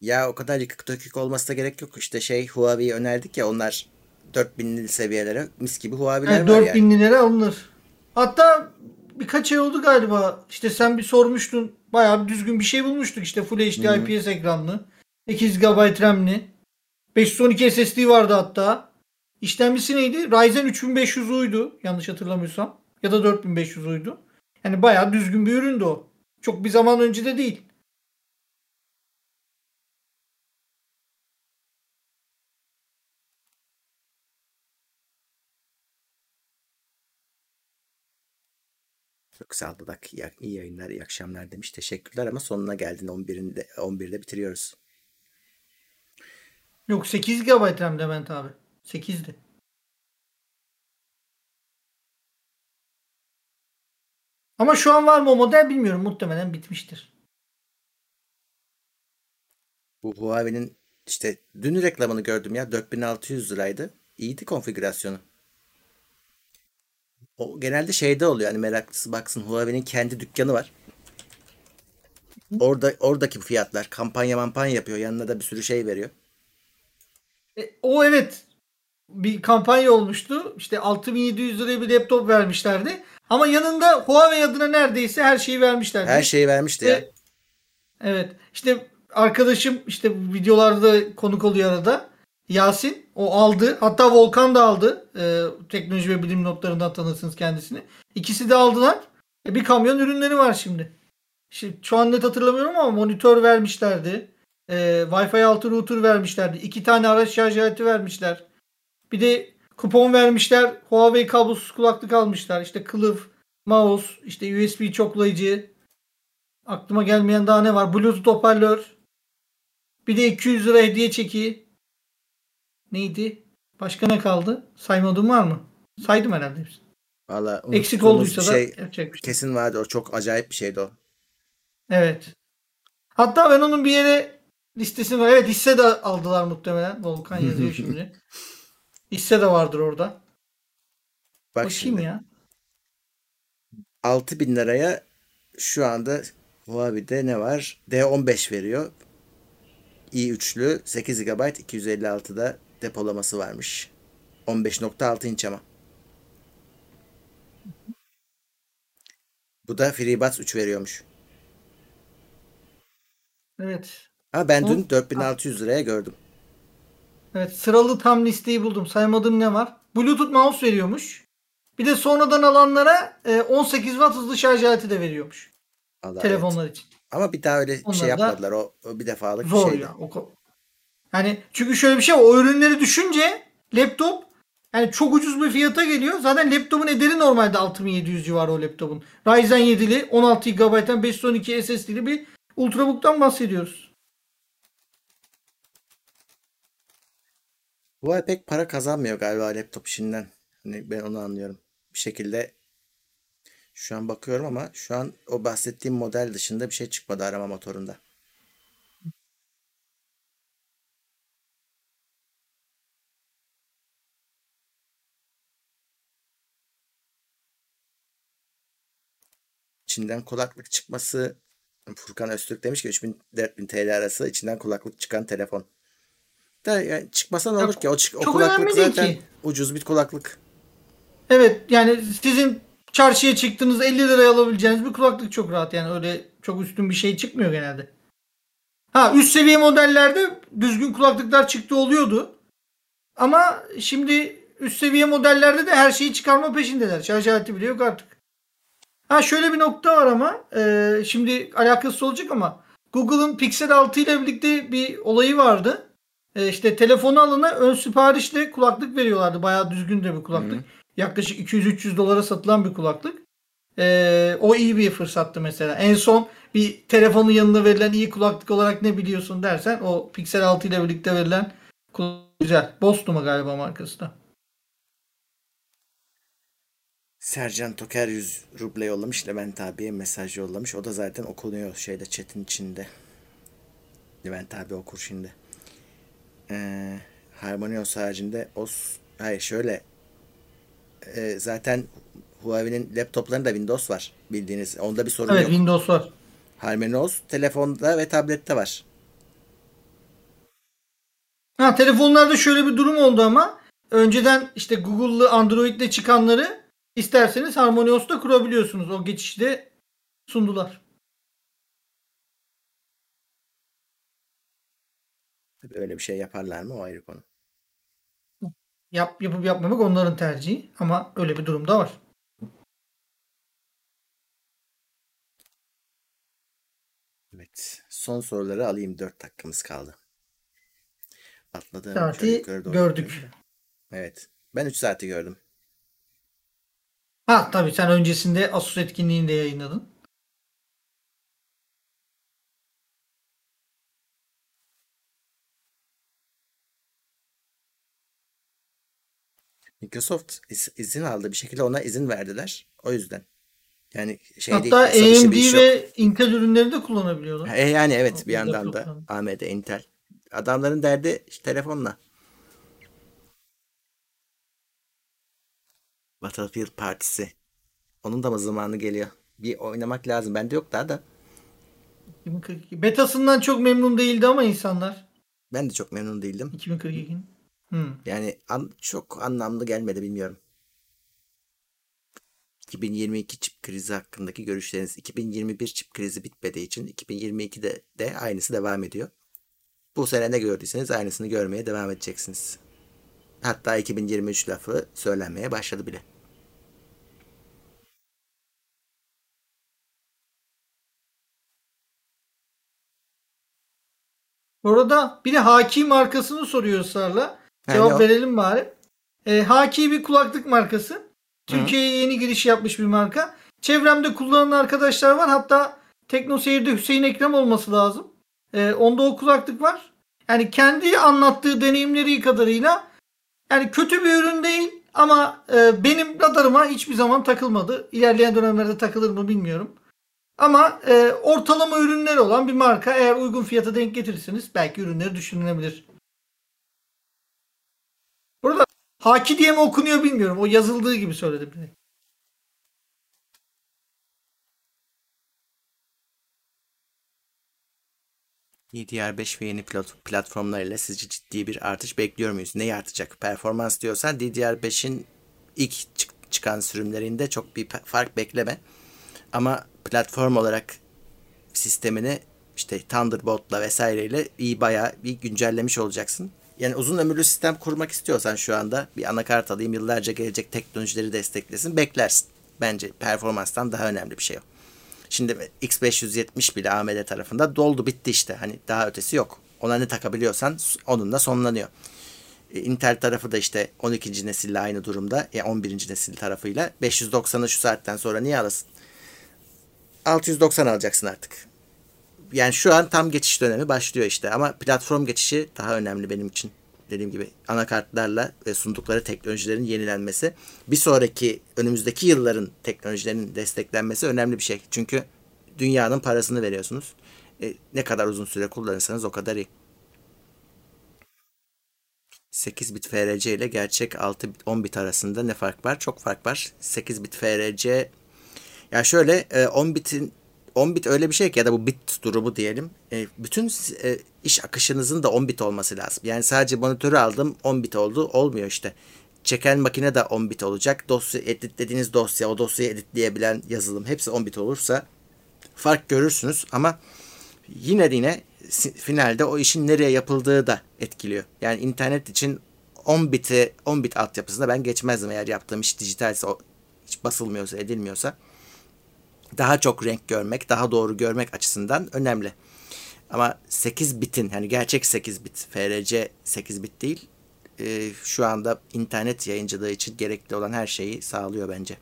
Ya o kadar yıkık dökük olmasına gerek yok. İşte şey Huawei'yi önerdik ya onlar 4000'li seviyelere mis gibi Huawei'ler Yani var 4000 yani. lira alınır. Hatta birkaç ay oldu galiba. İşte sen bir sormuştun. Bayağı bir düzgün bir şey bulmuştuk. İşte Full HD Hı. IPS ekranlı. 8 GB RAM'li. 512 SSD vardı hatta. İşlemcisi neydi? Ryzen 3500U'ydu yanlış hatırlamıyorsam. Ya da 4500U'ydu. Yani bayağı düzgün bir üründü o. Çok bir zaman önce de değil. Çok sağ ol Budak. İyi, iyi yayınlar, iyi akşamlar demiş. Teşekkürler ama sonuna geldin. 11'inde 11'de bitiriyoruz. Yok 8 GB RAM Levent abi. 8'di. Ama şu an var mı o model bilmiyorum. Muhtemelen bitmiştir. Bu Huawei'nin işte dün reklamını gördüm ya 4600 liraydı. İyiydi konfigürasyonu. O genelde şeyde oluyor hani meraklısı baksın Huawei'nin kendi dükkanı var. Orada oradaki fiyatlar kampanya mampanya yapıyor. Yanına da bir sürü şey veriyor. E, o evet bir kampanya olmuştu. İşte 6700 liraya bir laptop vermişlerdi. Ama yanında Huawei adına neredeyse her şeyi vermişlerdi. Her şeyi vermişti ya. İşte- Evet. İşte arkadaşım işte videolarda konuk oluyor arada. Yasin o aldı. Hatta Volkan da aldı. Ee, teknoloji ve bilim notlarından tanırsınız kendisini. İkisi de aldılar. E, bir kamyon ürünleri var şimdi. Şimdi şu an net hatırlamıyorum ama monitör vermişlerdi. Ee, Wi-Fi 6 router vermişlerdi. İki tane araç şarj aleti vermişler. Bir de kupon vermişler. Huawei kablosuz kulaklık almışlar. İşte kılıf, mouse, işte USB çoklayıcı, Aklıma gelmeyen daha ne var? Bluetooth hoparlör. Bir de 200 lira hediye çeki. Neydi? Başka ne kaldı? Saymadığım var mı? Saydım herhalde hepsini. Valla Eksik olduysa bir da şey yapacak bir şey. kesin vardı. O çok acayip bir şeydi o. Evet. Hatta ben onun bir yere listesini var. Evet hisse de aldılar muhtemelen. Volkan yazıyor şimdi. Hisse de vardır orada. Bak Bakayım şimdi ya. 6000 liraya şu anda Huawei'de ne var? D15 veriyor. i3'lü 8 GB 256'da depolaması varmış. 15.6 inç ama. Bu da FreeBuds 3 veriyormuş. Evet. Ama ben dün 4600 liraya gördüm. Evet sıralı tam listeyi buldum. Saymadığım ne var? Bluetooth mouse veriyormuş. Bir de sonradan alanlara 18 e, watt hızlı şarj aleti de veriyormuş. Allah telefonlar evet. için. Ama bir daha öyle Onlar şey yapmadılar. O, o bir defalık zor şeydi. Ya, o, yani çünkü şöyle bir şey o ürünleri düşünce laptop yani çok ucuz bir fiyata geliyor. Zaten laptopun ederi normalde 6700 civarı o laptopun. Ryzen 7'li 16 GB'den 512 SSD'li bir Ultrabook'tan bahsediyoruz. Bu pek para kazanmıyor galiba laptop işinden. Hani ben onu anlıyorum. Bir şekilde şu an bakıyorum ama şu an o bahsettiğim model dışında bir şey çıkmadı arama motorunda. İçinden kulaklık çıkması Furkan Öztürk demiş ki 3000-4000 TL arası içinden kulaklık çıkan telefon. Da yani çıkmasa ne olur ki? O, o kulaklık zaten ki. ucuz bir kulaklık. Evet yani sizin çarşıya çıktığınız 50 liraya alabileceğiniz bir kulaklık çok rahat. Yani öyle çok üstün bir şey çıkmıyor genelde. Ha üst seviye modellerde düzgün kulaklıklar çıktı oluyordu. Ama şimdi üst seviye modellerde de her şeyi çıkarma peşindeler. Şarj aleti bile yok artık. Ha şöyle bir nokta var ama e, şimdi alakası olacak ama Google'ın Pixel 6 ile birlikte bir olayı vardı. E, işte telefonu alana ön siparişle kulaklık veriyorlardı. Bayağı düzgün de bir kulaklık. Hı. Yaklaşık 200-300 dolara satılan bir kulaklık. E, o iyi bir fırsattı mesela. En son bir telefonun yanında verilen iyi kulaklık olarak ne biliyorsun dersen o Pixel 6 ile birlikte verilen kulaklık güzel. Boston galiba markası da. Sercan Toker 100 ruble yollamış. Levent abiye mesaj yollamış. O da zaten okunuyor şeyde chat'in içinde. Levent abi okur şimdi. Ee, Harmonios haricinde os hayır şöyle e, zaten Huawei'nin laptoplarında Windows var bildiğiniz. Onda bir sorun evet, yok. Evet Windows var. Harmonios telefonda ve tablette var. Ha telefonlarda şöyle bir durum oldu ama önceden işte Google'lı Android'de çıkanları İsterseniz Harmonios'ta kurabiliyorsunuz. O geçişte sundular. Öyle bir şey yaparlar mı o ayrı konu. Yap, yapıp yapmamak onların tercihi ama öyle bir durum da var. Evet. Son soruları alayım. 4 dakikamız kaldı. Atladığım saati gördük. Evet. Ben 3 saati gördüm. Ha tabii sen öncesinde Asus etkinliğinde yayınladın. Microsoft izin aldı bir şekilde ona izin verdiler. O yüzden. Yani şey Hatta değil, AMD ve Intel ürünleri de kullanabiliyorlar. E yani evet bir yandan da AMD, Intel. Adamların derdi işte telefonla. Battlefield Partisi. Onun da mı zamanı geliyor? Bir oynamak lazım. Bende yok daha da. 2042. Betasından çok memnun değildi ama insanlar. Ben de çok memnun değildim. 2042'nin. Hmm. Yani an, çok anlamlı gelmedi bilmiyorum. 2022 çip krizi hakkındaki görüşleriniz 2021 çip krizi bitmediği için 2022'de de aynısı devam ediyor. Bu sene ne gördüyseniz aynısını görmeye devam edeceksiniz. Hatta 2023 lafı söylenmeye başladı bile. Orada bir de Haki markasını soruyor ısrarla. Cevap verelim bari. E, Haki bir kulaklık markası. Türkiye'ye yeni giriş yapmış bir marka. Çevremde kullanan arkadaşlar var. Hatta Tekno Seyir'de Hüseyin Ekrem olması lazım. E, onda o kulaklık var. Yani kendi anlattığı deneyimleri kadarıyla yani kötü bir ürün değil ama e, benim radarıma hiçbir zaman takılmadı. İlerleyen dönemlerde takılır mı bilmiyorum. Ama e, ortalama ürünleri olan bir marka eğer uygun fiyata denk getirirseniz belki ürünleri düşünülebilir. Burada Haki diye mi okunuyor bilmiyorum. O yazıldığı gibi söyledim. DDR5 ve yeni platformlarıyla sizce ciddi bir artış bekliyor muyuz? Ne artacak? Performans diyorsan DDR5'in ilk çıkan sürümlerinde çok bir fark bekleme. Ama platform olarak sistemini işte Thunderbolt'la vesaireyle iyi bayağı bir güncellemiş olacaksın. Yani uzun ömürlü sistem kurmak istiyorsan şu anda bir anakart alayım yıllarca gelecek teknolojileri desteklesin beklersin. Bence performanstan daha önemli bir şey o. Şimdi X570 bile AMD tarafında doldu bitti işte. Hani daha ötesi yok. Ona ne takabiliyorsan onunla sonlanıyor. E, Intel tarafı da işte 12. nesille aynı durumda. Yani 11. nesil tarafıyla. 590'ı şu saatten sonra niye alasın? 690 alacaksın artık. Yani şu an tam geçiş dönemi başlıyor işte. Ama platform geçişi daha önemli benim için. Dediğim gibi anakartlarla ve sundukları teknolojilerin yenilenmesi. Bir sonraki önümüzdeki yılların teknolojilerinin desteklenmesi önemli bir şey. Çünkü dünyanın parasını veriyorsunuz. E, ne kadar uzun süre kullanırsanız o kadar iyi. 8 bit FRC ile gerçek 6 bit 10 bit arasında ne fark var? Çok fark var. 8 bit FRC ya şöyle 10 e, bitin 10 bit öyle bir şey ki ya da bu bit durumu diyelim. E, bütün e, iş akışınızın da 10 bit olması lazım. Yani sadece monitörü aldım 10 bit oldu. Olmuyor işte. Çeken makine de 10 bit olacak. Dosya editlediğiniz dosya, o dosyayı editleyebilen yazılım hepsi 10 bit olursa fark görürsünüz ama yine yine finalde o işin nereye yapıldığı da etkiliyor. Yani internet için 10 biti 10 bit altyapısında ben geçmezdim eğer yaptığım iş dijitalse o hiç basılmıyorsa edilmiyorsa daha çok renk görmek, daha doğru görmek açısından önemli. Ama 8 bitin yani gerçek 8 bit, FRC 8 bit değil. E, şu anda internet yayıncılığı için gerekli olan her şeyi sağlıyor bence.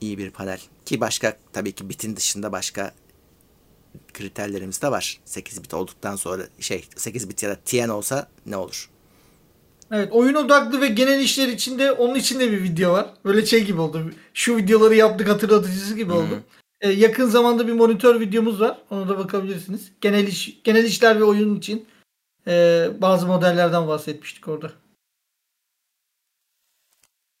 İyi bir panel. Ki başka tabii ki bitin dışında başka kriterlerimiz de var. 8 bit olduktan sonra şey 8 bit ya da TN olsa ne olur? Evet oyun odaklı ve genel işler içinde onun içinde bir video var. Böyle şey gibi oldu. Şu videoları yaptık hatırlatıcısı gibi oldu. Ee, yakın zamanda bir monitör videomuz var. Ona da bakabilirsiniz. Genel iş, genel işler ve oyun için e, bazı modellerden bahsetmiştik orada.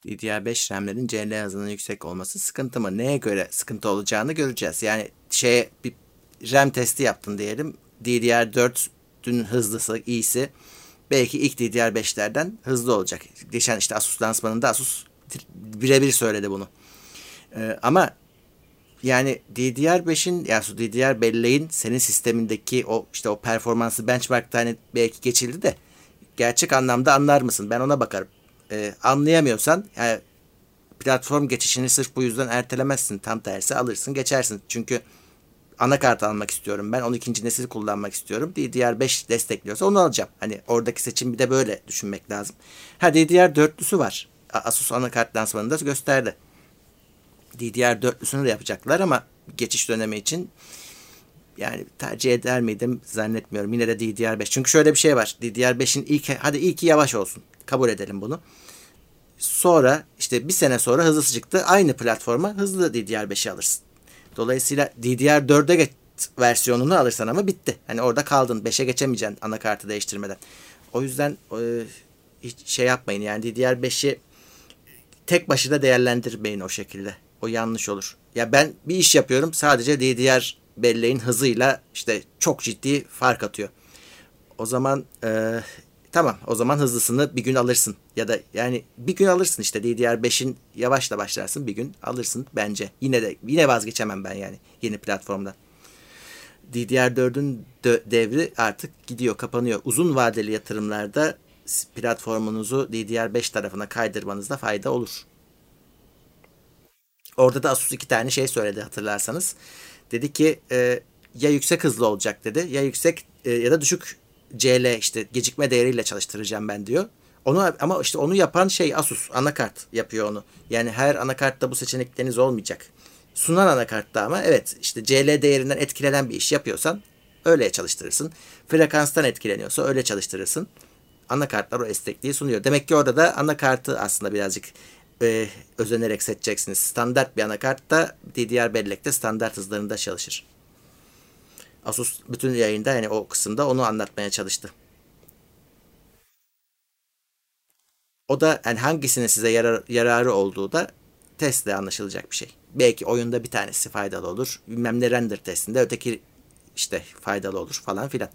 DDR5 RAM'lerin CL hızının yüksek olması sıkıntı mı? Neye göre sıkıntı olacağını göreceğiz. Yani şey bir RAM testi yaptın diyelim. DDR4'ün hızlısı, iyisi belki ilk DDR5'lerden hızlı olacak. Geçen işte Asus lansmanında Asus birebir söyledi bunu. Ee, ama yani DDR5'in ya DDR belleğin senin sistemindeki o işte o performansı benchmark'ta hani belki geçildi de gerçek anlamda anlar mısın? Ben ona bakarım. Ee, anlayamıyorsan yani platform geçişini sırf bu yüzden ertelemezsin. Tam tersi alırsın geçersin. Çünkü anakart almak istiyorum ben. 12. nesil kullanmak istiyorum. DDR5 destekliyorsa onu alacağım. Hani oradaki seçim bir de böyle düşünmek lazım. Ha DDR4'lüsü var. Asus anakart lansmanında gösterdi. DDR4'lüsünü de yapacaklar ama geçiş dönemi için yani tercih eder miydim zannetmiyorum. Yine de DDR5. Çünkü şöyle bir şey var. DDR5'in ilk hadi ilki yavaş olsun. Kabul edelim bunu. Sonra işte bir sene sonra hızlısı çıktı. Aynı platforma hızlı DDR5'i alırsın. Dolayısıyla DDR4'e geç versiyonunu alırsan ama bitti. Hani orada kaldın. 5'e geçemeyeceksin anakartı değiştirmeden. O yüzden e, hiç şey yapmayın. Yani DDR5'i tek başına değerlendirmeyin o şekilde. O yanlış olur. Ya ben bir iş yapıyorum. Sadece DDR belleğin hızıyla işte çok ciddi fark atıyor. O zaman e, Tamam o zaman hızlısını bir gün alırsın. Ya da yani bir gün alırsın işte DDR5'in yavaşla başlarsın bir gün alırsın bence. Yine de yine vazgeçemem ben yani yeni platformda. DDR4'ün devri artık gidiyor, kapanıyor. Uzun vadeli yatırımlarda platformunuzu DDR5 tarafına kaydırmanızda fayda olur. Orada da Asus iki tane şey söyledi hatırlarsanız. Dedi ki e, ya yüksek hızlı olacak dedi ya yüksek e, ya da düşük CL işte gecikme değeriyle çalıştıracağım ben diyor. Onu ama işte onu yapan şey Asus anakart yapıyor onu. Yani her anakartta bu seçenekleriniz olmayacak. Sunan anakartta ama evet işte CL değerinden etkilenen bir iş yapıyorsan öyle çalıştırırsın. Frekanstan etkileniyorsa öyle çalıştırırsın. Anakartlar o esnekliği sunuyor. Demek ki orada da anakartı aslında birazcık e, özenerek seçeceksiniz. Standart bir anakart da DDR bellekte standart hızlarında çalışır. Asus bütün yayında yani o kısımda onu anlatmaya çalıştı. O da yani hangisinin size yarar, yararı olduğu da testle anlaşılacak bir şey. Belki oyunda bir tanesi faydalı olur. Bilmem ne render testinde öteki işte faydalı olur falan filan.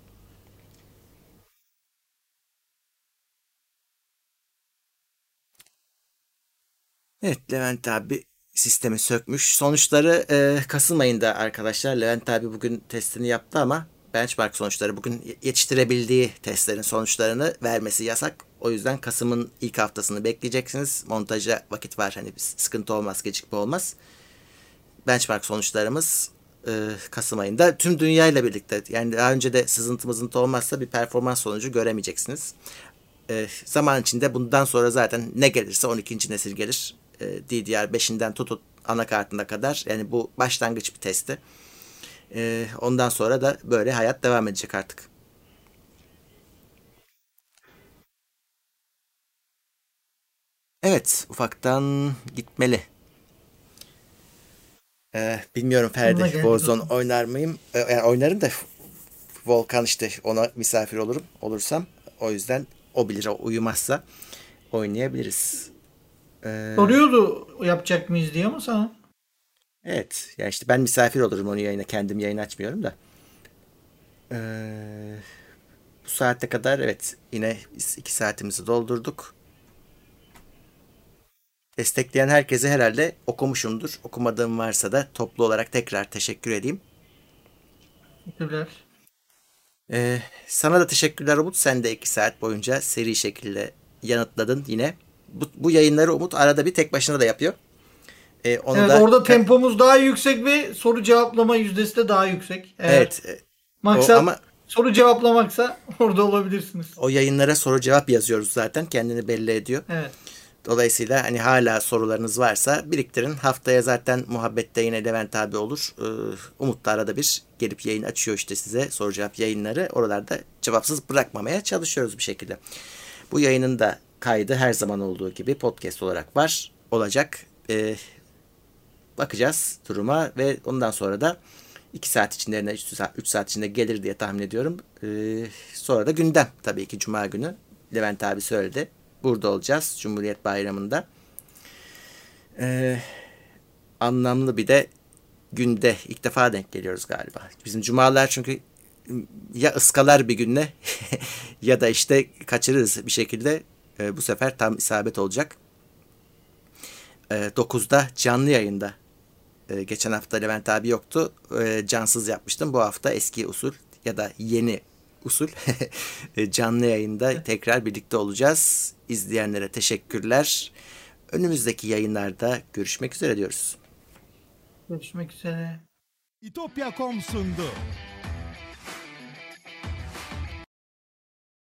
Evet Levent abi sistemi sökmüş. Sonuçları e, Kasım ayında arkadaşlar. Levent abi bugün testini yaptı ama benchmark sonuçları bugün yetiştirebildiği testlerin sonuçlarını vermesi yasak. O yüzden Kasım'ın ilk haftasını bekleyeceksiniz. Montaja vakit var. Hani sıkıntı olmaz, gecikme olmaz. Benchmark sonuçlarımız e, Kasım ayında tüm dünya ile birlikte yani daha önce de sızıntı mızıntı olmazsa bir performans sonucu göremeyeceksiniz. E, zaman içinde bundan sonra zaten ne gelirse 12. nesil gelir. E, DDR5'inden tutut anakartına kadar yani bu başlangıç bir testi. E, ondan sonra da böyle hayat devam edecek artık. Evet ufaktan gitmeli. Ee, bilmiyorum Ferdi Warzone oynar mıyım? Ee, yani oynarım da Volkan işte ona misafir olurum olursam. O yüzden o bilir o uyumazsa oynayabiliriz. Ee, Soruyordu yapacak mıyız diye ama sana. Evet. Ya işte ben misafir olurum onun yayına. Kendim yayın açmıyorum da. Ee, bu saatte kadar evet yine iki saatimizi doldurduk. Destekleyen herkese herhalde okumuşumdur. Okumadığım varsa da toplu olarak tekrar teşekkür edeyim. Teşekkürler. Ee, sana da teşekkürler Umut. Sen de iki saat boyunca seri şekilde yanıtladın yine. Bu, bu yayınları Umut arada bir tek başına da yapıyor. Ee, onu evet, da... orada tempomuz daha yüksek ve soru cevaplama yüzdesi de daha yüksek. Eğer evet. E, maksat ama soru cevaplamaksa orada olabilirsiniz. O yayınlara soru cevap yazıyoruz zaten. Kendini belli ediyor. Evet. Dolayısıyla hani hala sorularınız varsa biriktirin. Haftaya zaten muhabbette yine Levent abi olur. Ee, Umut da arada bir gelip yayın açıyor işte size soru cevap yayınları. Oralarda cevapsız bırakmamaya çalışıyoruz bir şekilde. Bu yayının da kaydı her zaman olduğu gibi podcast olarak var. Olacak. Ee, bakacağız duruma ve ondan sonra da 2 saat içinde 3 saat, 3 saat içinde gelir diye tahmin ediyorum. Ee, sonra da gündem tabii ki Cuma günü. Levent abi söyledi burada olacağız Cumhuriyet Bayramı'nda. Ee, anlamlı bir de günde ilk defa denk geliyoruz galiba. Bizim cumalar çünkü ya ıskalar bir günle ya da işte kaçırırız bir şekilde. Ee, bu sefer tam isabet olacak. Ee, 9'da canlı yayında. Ee, geçen hafta Levent abi yoktu. Ee, cansız yapmıştım. Bu hafta eski usul ya da yeni usul canlı yayında tekrar birlikte olacağız. İzleyenlere teşekkürler. Önümüzdeki yayınlarda görüşmek üzere diyoruz. Görüşmek üzere. İtopya.com sundu.